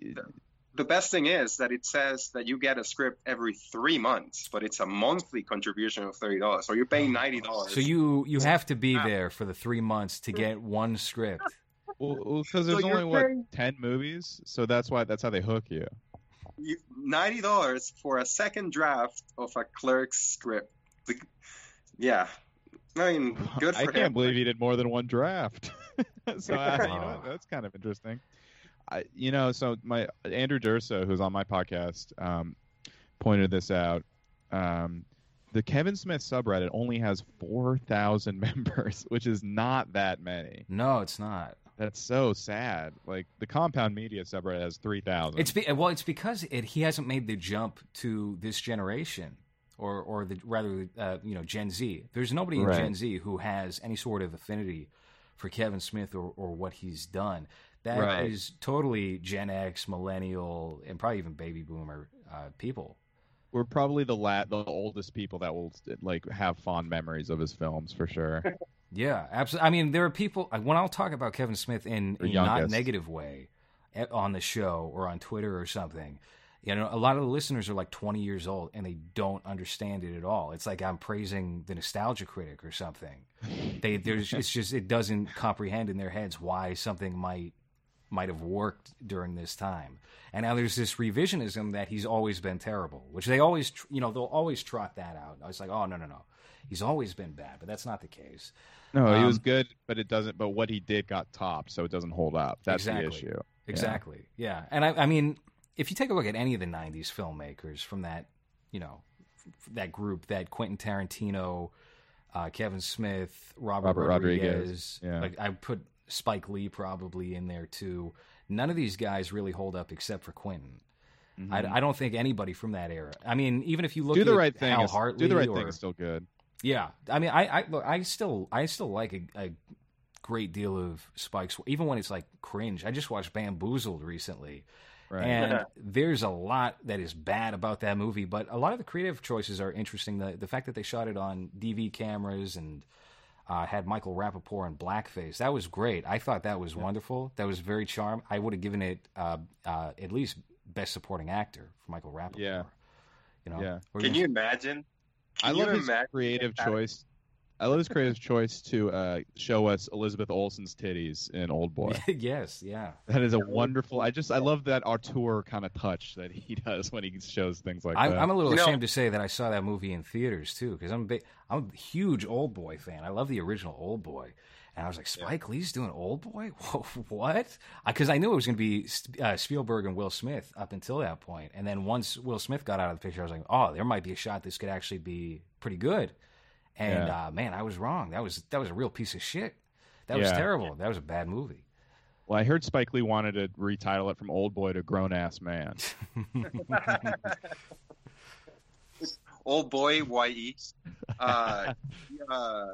the best thing is that it says that you get a script every three months, but it's a monthly contribution of thirty dollars. So you're paying ninety dollars. so you you have to be there for the three months to get one script. well, because So there's you're only what paying- ten movies, so that's why that's how they hook you. Ninety dollars for a second draft of a clerk's script. The- yeah, I mean, good for I him. can't believe he did more than one draft. <laughs> so <laughs> I, you know, that's kind of interesting. I, you know, so my Andrew Durso, who's on my podcast, um, pointed this out. Um, the Kevin Smith subreddit only has four thousand <laughs> members, which is not that many. No, it's not. That's so sad. Like the Compound Media subreddit has three thousand. It's be, well, it's because it, he hasn't made the jump to this generation, or or the rather, uh, you know, Gen Z. There's nobody in Right. Gen Z who has any sort of affinity for Kevin Smith or, or what he's done. That is Right. totally Gen X, millennial, and probably even baby boomer uh, people. We're probably the la- the oldest people that will like have fond memories of his films for sure. <laughs> Yeah, absolutely. I mean, there are people when I'll talk about Kevin Smith in a not negative way on the show or on Twitter or something. You know, a lot of the listeners are like 20 years old and they don't understand it at all. It's like I'm praising the nostalgia critic or something. They there's it's just it doesn't comprehend in their heads why something might might have worked during this time. And now there's this revisionism that he's always been terrible, which they always you know they'll always trot that out. I was like, oh no no no, he's always been bad, but that's not the case. No, he was Um, good, but it doesn't. But what he did got topped, so it doesn't hold up. That's Exactly. the issue. Exactly. Yeah. And I, I mean, if you take a look at any of the '90s filmmakers from that, you know, that group, that Quentin Tarantino, uh, Kevin Smith, Robert, Robert Rodriguez, Rodriguez, yeah. like I put Spike Lee probably in there too. None of these guys really hold up except for Quentin. I, I don't think anybody from that era. I mean, even if you look Mm-hmm. do at the right thing. Hal is- Hartley, do the right or, thing is still good. Yeah, I mean, I, I look, I still, I still like a, a great deal of Spike's, even when it's like cringe. I just watched Bamboozled recently, Right. and there's a lot that is bad about that movie, but a lot of the creative choices are interesting. The the fact that they shot it on DV cameras and uh, had Michael Rapaport in blackface, that was great. I thought that was wonderful. That was very charm. I would have given it uh, uh, at least best supporting actor for Michael Rapaport. Yeah. You know, Yeah. Can you imagine? I love his creative that- choice. I love his creative choice to uh, show us Elizabeth Olsen's titties in Old Boy. <laughs> yes, yeah. That is a wonderful. I just I love that auteur kind of touch that he <laughs> does when he shows things like I'm, that. I'm a little You know- ashamed to say that I saw that movie in theaters too, because I'm a big, I'm a huge Old Boy fan. I love the original Old Boy, And I was like, Spike Lee's doing Old Boy? <laughs> what? Because I knew it was going to be uh, Spielberg and Will Smith up until that point. And then once Will Smith got out of the picture, I was like, oh, there might be a shot this could actually be pretty good. And Yeah. uh, man, I was wrong. That was that was a real piece of shit. That was terrible. That was a bad movie. Well, I heard Spike Lee wanted to retitle it from Old Boy to Grown Ass Man. <laughs> Old boy, ye. Uh, uh,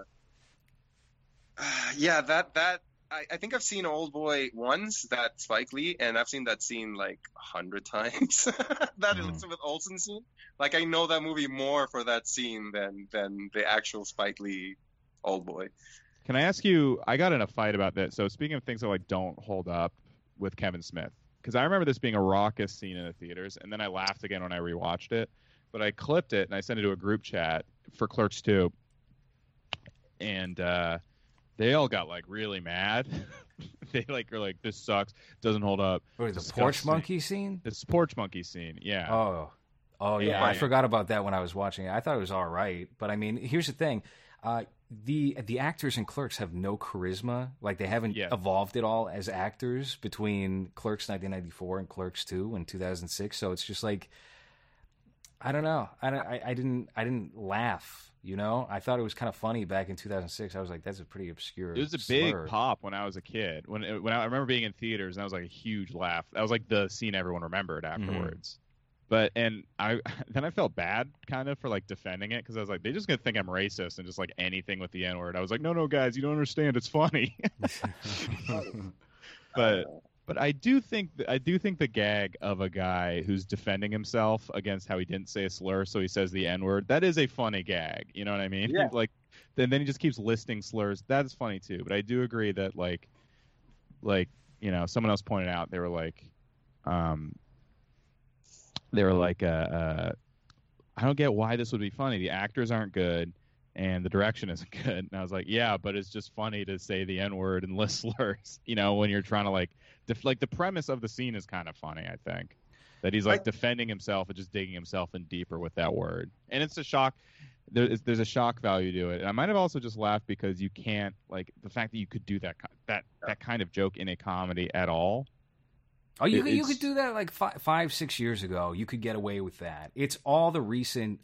<sighs> yeah, that that I, I think I've seen Old Boy once. That Spike Lee, and I've seen that scene like a hundred <laughs> times. that Mhm. Elizabeth Olsen scene. Like I know that movie more for that scene than than the actual Spike Lee Old Boy. Can I ask you? I got in a fight about this. So speaking of things that like don't hold up with Kevin Smith, because I remember this being a raucous scene in the theaters, and then I laughed again when I rewatched it. But I clipped it and I sent it to a group chat for Clerks 2, and uh, they all got like really mad. <laughs> they like are like, "This sucks, doesn't hold up." Was the porch monkey scene? This porch monkey scene, yeah. Oh, oh yeah. I forgot about that when I was watching it. I thought it was all right, but I mean, here's the thing: uh, the the actors in Clerks have no charisma. Like they haven't Yeah. evolved at all as actors between Clerks 1994 and Clerks 2 in 2006. So it's just like I don't know. I, don't, I I didn't I didn't laugh. You know, I thought it was kind of funny back in 2006. I was like, that's a pretty obscure. It was a big pop when I was a kid. When it, when I, I remember being in theaters, and that was like a huge laugh. That was like the scene everyone remembered Mm-hmm. afterwards. But and I <laughs> then I felt bad kind of for like defending it because I was like they're just gonna think I'm racist and just like anything with the N word. I was like no no guys you don't understand it's funny. <laughs> <laughs> but but I do think th- I do think the gag of a guy who's defending himself against how he didn't say a slur, so he says the N word. That is a funny gag. You know what I mean? Yeah. <laughs> like then then he just keeps listing slurs. That's funny too. But I do agree that like like you know someone else pointed out they were like um they were like uh, uh I don't get why this would be funny. The actors aren't good. And the direction isn't <laughs> good. And I was like, yeah, but it's just funny to say the N word and list <laughs> slurs, you know, when you're trying to like def- like the premise of the scene is kind of funny. I think that he's like I- defending himself and just digging himself in deeper with that word, and it's a shock. There is, there's a shock value to it, and I might have also just laughed because you can't like the fact that you could do that ki- that that kind of joke in a comedy at all. Oh, you could, you could do that like five, five, six years ago. You could get away with that. It's all the recent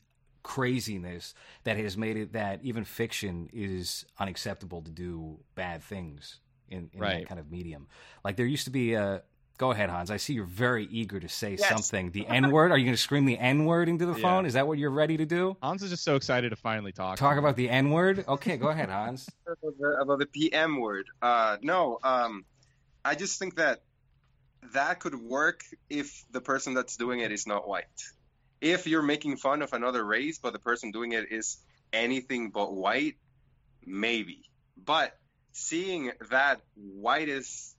craziness that has made it that even fiction is unacceptable to do bad things in, in that kind of medium. Like there used to be a. Go ahead, Hans. I see you're very eager to say Yes. something. The N word. Are you going to scream the N word into the Yeah. phone? Is that what you're ready to do? Hans is just so excited to finally talk. Talk about the N word. Okay, go ahead, Hans. <laughs> about the, about the PM word. Uh, no, um, I just think that that could work if the person that's doing it is not white. If you're making fun of another race, but the person doing it is anything but white, maybe. But seeing that whitest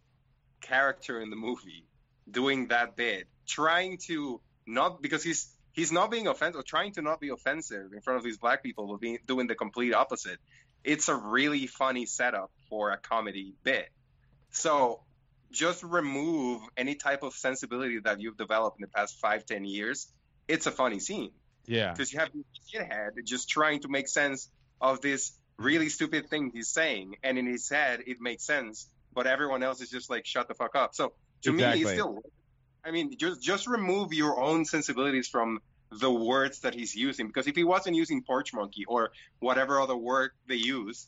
character in the movie doing that bit, trying to not because he's he's not being offensive, trying to not be offensive in front of these black people, but being doing the complete opposite it's a really funny setup for a comedy bit. So just remove any type of sensibility that you've developed in the past five, ten years. It's a funny scene Yeah, because you have this shithead just trying to make sense of this really stupid thing he's saying, and in his head it makes sense, but everyone else is just like shut the fuck up. So to me, it's still. I mean, just just remove your own sensibilities from the words that he's using because if he wasn't using porch monkey or whatever other word they use,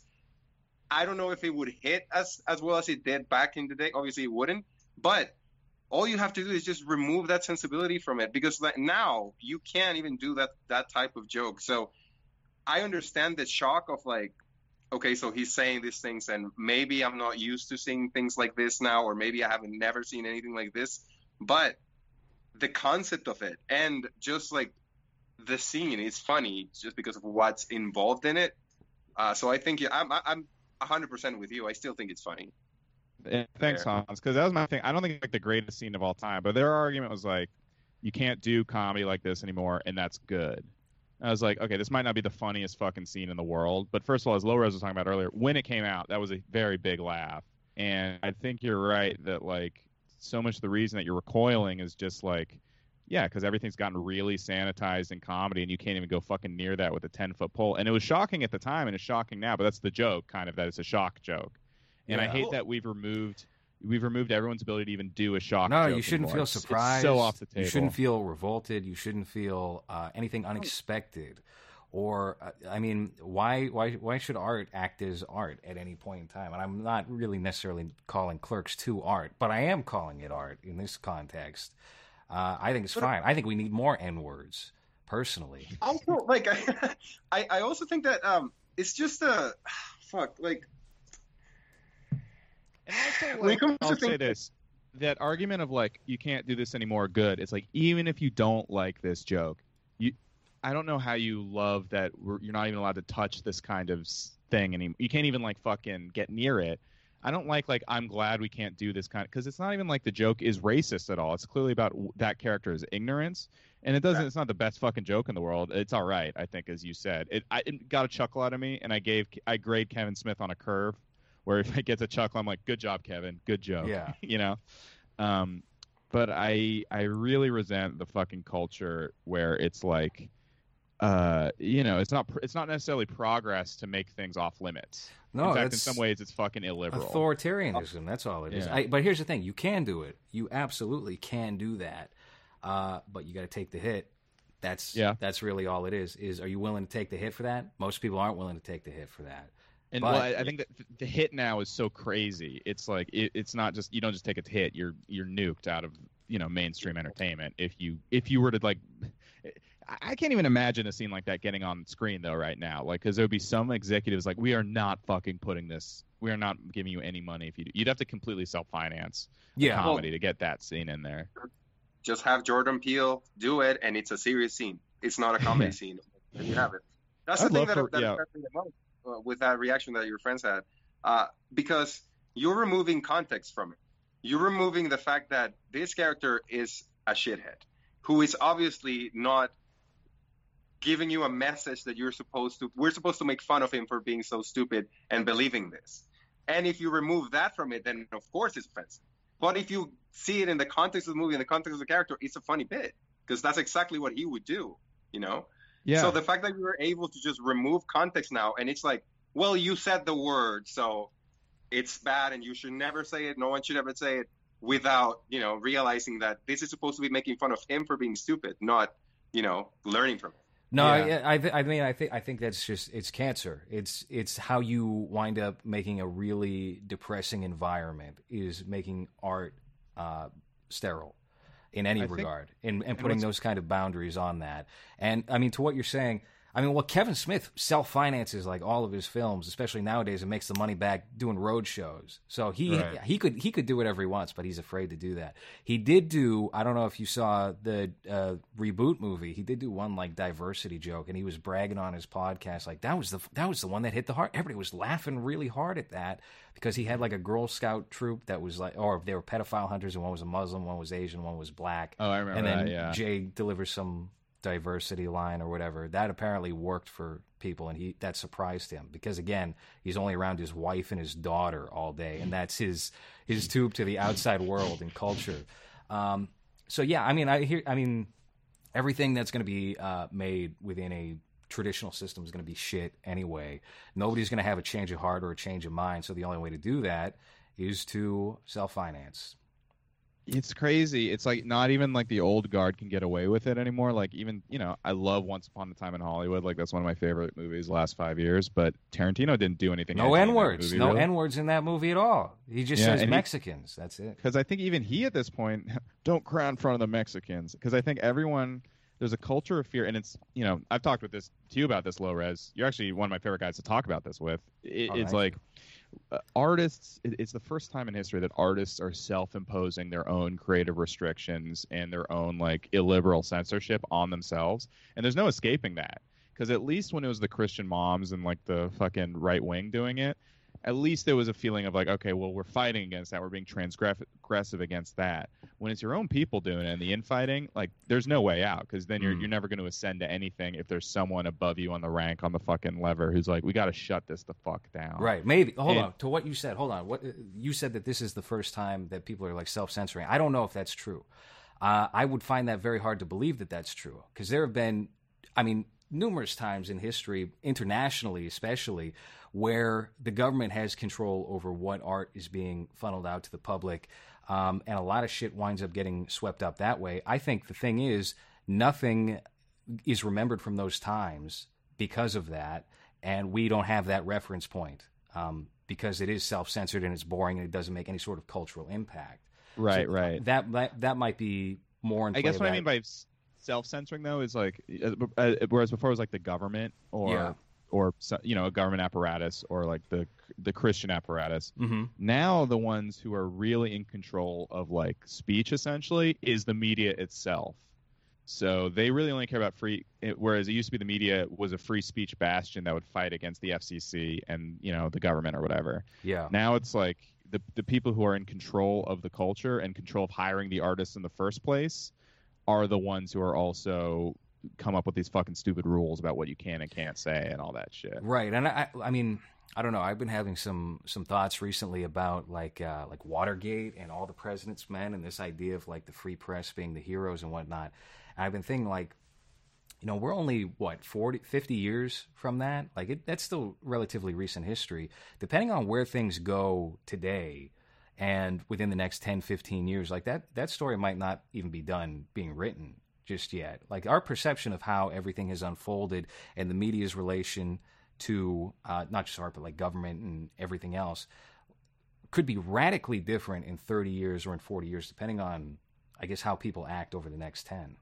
I don't know if it would hit as as well as it did back in the day. Obviously, it wouldn't. But all you have to do is just remove that sensibility from it because now you can't even do that that type of joke. So I understand the shock of like, okay, so he's saying these things, and maybe I'm not used to seeing things like this now, or maybe I haven't never seen anything like this. But the concept of it and just like the scene is funny just because of what's involved in it. Uh, so I think I'm I'm 100% with you. I still think it's funny. Yeah, Thanks, Fair. Hans. Because that was my thing. I don't think it's like the greatest scene of all time, but their argument was like, you can't do comedy like this anymore, and that's good. And I was like, okay, this might not be the funniest fucking scene in the world, but first of all, as Low Rose was talking about earlier, when it came out, that was a very big laugh, and I think you're right that like so much of the reason that you're recoiling is just like, yeah, because everything's gotten really sanitized in comedy, and you can't even go fucking near that with a ten foot pole. And it was shocking at the time, and it's shocking now, but that's the joke, kind of that it's a shock joke and I hate Well- that we've removed we've removed everyone's ability to even do a shock. No, joke you shouldn't anymore. feel It's- it's surprised. so off the table. You shouldn't feel revolted. You shouldn't feel uh, anything unexpected. Or, uh, I mean, why, why, why should art act as art at any point in time? And I'm not really necessarily calling Clerks two art, but I am calling it art in this context. Uh, I think it's fine. I think we need more N words, personally. also like <laughs> I, I also think that um it's just a fuck like And also, When it like, comes I'll say this: that argument of like you can't do this anymore. Good. It's like even if you don't like this joke, you, I don't know how you love that we're, you're not even allowed to touch this kind of thing anymore. You can't even like fucking get near it. I don't like like I'm glad we can't do this kind because it's not even like the joke is racist at all. It's clearly about that character's ignorance, and it doesn't. Right. It's not the best fucking joke in the world. It's all right, I think, as you said. It I it got a chuckle out of me, and I gave I grade Kevin Smith on a curve, where if it gets a chuckle, I'm like, good job, Kevin, good joke. Yeah. <laughs> you know. Um, but I I really resent the fucking culture where it's like, uh, you know, it's not it's not necessarily progress to make things off limits. No, in fact, in some ways, it's fucking illiberal. authoritarianism. That's all it is. Yeah. I, but here's the thing: you can do it. You absolutely can do that. Uh, but you got to take the hit. That's Yeah. That's really all it is. Is are you willing to take the hit for that? Most people aren't willing to take the hit for that. And But- well, I, I think that the hit now is so crazy. It's like it, it's not just you don't just take a hit. You're you're nuked out of you know mainstream entertainment. If you if you were to like, I- I can't even imagine a scene like that getting on screen though right now. Like because there would be some executives like we are not fucking putting this. We are not giving you any money if you. Do. You'd have to completely self finance Yeah. comedy to get that scene in there. just have Jordan Peele do it and it's a serious scene. It's not a comedy <laughs> scene. And you have it. That's I'd the thing that, for- that yeah. me the most with that reaction that your friends had. Uh, because you're removing context from it. You're removing the fact that this character is a shithead who is obviously not giving you a message that you're supposed to we're supposed to make fun of him for being so stupid and believing this. And if you remove that from it, then of course it's offensive. But if you see it in the context of the movie, in the context of the character, it's a funny bit because that's exactly what he would do, you know. Yeah. So the fact that we were able to just remove context now, and it's like, well, you said the word, so it's bad, and you should never say it. No one should ever say it without, you know, realizing that this is supposed to be making fun of him for being stupid, not, you know, learning from it. No, Yeah. I, I, th- I mean, I think I think that's just it's cancer. It's it's how you wind up making a really depressing environment is making art uh, sterile in any I regard, and, and and putting those kind of boundaries on that. And I mean, to what you're saying, I mean, well, Kevin Smith self finances like all of his films, especially nowadays, and makes the money back doing road shows. So he Right. he could he could do whatever he wants, but he's afraid to do that. He did do. I don't know if you saw the uh, reboot movie. He did do one like diversity joke, and he was bragging on his podcast like that was the that was the one that hit the heart. Everybody was laughing really hard at that because he had like a Girl Scout troop that was like, or they were pedophile hunters, and one was a Muslim, one was Asian, one was black. oh, I remember and then that. Yeah. Jay delivers some diversity line or whatever. That apparently worked for people, and he that surprised him because again, he's only around his wife and his daughter all day, and that's his his tube to the outside world and culture. Um, so yeah, I mean, I hear, I mean, everything that's going to be uh, made within a traditional system is going to be shit anyway. Nobody's going to have a change of heart or a change of mind. So the only way to do that is to self finance. It's crazy. It's like not even like the old guard can get away with it anymore. Like even you know, I love Once Upon a Time in Hollywood. Like that's one of my favorite movies last five years. But Tarantino didn't do anything. No n words. No really. N words in that movie at all. He just Yeah, says and he- Mexicans. That's it. because I think even he at this point <laughs> don't cry in front of the Mexicans because I think everyone there's a culture of fear and it's you know I've talked with this to you about this low res you're actually one of my favorite guys to talk about this with it, Oh, it's like uh, artists it, it's the first time in history that artists are self-imposing their own creative restrictions and their own like illiberal censorship on themselves. And there's no escaping that. Because at least when it was the Christian moms and like the fucking right wing doing it at least there was a feeling of like, okay, well, we're fighting against that. We're being transgressive against that. When it's your own people doing it and the infighting, like, there's no way out because then you're Mm. you're never going to ascend to anything if there's someone above you on the rank on the fucking lever who's like, we got to shut this the fuck down. Right. Maybe. Hold And- on. To what you said. Hold on. What you said that this is the first time that people are like self censoring. I don't know if that's true. Uh, I would find that very hard to believe that that's true because there have been. I mean, numerous times in history, internationally especially, where the government has control over what art is being funneled out to the public. Um, and a lot of shit winds up getting swept up that way. I think the thing is, nothing is remembered from those times because of that, and we don't have that reference point um, because it is self censored and it's boring and it doesn't make any sort of cultural impact. Right, So right. That, that that might be more. In I guess what I mean by self censoring though is like, uh, uh, whereas before it was like the government or Yeah. Or you know a government apparatus or like the the Christian apparatus. Mhm. Now the ones who are really in control of like speech essentially is the media itself. So they really only care about free. It, whereas it used to be the media was a free speech bastion that would fight against the FCC and you know the government or whatever. Yeah. Now it's like the the people who are in control of the culture and control of hiring the artists in the first place are the ones who are also come up with these fucking stupid rules about what you can and can't say and all that shit. Right, and I, I mean, I don't know. I've been having some some thoughts recently about like uh, like Watergate and all the president's men and this idea of like the free press being the heroes and whatnot. And I've been thinking like, you know, we're only what 40, 50 years from that. Like it, that's still relatively recent history. Depending on where things go today. And within the next 10, 15 years, like that, that story might not even be done being written just yet. Like our perception of how everything has unfolded and the media's relation to uh, not just art but like government and everything else could be radically different in 30 years or in 40 years depending on i guess how people act over the next 10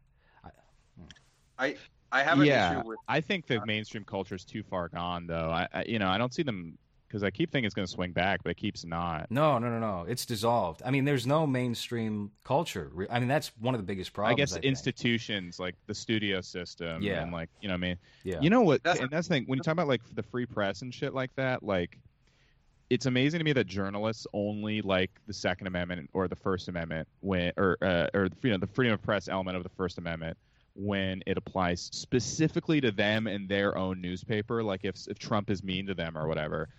I I have an yeah, issue with I think the mainstream culture is too far gone, though. I, I you know, I don't see them because I keep thinking it's going to swing back, but it keeps not. no no no no it's dissolved i mean there's no mainstream culture i mean that's one of the biggest problems I guess think. institutions like the studio system, Yeah. and like you know, what I mean, yeah You know what? That's- and that's the thing. When you talk about like the free press and shit like that, like it's amazing to me that journalists only like the Second Amendment or the First Amendment when, or uh, or you know, the freedom of press element of the First Amendment when it applies specifically to them and their own newspaper. Like if if Trump is mean to them or whatever.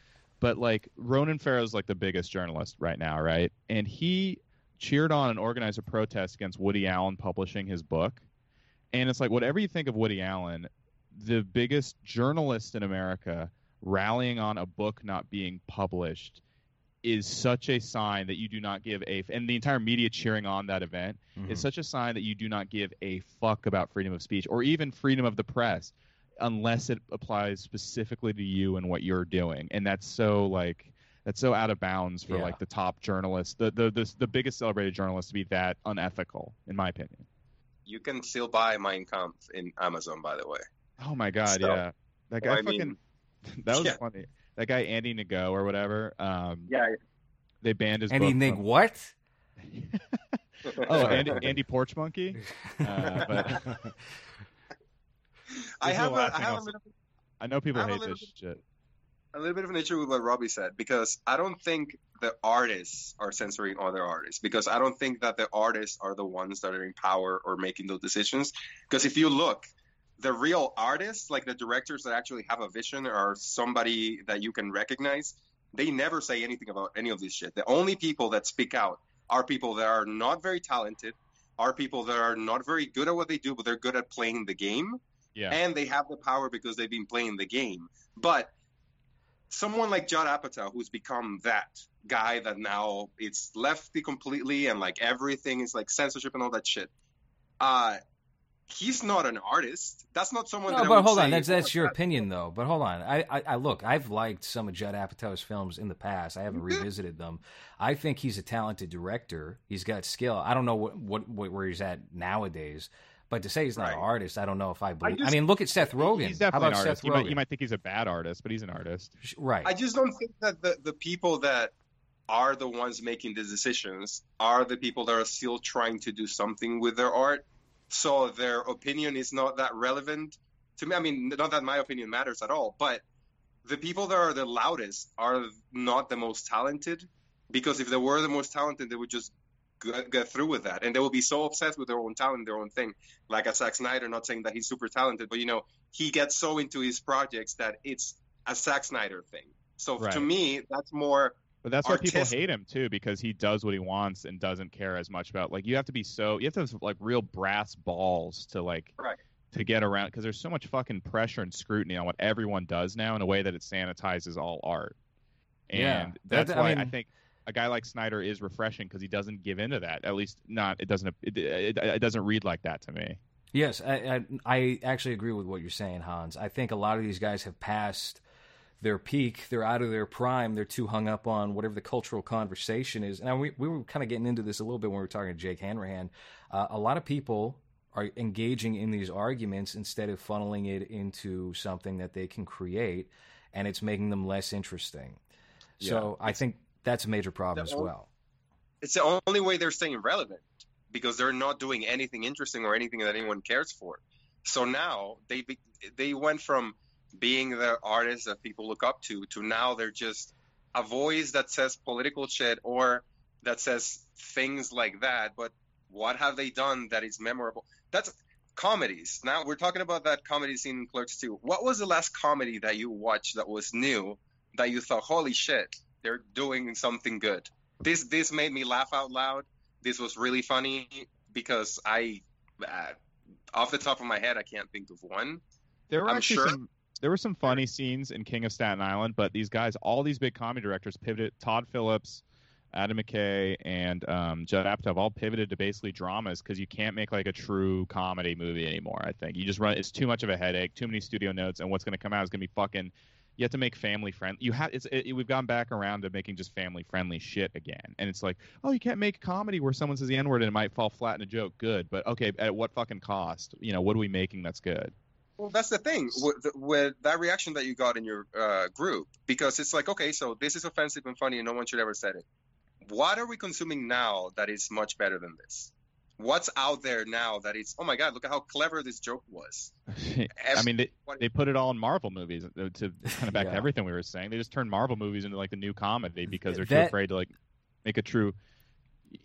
But like Ronan Farrow's like the biggest journalist right now, right? And he cheered on and organized a protest against Woody Allen publishing his book. And it's like whatever you think of Woody Allen, the biggest journalist in America rallying on a book not being published is such a sign that you do not give a and the entire media cheering on that event Mhm. is such a sign that you do not give a fuck about freedom of speech or even freedom of the press unless it applies specifically to you and what you're doing and that's so like that's so out of bounds for Yeah. like the top journalist the, the the the biggest celebrated journalist to be that unethical in my opinion you can still buy Mein Kampf in Amazon, by the way. Oh my god, So, yeah. That guy I fucking mean- <laughs> that was Yeah. funny. That guy Andy Ngo or whatever. Um Yeah. they banned his and he book nig from- what <laughs> Oh, Andy Andy Porch Monkey? <laughs> Uh, but I have a, I have a little, I know people hate this shit. a little bit of an issue with what Robbie said because I don't think the artists are censoring other artists because I don't think that the artists are the ones that are in power or making those decisions. Because if you look, the real artists, like the directors that actually have a vision or somebody that you can recognize, they never say anything about any of this shit. The only people that speak out are people that are not very talented, are people that are not very good at what they do, but they're good at playing the game Yeah. and they have the power because they've been playing the game. But someone like Judd Apatow, who's become that guy that now it's lefty completely and like everything is like censorship and all that shit. Uh, he's not an artist. That's not someone. No, but hold on. That's "Oh, that's your that- <laughs> opinion, though. But hold on. I, I, I look. I've liked some of Judd Apatow's films in the past. I haven't Mhm. revisited them. I think he's a talented director. He's got skill. I don't know what, what, what where he's at nowadays. But to say he's not Right. an artist, I don't know if I believe. I, just- mean, look at Seth Rogen. He's How definitely about an artist. Seth You Rogen? might, you might think he's a bad artist, but he's an artist. right. I just don't think that the, the people that are the ones making the decisions are the people that are still trying to do something with their art. So their opinion is not that relevant to me. I mean, not that my opinion matters at all, but the people that are the loudest are not the most talented because if they were the most talented, they would just get, get through with that. And they will be so obsessed with their own talent, their own thing. Like a Zack Snyder, not saying that he's super talented, but you know, he gets so into his projects that it's a Zack Snyder thing. So Right. to me, that's more But that's why people hate him too, because he does what he wants and doesn't care as much about like you have to be so you have to have like real brass balls to like Right. to get around because there's so much fucking pressure and scrutiny on what everyone does now in a way that it sanitizes all art. And Yeah, that's that- why I mean- think a guy like Snyder is refreshing because he doesn't give into that. At least not it doesn't it, it, it doesn't read like that to me. Yes, I, I I actually agree with what you're saying, Hans. I think a lot of these guys have passed their peak. They're out of their prime. They're too hung up on whatever the cultural conversation is. And we we were kind of getting into this a little bit when we were talking to Jake Hanrahan. Uh, a lot of people are engaging in these arguments instead of funneling it into something that they can create, and it's making them less interesting. So I think that's a major problem The as only- well. It's the only way they're staying relevant because they're not doing anything interesting or anything that anyone cares for. So now they they went from being the artists that people look up to to now they're just a voice that says political shit or that says things like that. But what have they done that is memorable? That's comedies. Now we're talking about that comedy scene in Clerks 2. What was the last comedy that you watched that was new that you thought, holy shit, they're doing something good? This this made me laugh out loud. This was really funny because I, uh, off the top of my head, I can't think of one. There were I'm actually sure- some there were some funny scenes in King of Staten Island, but these guys, all these big comedy directors pivoted. Todd Phillips, Adam McKay, and um, Judd Apatow all pivoted to basically dramas because you can't make like a true comedy movie anymore. I think you just run. It's too much of a headache. Too many studio notes, and what's going to come out is going to be fucking. You have to make family friend. You have. It's. It, we've gone back around to making just family friendly shit again, and it's like, oh, you can't make comedy where someone says the n word and it might fall flat in a joke. Good, but okay, at what fucking cost? You know, what are we making that's good? Well, that's the thing with, with that reaction that you got in your uh, group, because it's like, okay, so this is offensive and funny, and no one should ever said it. What are we consuming now that is much better than this? What's out there now that it's, oh my god, look at how clever this joke was. <laughs> I mean, they, they put it all in Marvel movies uh, to kind of back Yeah. to everything we were saying. They just turned Marvel movies into like the new comedy because they're too afraid to like make a true.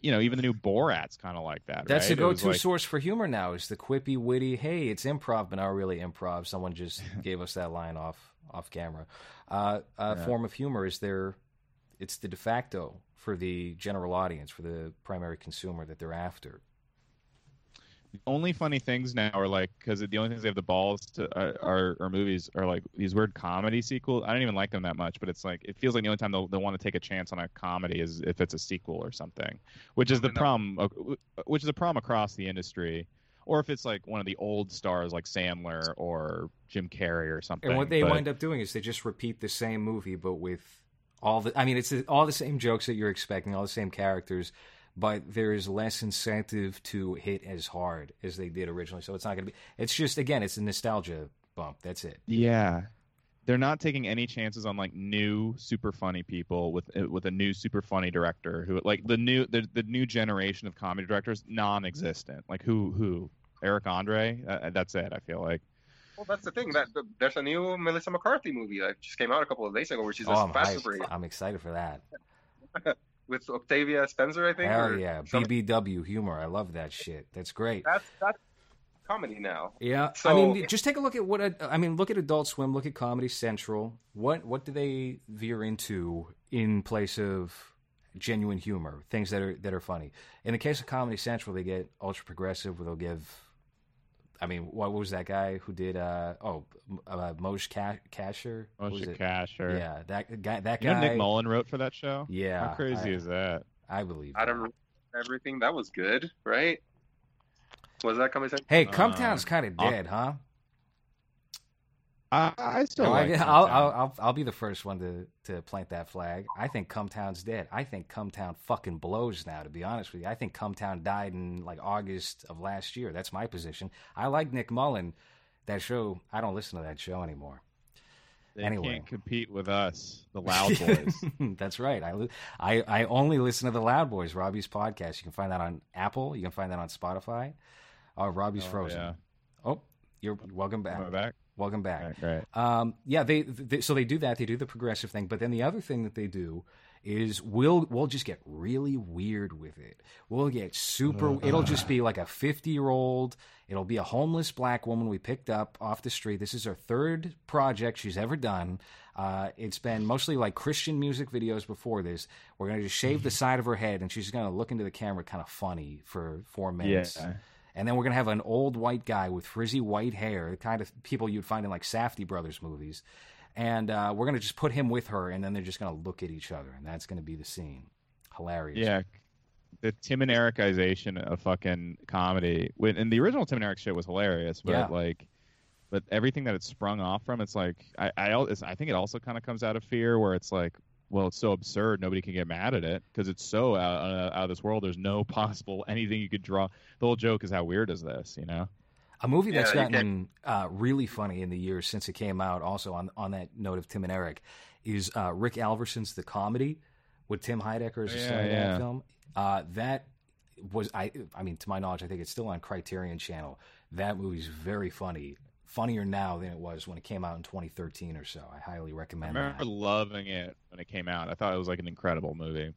You know, even the new Borat's kind of like that. That's right? the go-to like- source for humor now. Is the quippy, witty? Hey, it's improv, but not really improv. Someone just <laughs> gave us that line off off camera. Uh, a Yeah. form of humor is their. It's the de facto for the general audience, for the primary consumer that they're after. Only funny things now are like because the only things they have the balls to uh, are, are movies are like these weird comedy sequels. I don't even like them that much, but it's like it feels like the only time they'll, they'll want to take a chance on a comedy is if it's a sequel or something, which is the problem. uh, Which is a problem across the industry, or if it's like one of the old stars like Sandler or Jim Carrey or something. And what they but- wind up doing is they just repeat the same movie, but with all the. I mean, it's all the same jokes that you're expecting, all the same characters, but there is less incentive to hit as hard as they did originally. So it's not going to be. It's just again, it's a nostalgia bump. That's it. Yeah. They're not taking any chances on like new super funny people with uh, with a new super funny director who like the new the, the new generation of comedy directors non-existent. Like who who Eric Andre? Uh, that's it. I feel like. Well, that's the thing. That there's a new Melissa McCarthy movie that just came out a couple of days ago, where she's oh, a I'm, fast I'm excited for that. <laughs> with Octavia Spencer, I think. Hell or yeah, some- BBW humor. I love that shit. That's great. That's that's comedy now. Yeah, I mean, just take a look at what I mean. Look at Adult Swim. Look at Comedy Central. What what do they veer into in place of genuine humor? Things that are that are funny. In the case of Comedy Central, they get ultra progressive. Where they'll give. I mean, what was that guy who did? uh Oh, uh, Moshe Ca- Kasher. Moshe it? Kasher. Yeah, that guy. That You know guy. Nick Mullen wrote for that show. Yeah, How crazy I, is that? I believe. I that. don't everything. That was good, right? Was that coming? Hey, Uh, Cumtown's kind of I'll- dead, huh? I, I still oh, No, like. I, I'll, I'll, I'll, I'll be the first one to, to plant that flag. I think Cumtown's dead. I think Cumtown fucking blows now, to be honest with you. I think Cumtown died in like August of last year. That's my position. I like Nick Mullen. That show, I don't listen to that show anymore. They anyway. can't compete with us, the <laughs> Loud Boys. That's right. I, I, I only listen to the Loud Boys, Robbie's podcast. You can find that on Apple. You can find that on Spotify. Oh, Robbie's Oh, frozen. yeah. Oh, you're welcome back. Am back? Welcome back. Right, great. Um, yeah, they, they so they do that. They do the progressive thing, but then the other thing that they do is we'll we'll just get really weird with it. We'll get super. It'll just be like a fifty year old. It'll be a homeless black woman we picked up off the street. This is her third project she's ever done. Uh, it's been mostly like Christian music videos before this. We're gonna just shave the side of her head, and she's gonna look into the camera kind of funny for four minutes Yeah. And then we're gonna have an old white guy with frizzy white hair, the kind of people you'd find in like Safdie brothers movies, and uh, we're gonna just put him with her, and then they're just gonna look at each other, and that's gonna be the scene. Hilarious. Yeah, the Tim and Ericization of fucking comedy. When and the original Tim and Eric shit was hilarious, but Yeah. like, but everything that it's sprung off from, it's like I I, it's, I think it also kind of comes out of fear, where it's like, well, it's so absurd, nobody can get mad at it because it's so out, uh, out of this world. There's no <laughs> possible anything you could draw. The whole joke is how weird is this, you know? A movie that's Yeah, gotten uh, really funny in the years since it came out, also on on that note of Tim and Eric, is uh, Rick Alverson's The Comedy with Tim Heidecker as a Yeah, star in that yeah. film. Uh, that was I I mean to my knowledge, I think it's still on Criterion Channel. That movie's very funny, funnier now than it was when it came out in 2013 or so. I highly I recommend remember that. loving it when it came out. I thought it was like an incredible movie.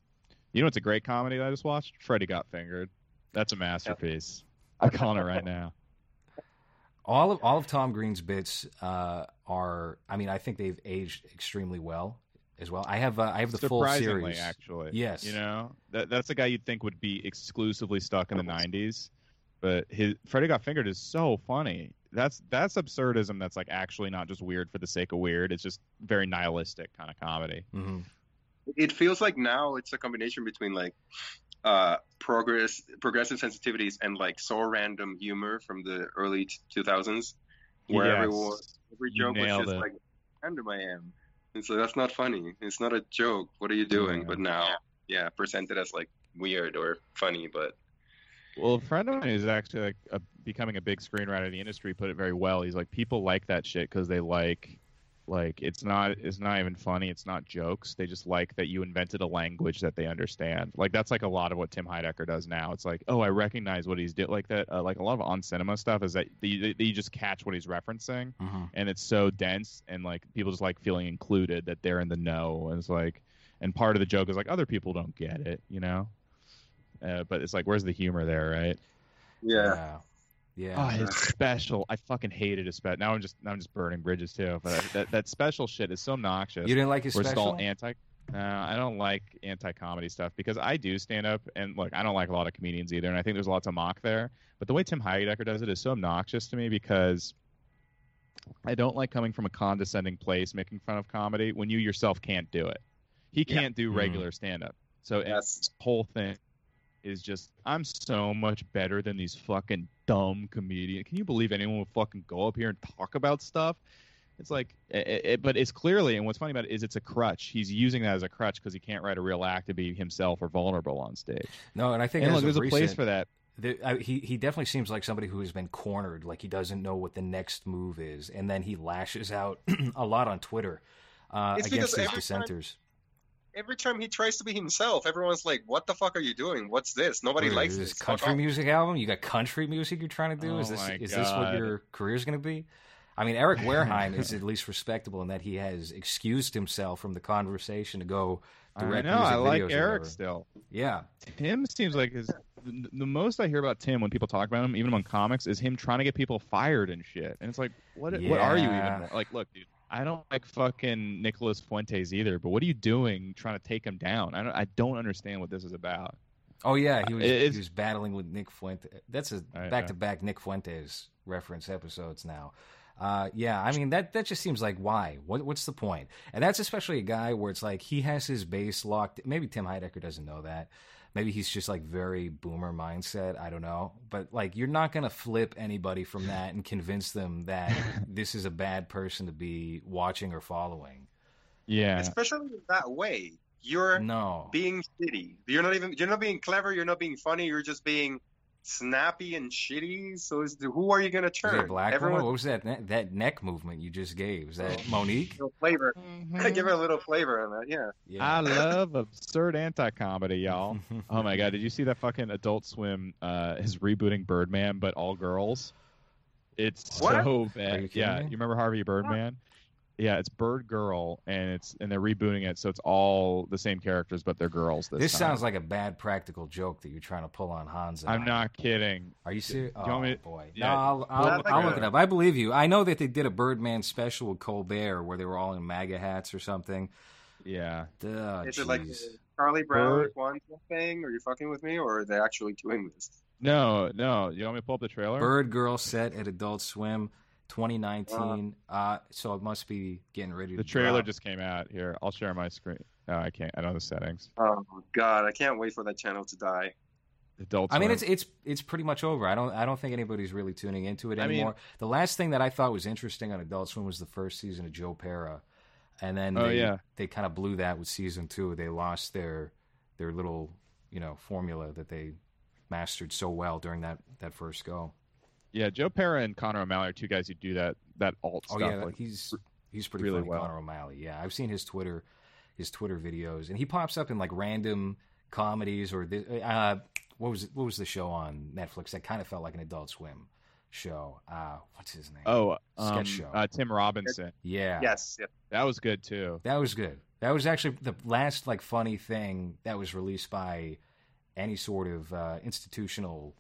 You know, it's a great comedy that I just watched. Freddie Got Fingered. That's a masterpiece. I'm calling it right now. <laughs> all of all of Tom Green's bits uh, are. I mean, I think they've aged extremely well as well. I have uh, I have the full series. actually. Yes. You know, that, that's a guy you'd think would be exclusively stuck in the '90s, but his Freddie Got Fingered is so funny. That's that's absurdism. That's like actually not just weird for the sake of weird. It's just very nihilistic kind of comedy. hmm It feels like now it's a combination between like uh progress progressive sensitivities and like so random humor from the early 2000s where Yes. everyone every joke was just it. like random I am. And so that's not funny. It's not a joke. What are you doing? Yeah. But now, yeah, presented as like weird or funny, but Well, a friend of mine is actually like a, becoming a big screenwriter in the industry put it very well. He's like, people like that shit because they like, like it's not it's not even funny. It's not jokes. They just like that you invented a language that they understand. Like that's like a lot of what Tim Heidecker does now. It's like, oh, I recognize what he's doing. Like that. Uh, like a lot of on cinema stuff is that you, you just catch what he's referencing, hmm and it's so dense, and like people just like feeling included that they're in the know. And it's like, and part of the joke is like other people don't get it, you know. Uh, but it's like, where's the humor there, right? yeah. Yeah. Yeah. Oh, his special! I fucking hated his special. Now I'm just now I'm just burning bridges too. But that that special shit is so obnoxious. you didn't like his We're special? all anti. No, I don't like anti-comedy stuff because I do stand up and look. I don't like a lot of comedians either, and I think there's lots of mock there. But the way Tim Heidecker does it is so obnoxious to me because I don't like coming from a condescending place, making fun of comedy when you yourself can't do it. He can't do Mhm. regular stand-up, so and Yes. this whole thing is just I'm so much better than these fucking dumb comedians. Can you believe anyone would fucking go up here and talk about stuff? It's like, it, it, but it's clearly, and what's funny about it is it's a crutch. He's using that as a crutch because he can't write a real act to be himself or vulnerable on stage. No, and I think And look, of there's a place for that. the, I, he he definitely seems like somebody who has been cornered, like he doesn't know what the next move is, and then he lashes out <clears throat> a lot on Twitter uh, against because his every time- dissenters. Every time he tries to be himself, everyone's like, "What the fuck are you doing? What's this? Nobody What likes is this." this Fuck country off." music album? You got country music you're trying to do? is Oh this my is this what God. your career's going to be? I mean, Eric Wareheim is at <laughs> least respectable in that he has excused himself from the conversation to go I direct know. music I like Eric still. Yeah, Tim seems like his. The the most I hear about Tim when people talk about him, even among comics, is him trying to get people fired and shit. And it's like, what? What are you even? Like, look, dude. I don't like fucking Nicholas Fuentes either, but what are you doing trying to take him down? I don't. I don't understand what this is about. Oh yeah, he was it's- he was battling with Nick Fuentes. That's a back to back Nick Fuentes reference episodes now. Uh, yeah, I mean that that just seems like why? What what's the point? And that's especially a guy where it's like he has his base locked. Maybe Tim Heidecker doesn't know that. Maybe he's just like very boomer mindset. I don't know. But like you're not gonna flip anybody from that and convince them that <laughs> this is a bad person to be watching or following. Yeah. Especially that way, you're No. being shitty. You're not even. You're not being clever. You're not being funny. You're just being snappy and shitty. So is the, who are you gonna Is it a turn? black Everyone woman? What was that ne- that neck movement you just gave? Is that Monique? little flavor. <laughs> Give her a little flavor on that. Yeah. Yeah. I love absurd anti-comedy, y'all. <laughs> Oh my god, did you see that fucking Adult Swim uh, is rebooting Birdman, but all girls? It's What? so Are bad. you yeah, me? you remember Harvey Birdman? Yeah, it's Birdgirl, and it's and they're rebooting it, so it's all the same characters, but they're girls. This, This time. sounds like a bad practical joke that you're trying to pull on Hans. and I'm I. not kidding. Are you serious? Do you want oh me to- boy! yeah. No, I'll, I'll, Well, I'll look it up. I believe you. I know that they did a Birdman special with Colbert where they were all in MAGA hats or something. Yeah, Duh, is it like Charlie Brown Bird- Kwanzaa thing? Are you fucking with me, or are they actually doing this? No, no. You want me to pull up the trailer? Birdgirl set at Adult Swim, 2019. Uh, so it must be getting ready. The to trailer drop. just came out. Here, I'll share my screen. No, I can't. I know the settings. Oh God, I can't wait for that channel to die. Adult. I mean, it's it's it's pretty much over. I don't I don't think anybody's really tuning into it I mean- anymore. the last thing that I thought was interesting on Adult Swim was the first season of Joe Pera, and then Oh, they, yeah. they kind of blew that with season two. They lost their their little you know formula that they mastered so well during that that first go. Yeah. Joe Pera and Connor O'Malley are two guys who do that that alt Oh stuff. yeah, like, he's he's pretty really funny, well. Connor O'Malley. Yeah, I've seen his Twitter his Twitter videos, and he pops up in like random comedies or this, uh, what was it, what was the show on Netflix that kind of felt like an Adult Swim show? Uh, what's his name? oh, Sketch um, show. Uh, Tim Robinson. yeah, Yes, yeah. That was good too. that was good. That was actually the last like funny thing that was released by any sort of uh, institutional.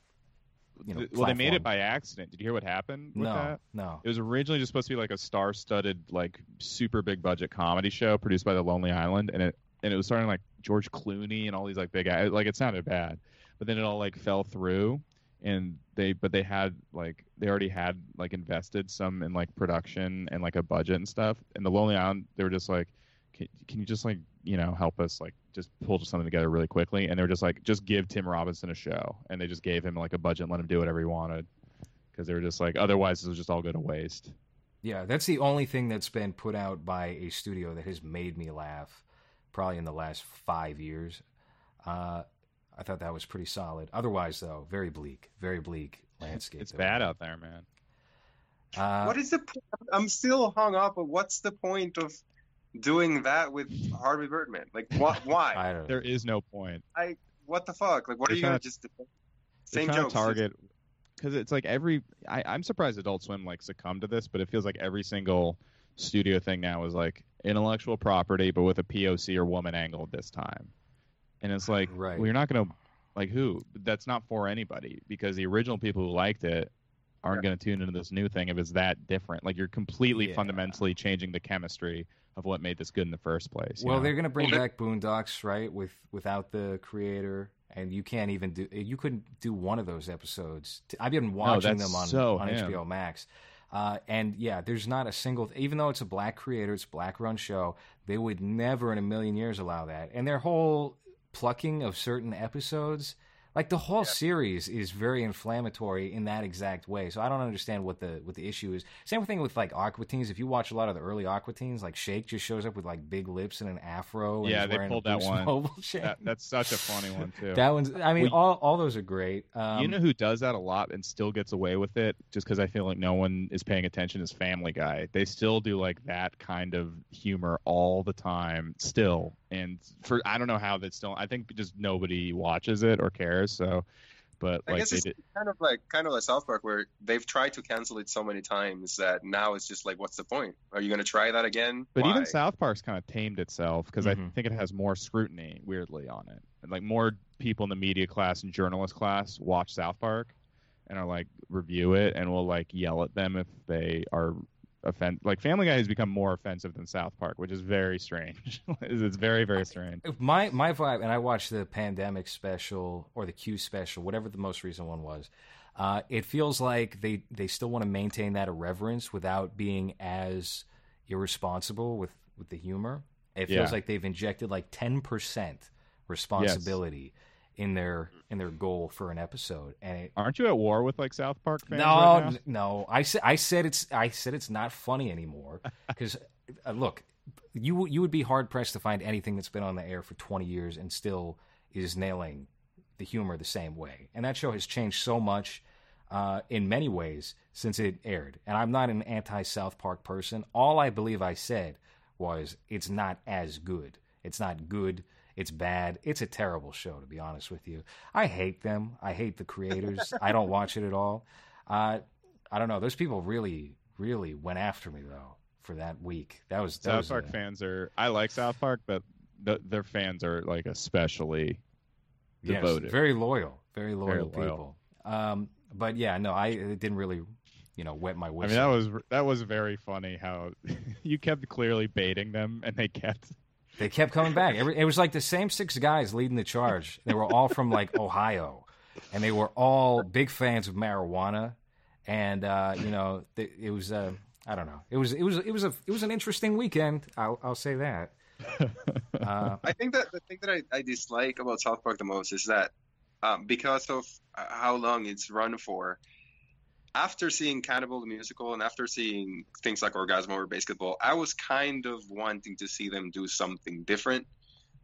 You know, well, they made it by accident. Did you hear what happened with no, that? no. It was originally just supposed to be like a star-studded, like super big budget comedy show produced by the Lonely Island, and it and it was starting like George Clooney and all these like big guys. Like it sounded bad, but then it all like fell through, and they but they had like they already had like invested some in like production and like a budget and stuff. And the Lonely Island, they were just like, can, can you just like you know help us like just pull something together really quickly? And they were just like, just give Tim Robinson a show, and they just gave him like a budget and let him do whatever he wanted because they were just like otherwise this was just all go to waste. Yeah, that's the only thing that's been put out by a studio that has made me laugh, probably in the last five years. Uh, I thought that was pretty solid. Otherwise, though, very bleak, very bleak landscape. It's bad out there, man. Uh, what is the? po- I'm still hung up. But what's the point of doing that with Harvey Birdman? Like, wh- <laughs> why? I don't. There is no point. I what the fuck? Like, what are They're you gonna trying just They're same trying jokes? target because it's like every. I, I'm surprised Adult Swim like succumbed to this, but it feels like every single studio thing now is like intellectual property, but with a POC or woman angle this time. And it's like, Right. well, you're not gonna like who? That's not for anybody because the original people who liked it aren't going to tune into this new thing if it's that different. Like you're completely Yeah. fundamentally changing the chemistry of what made this good in the first place. Well, know? they're going to bring back Boondocks, right? With without the creator, and you can't even do. You couldn't do one of those episodes. I've been watching that's them on so on him. HBO Max, uh, and yeah, there's not a single. Even though it's a black creator, it's a black run show. They would never in a million years allow that. And their whole plucking of certain episodes. Like the whole series is very inflammatory in that exact way, so I don't understand what the what the issue is. Same thing with like Aqua Teens. If you watch a lot of the early Aqua Teens, like Shake just shows up with like big lips and an afro. And Yeah, they pulled that one. That, that's such a funny one too. That one's. I mean, Well, all all those are great. Um, you know who does that a lot and still gets away with it just because I feel like no one is paying attention is Family Guy. They still do like that kind of humor all the time, still. And for I don't know how that's still. I think just nobody watches it or cares. So, but I like guess it's did, kind of like kind of like South Park, where they've tried to cancel it so many times that now it's just like, what's the point? Are you gonna try that again? but Why? even South Park's kind of tamed itself because I Mhm. think it has more scrutiny weirdly on it. And like more people in the media class and journalist class watch South Park and are like review it and will like yell at them if they are offend like Family Guy has become more offensive than South Park, which is very strange. <laughs> it's very very strange. my my vibe, and I watched the pandemic special or the Q special, whatever the most recent one was. Uh, it feels like they they still want to maintain that irreverence without being as irresponsible with with the humor. It feels Yeah. like they've injected like ten percent responsibility in their in their goal for an episode, and it, Aren't you at war with like South Park fans? no, right now? no. I said I said it's I said it's not funny anymore <laughs> because uh, look, you you would be hard pressed to find anything that's been on the air for 20 years and still is nailing the humor the same way. And that show has changed so much uh, in many ways since it aired. And I'm not an anti South Park person. All I believe I said was it's not as good. It's not good. It's bad. It's a terrible show, to be honest with you. I hate them. I hate the creators. <laughs> I don't watch it at all. Uh, I don't know. Those people really, really went after me though for that week. That was that South was Park a- fans are. I like South Park, but the, their fans are like especially Yes, devoted. very loyal, very loyal Very loyal. people. Um, but yeah, no, I it didn't really, you know, wet my whistle. I mean, that was that was very funny how <laughs> you kept clearly baiting them, and they kept. They kept coming back. Every, it was like the same six guys leading the charge. They were all from like Ohio. and they were all big fans of marijuana, and uh, you know, th- it was. Uh, I don't know. It was it was it was a it was an interesting weekend. I'll I'll say that. <laughs> Uh, I think that the thing that I, I dislike about South Park the most is that um, because of how long it's run for, after seeing Cannibal the musical and after seeing things like Orgazmo or Basketball, I was kind of wanting to see them do something different.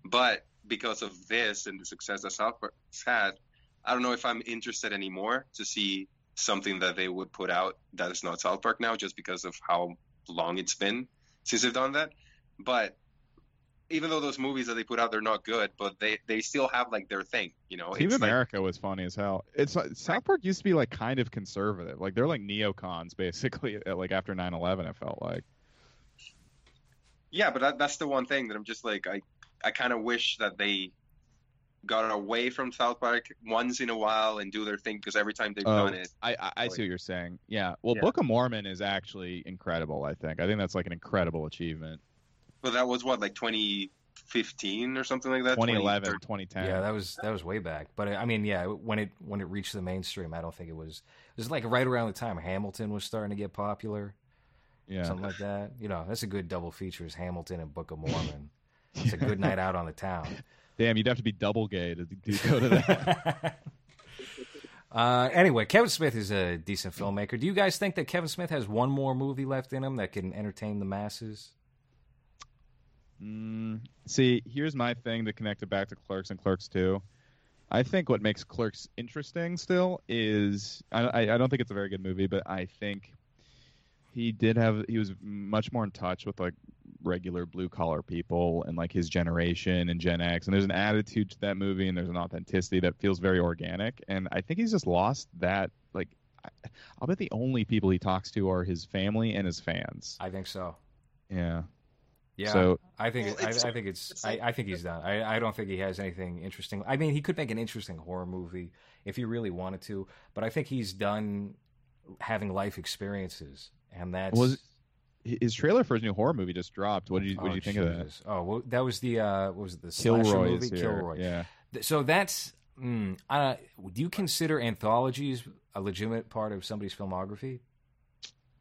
But because of this and the success that South Park's had, I don't know if I'm interested anymore to see something that they would put out that is not South Park now, just because of how long it's been since they've done that. But even though those movies that they put out they're not good, but they they still have like their thing, you know. Team It's like- America was funny as hell. It's like, South Park used to be like kind of conservative. Like they're like neocons basically. <laughs> At, like after 9/11, it felt like. Yeah, but that, that's the one thing that I'm just like I I kind of wish that they got away from South Park once in a while and do their thing because every time they've Oh, done it, I, I, I see what you're saying. Yeah. Well, Yeah. Book of Mormon is actually incredible. I think. I think that's like an incredible achievement. But that was what like 2015 or something like that. 2011, 2013. 2010. yeah, that was that was way back. But I mean, yeah, when it when it reached the mainstream, I don't think it was. It was like right around the time Hamilton was starting to get popular, yeah. something like that. You know, that's a good double feature: is Hamilton and Book of Mormon. It's a good night out on the town. <laughs> Damn, you'd have to be double gay to, to go to that. <laughs> uh, anyway, Kevin Smith is a decent filmmaker. Do you guys think that Kevin Smith has one more movie left in him that can entertain the masses? Mm, see, here's my thing to connect it back to Clerks and Clerks 2. I think what makes Clerks interesting still is I, I, don't think it's a very good movie, but I think he did have he was much more in touch with like regular blue collar people and like his generation and Gen X, and there's an attitude to that movie and there's an authenticity that feels very organic, and I think he's just lost that like. I- I'll bet the only people he talks to are his family and his fans. I think so. Yeah. Yeah, So I think Well, I, it's- I think it's, it's I, I think he's done. I, I don't think he has anything interesting. I mean, he could make an interesting horror movie if he really wanted to, but I think he's done having life experiences, and that's Was his trailer for his new horror movie just dropped. What did you What oh, did you think of that? Oh, well, that was the uh, what was it, the slasher movie is here. Kilroy. Yeah. So that's. Mm, uh, do you consider anthologies a legitimate part of somebody's filmography?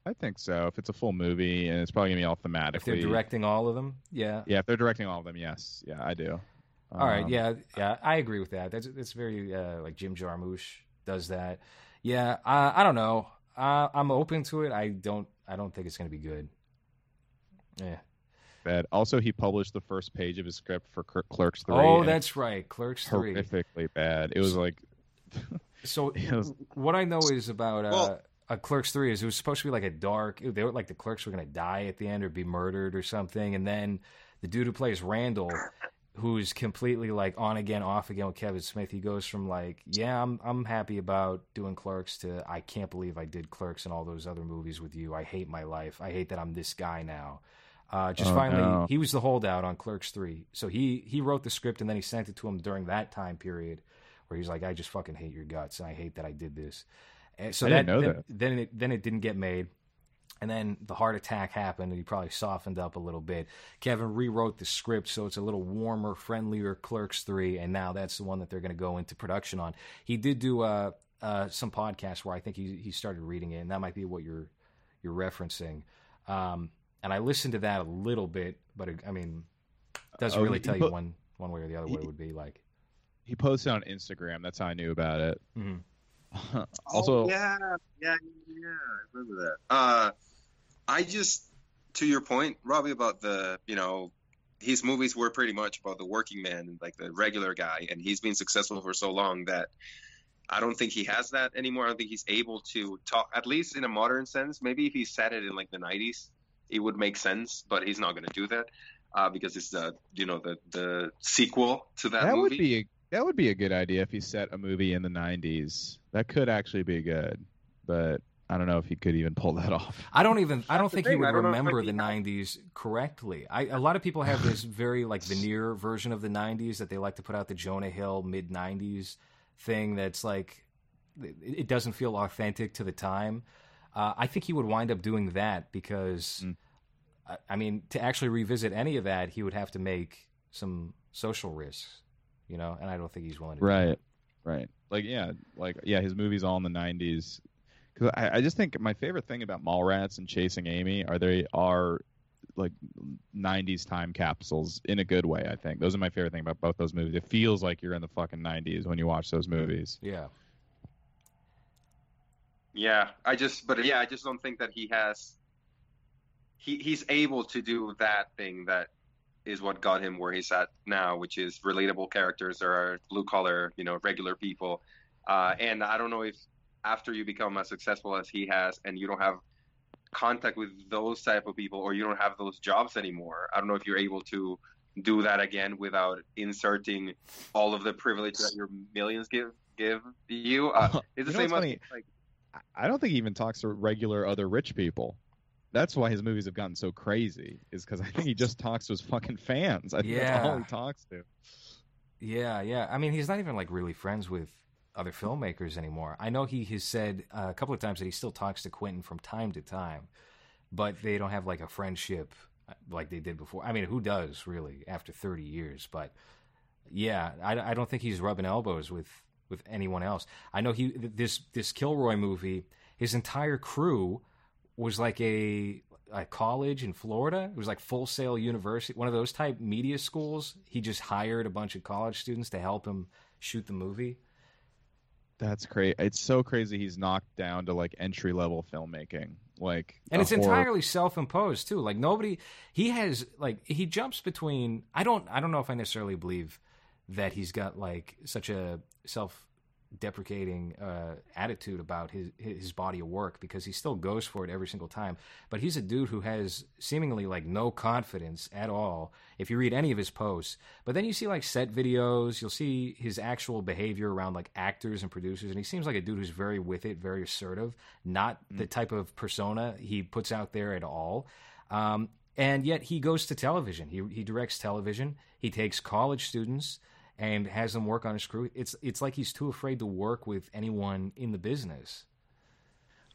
I think so. If it's a full movie and it's probably gonna be all thematically. If they're directing all of them, yeah. Yeah, if they're directing all of them, yes. Yeah, I do. All right, Um, yeah, yeah, I agree with that. That's that's very uh, like Jim Jarmusch does that. Yeah, I, I don't know. Uh, I'm open to it. I don't. I don't think it's going to be good. Yeah. Bad. Also, he published the first page of his script for Cler- Clerks Three. Oh, that's right. Clerks three. horrifically bad. It was like <laughs> So was- what I know is about uh, Well- uh, Clerks three is it was supposed to be like a dark. They were like the clerks were going to die at the end or be murdered or something, and then the dude who plays Randall, who's completely like on again, off again with Kevin Smith, he goes from like, yeah, I'm I'm happy about doing Clerks to I can't believe I did Clerks and all those other movies with you. I hate my life. I hate that I'm this guy now. Uh, just Oh, finally, no. he was the holdout on Clerks three, so he he wrote the script and then he sent it to him during that time period where he's like, I just fucking hate your guts and I hate that I did this. And so I that, didn't know then, that. then it then it didn't get made. And then the heart attack happened, and he probably softened up a little bit. Kevin rewrote the script so it's a little warmer, friendlier Clerks 3, and now that's the one that they're going to go into production on. He did do uh, uh, some podcasts where I think he, he started reading it, and that might be what you're you're referencing. Um, and I listened to that a little bit, but it, I mean, doesn't Oh, really he tell you one one way or the other what it would be like. he posted on Instagram. That's how I knew about it. Mhm. <laughs> also, Oh, yeah, yeah, yeah, I remember that. Uh, I just, to your point, Robbie, about the, you know, his movies were pretty much about the working man, like the regular guy, and he's been successful for so long that I don't think he has that anymore. I don't think he's able to talk, at least in a modern sense. Maybe if he said it in like the '90s, it would make sense, but he's not going to do that uh, because it's the, you know, the the sequel to that, that movie. would be a, that would be a good idea if he set a movie in the '90s. That could actually be good, but I don't know if he could even pull that off. I don't even. I don't the think he would I don't know if remember the '90s correctly. I, a lot of people have this very like veneer version of the '90s that they like to put out the Jonah Hill mid '90s thing. That's like it, it doesn't feel authentic to the time. Uh, I think he would wind up doing that because, Mm. I, I mean, to actually revisit any of that, he would have to make some social risks, you know. And I don't think he's willing to. do Right, right. Like yeah, like yeah, his movies all in the '90s. Because I, I just think my favorite thing about Mallrats and Chasing Amy are they are like 90s time capsules in a good way. I think those are my favorite thing about both those movies. It feels like you're in the fucking 90s when you watch those mm-hmm. movies. Yeah. Yeah, I just, but yeah, I just don't think that he has. He he's able to do that thing that is what got him where he's at now, which is relatable characters or are blue collar, you know, regular people. Uh, and I don't know if after you become as successful as he has, and you don't have contact with those type of people, or you don't have those jobs anymore, I don't know if you're able to do that again without inserting all of the privilege that your millions give give you. Uh, <laughs> it's the You know same funny? like I don't think he even talks to regular other rich people. That's why his movies have gotten so crazy. Is because I think he just talks to his fucking fans. I think that's all Yeah. he talks to. Yeah, yeah. I mean, he's not even like really friends with other filmmakers anymore. I know he has said uh, a couple of times that he still talks to Quentin from time to time, but they don't have like a friendship uh, like they did before. I mean, who does really after 30 years? But yeah, I, I don't think he's rubbing elbows with with anyone else. I know he this this Kilroy movie. His entire crew was like a a college in Florida. It was like Full Sail University, one of those type media schools. He just hired a bunch of college students to help him shoot the movie. That's crazy. It's so crazy. He's knocked down to like entry level filmmaking. Like, and it's horror- entirely self-imposed too like nobody he has like he jumps between i don't i don't know if i necessarily believe that he's got like such a self deprecating uh, attitude about his his body of work because he still goes for it every single time. But he's a dude who has seemingly like no confidence at all if you read any of his posts. But then you see like set videos you'll see his actual behavior around like actors and producers and he seems like a dude who's very with it very assertive not the type of persona he puts out there at all. Um, and yet he goes to television. He, he directs television. He takes college students and has them work on his crew it's it's like he's too afraid to work with anyone in the business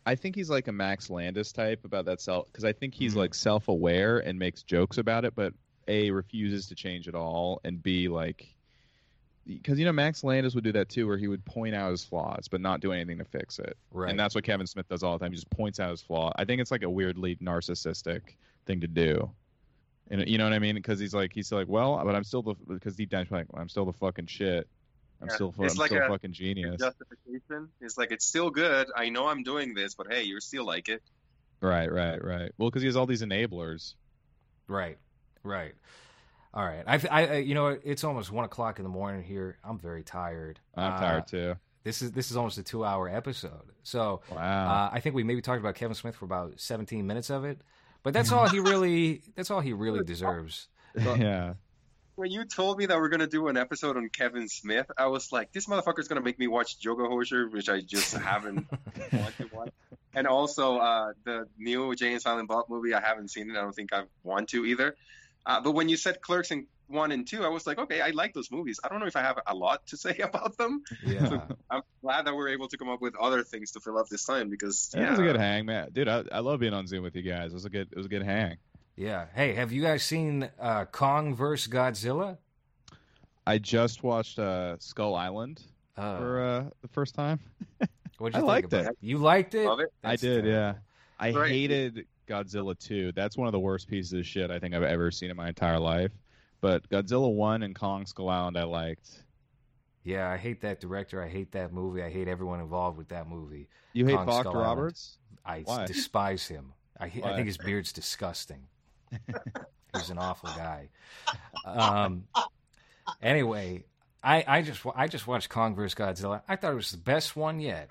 I think he's like a Max Landis type about that self because I think he's Mhm. like self aware and makes jokes about it, but a refuses to change at all, and b like because you know Max Landis would do that too, where he would point out his flaws but not do anything to fix it, right and that's what Kevin Smith does all the time. He just points out his flaw. I think it's like a weirdly narcissistic thing to do. And you know what I mean? Because he's like, he's like, well, but I'm still the because deep down he's like, I'm still the fucking shit. I'm Yeah, still, it's I'm like still a- fucking genius. justification. It's like it's still good. I know I'm doing this, but hey, you still like it. Right, right, right. Well, because he has all these enablers. Right, right. All right. I, I, I- you know, it's almost one o'clock in the morning here. I'm very tired. I'm Uh, tired too. This is this is almost a two hour episode. So Wow. uh, I think we maybe talked about Kevin Smith for about 17 minutes of it, but that's all he really that's all he really deserves. <laughs> yeah. When you told me that we're gonna do an episode on Kevin Smith, I was like, this motherfucker's gonna make me watch Yoga Hosers, which I just <laughs> haven't want to watch. And also uh, the new Jay and Silent Bob movie, I haven't seen it. I don't think I want to either. Uh, but when you said Clerks and one and two, I was like, okay, I like those movies. I don't know if I have a lot to say <laughs> about them. Yeah. <laughs> I'm glad that we're able to come up with other things to fill up this time because It yeah, was a good hang, man. Dude, I, I love being on Zoom with you guys. It was a good it was a good hang. Yeah. Hey, have you guys seen uh, Kong vs. Godzilla? I just watched uh, Skull Island Uh, for uh, the first time. <laughs> what'd I you think liked about it. You liked it? love it. I did, terrible. yeah. I Right. hated Godzilla 2. That's one of the worst pieces of shit I think I've ever seen in my entire life. But Godzilla 1 and Kong Skull Island I liked. Yeah, I hate that director. I hate that movie. I hate everyone involved with that movie. You hate Kong Island. Roberts? I Why? despise him. I, I think his beard's disgusting. <laughs> He's an awful guy. Um, anyway, I, I just I just watched Kong vs Godzilla. I thought it was the best one yet.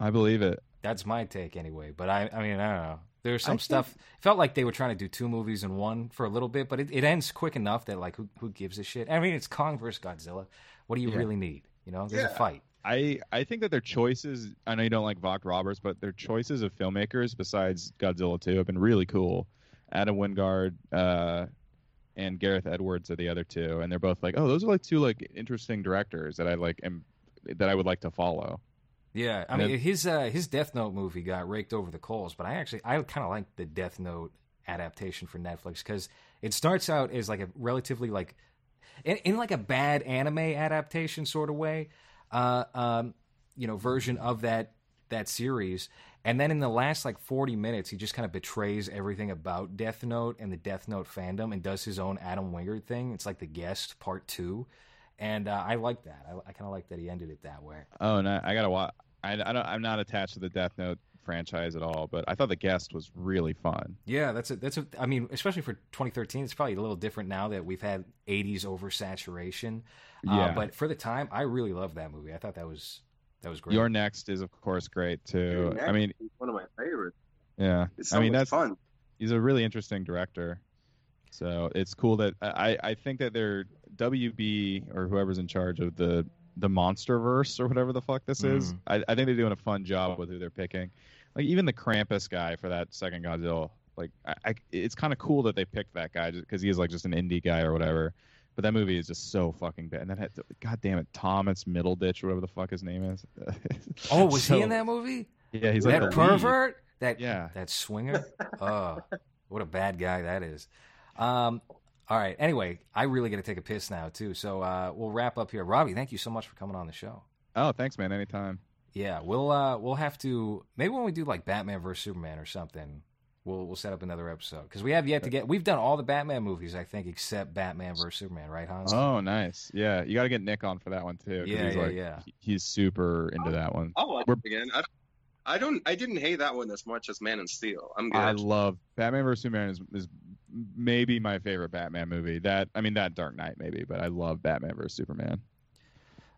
I believe it. That's my take anyway. But I I mean I don't know. There's I some think- stuff. It felt like they were trying to do two movies in one for a little bit, but it, it ends quick enough that like who who gives a shit? I mean it's Kong vs Godzilla. What do you Yeah. really need? You know, there's a fight. I, I think that their choices I know you don't like Vogt Roberts, but their choices of filmmakers besides Godzilla 2 have been really cool. Adam Wingard uh, and Gareth Edwards are the other two, and they're both like, oh, those are like two like interesting directors that I like am that I would like to follow. Yeah, I mean his uh, his Death Note movie got raked over the coals, but I actually I kind of like the Death Note adaptation for Netflix because it starts out as like a relatively like in, in like a bad anime adaptation sort of way. uh, um, you know, version of that that series. And then in the last like 40 minutes, he just kind of betrays everything about Death Note and the Death Note fandom and does his own Adam Wingard thing. It's like the guest part two. And uh, I like that. I, I kind of like that he ended it that way. Oh, no, I gotta watch. I, I don't, I'm not attached to the Death Note franchise at all, but I thought the guest was really fun. Yeah, that's a, that's a, I mean, especially for 2013, it's probably a little different now that we've had 80s oversaturation. Uh, Yeah. but for the time, I really loved that movie. I thought that was that was great. You're Next is of course great too. Dude, I mean, it's one of my favorites. yeah. It's so I mean much that's fun. he's a really interesting director. So it's cool that I I think that they're WB or whoever's in charge of the the monster verse or whatever the fuck this is. Mhm. I, I think they're doing a fun job with who they're picking. Like even the Krampus guy for that second Godzilla. Like I, I it's kind of cool that they picked that guy because he is like just an indie guy or whatever. But that movie is just so fucking bad. And then, had, God damn it, Thomas Middleditch or whatever the fuck his name is. <laughs> oh, was So- he in that movie? Yeah, he's like that the lead. pervert? That Yeah. that swinger? <laughs> oh, what a bad guy that is. Um, all right. Anyway, I really got to take a piss now too. So uh, we'll wrap up here. Robbie, thank you so much for coming on the show. Oh, thanks, man. Anytime. Yeah, we'll uh, we'll have to maybe when we do like Batman versus Superman or something, we'll we'll set up another episode because we have yet to get. We've done all the Batman movies, I think, except Batman versus Superman, right, Hans? Oh, nice. Yeah, you got to get Nick on for that one too. Yeah, he's yeah, like, yeah. He's super into that one. I'll watch We're- it again. I, I don't. I didn't hate that one as much as Man of Steel. I'm good. I love Batman vs Superman is, is maybe my favorite Batman movie. That I mean that Dark Knight maybe, but I love Batman vs Superman.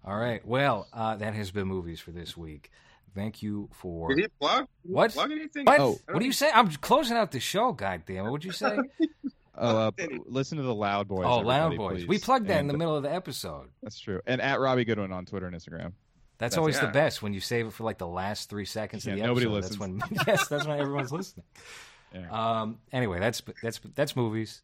All right. Well, uh, that has been movies for this week. Thank you for Did he plug? What? Plug anything? what? Oh. what do you say? I'm closing out the show. God damn it! What'd you say? <laughs> Oh, uh, listen to the Loud Boys. oh, Loud Boys. please. We plugged that in And- the middle of the episode. That's true. And at Robbie Goodwin on Twitter and Instagram. That's, That's- always the best when you save it for like the last three seconds Yeah, of the nobody episode. listens. That's when <laughs> yes, that's when everyone's listening. Um. Anyway, that's that's that's movies.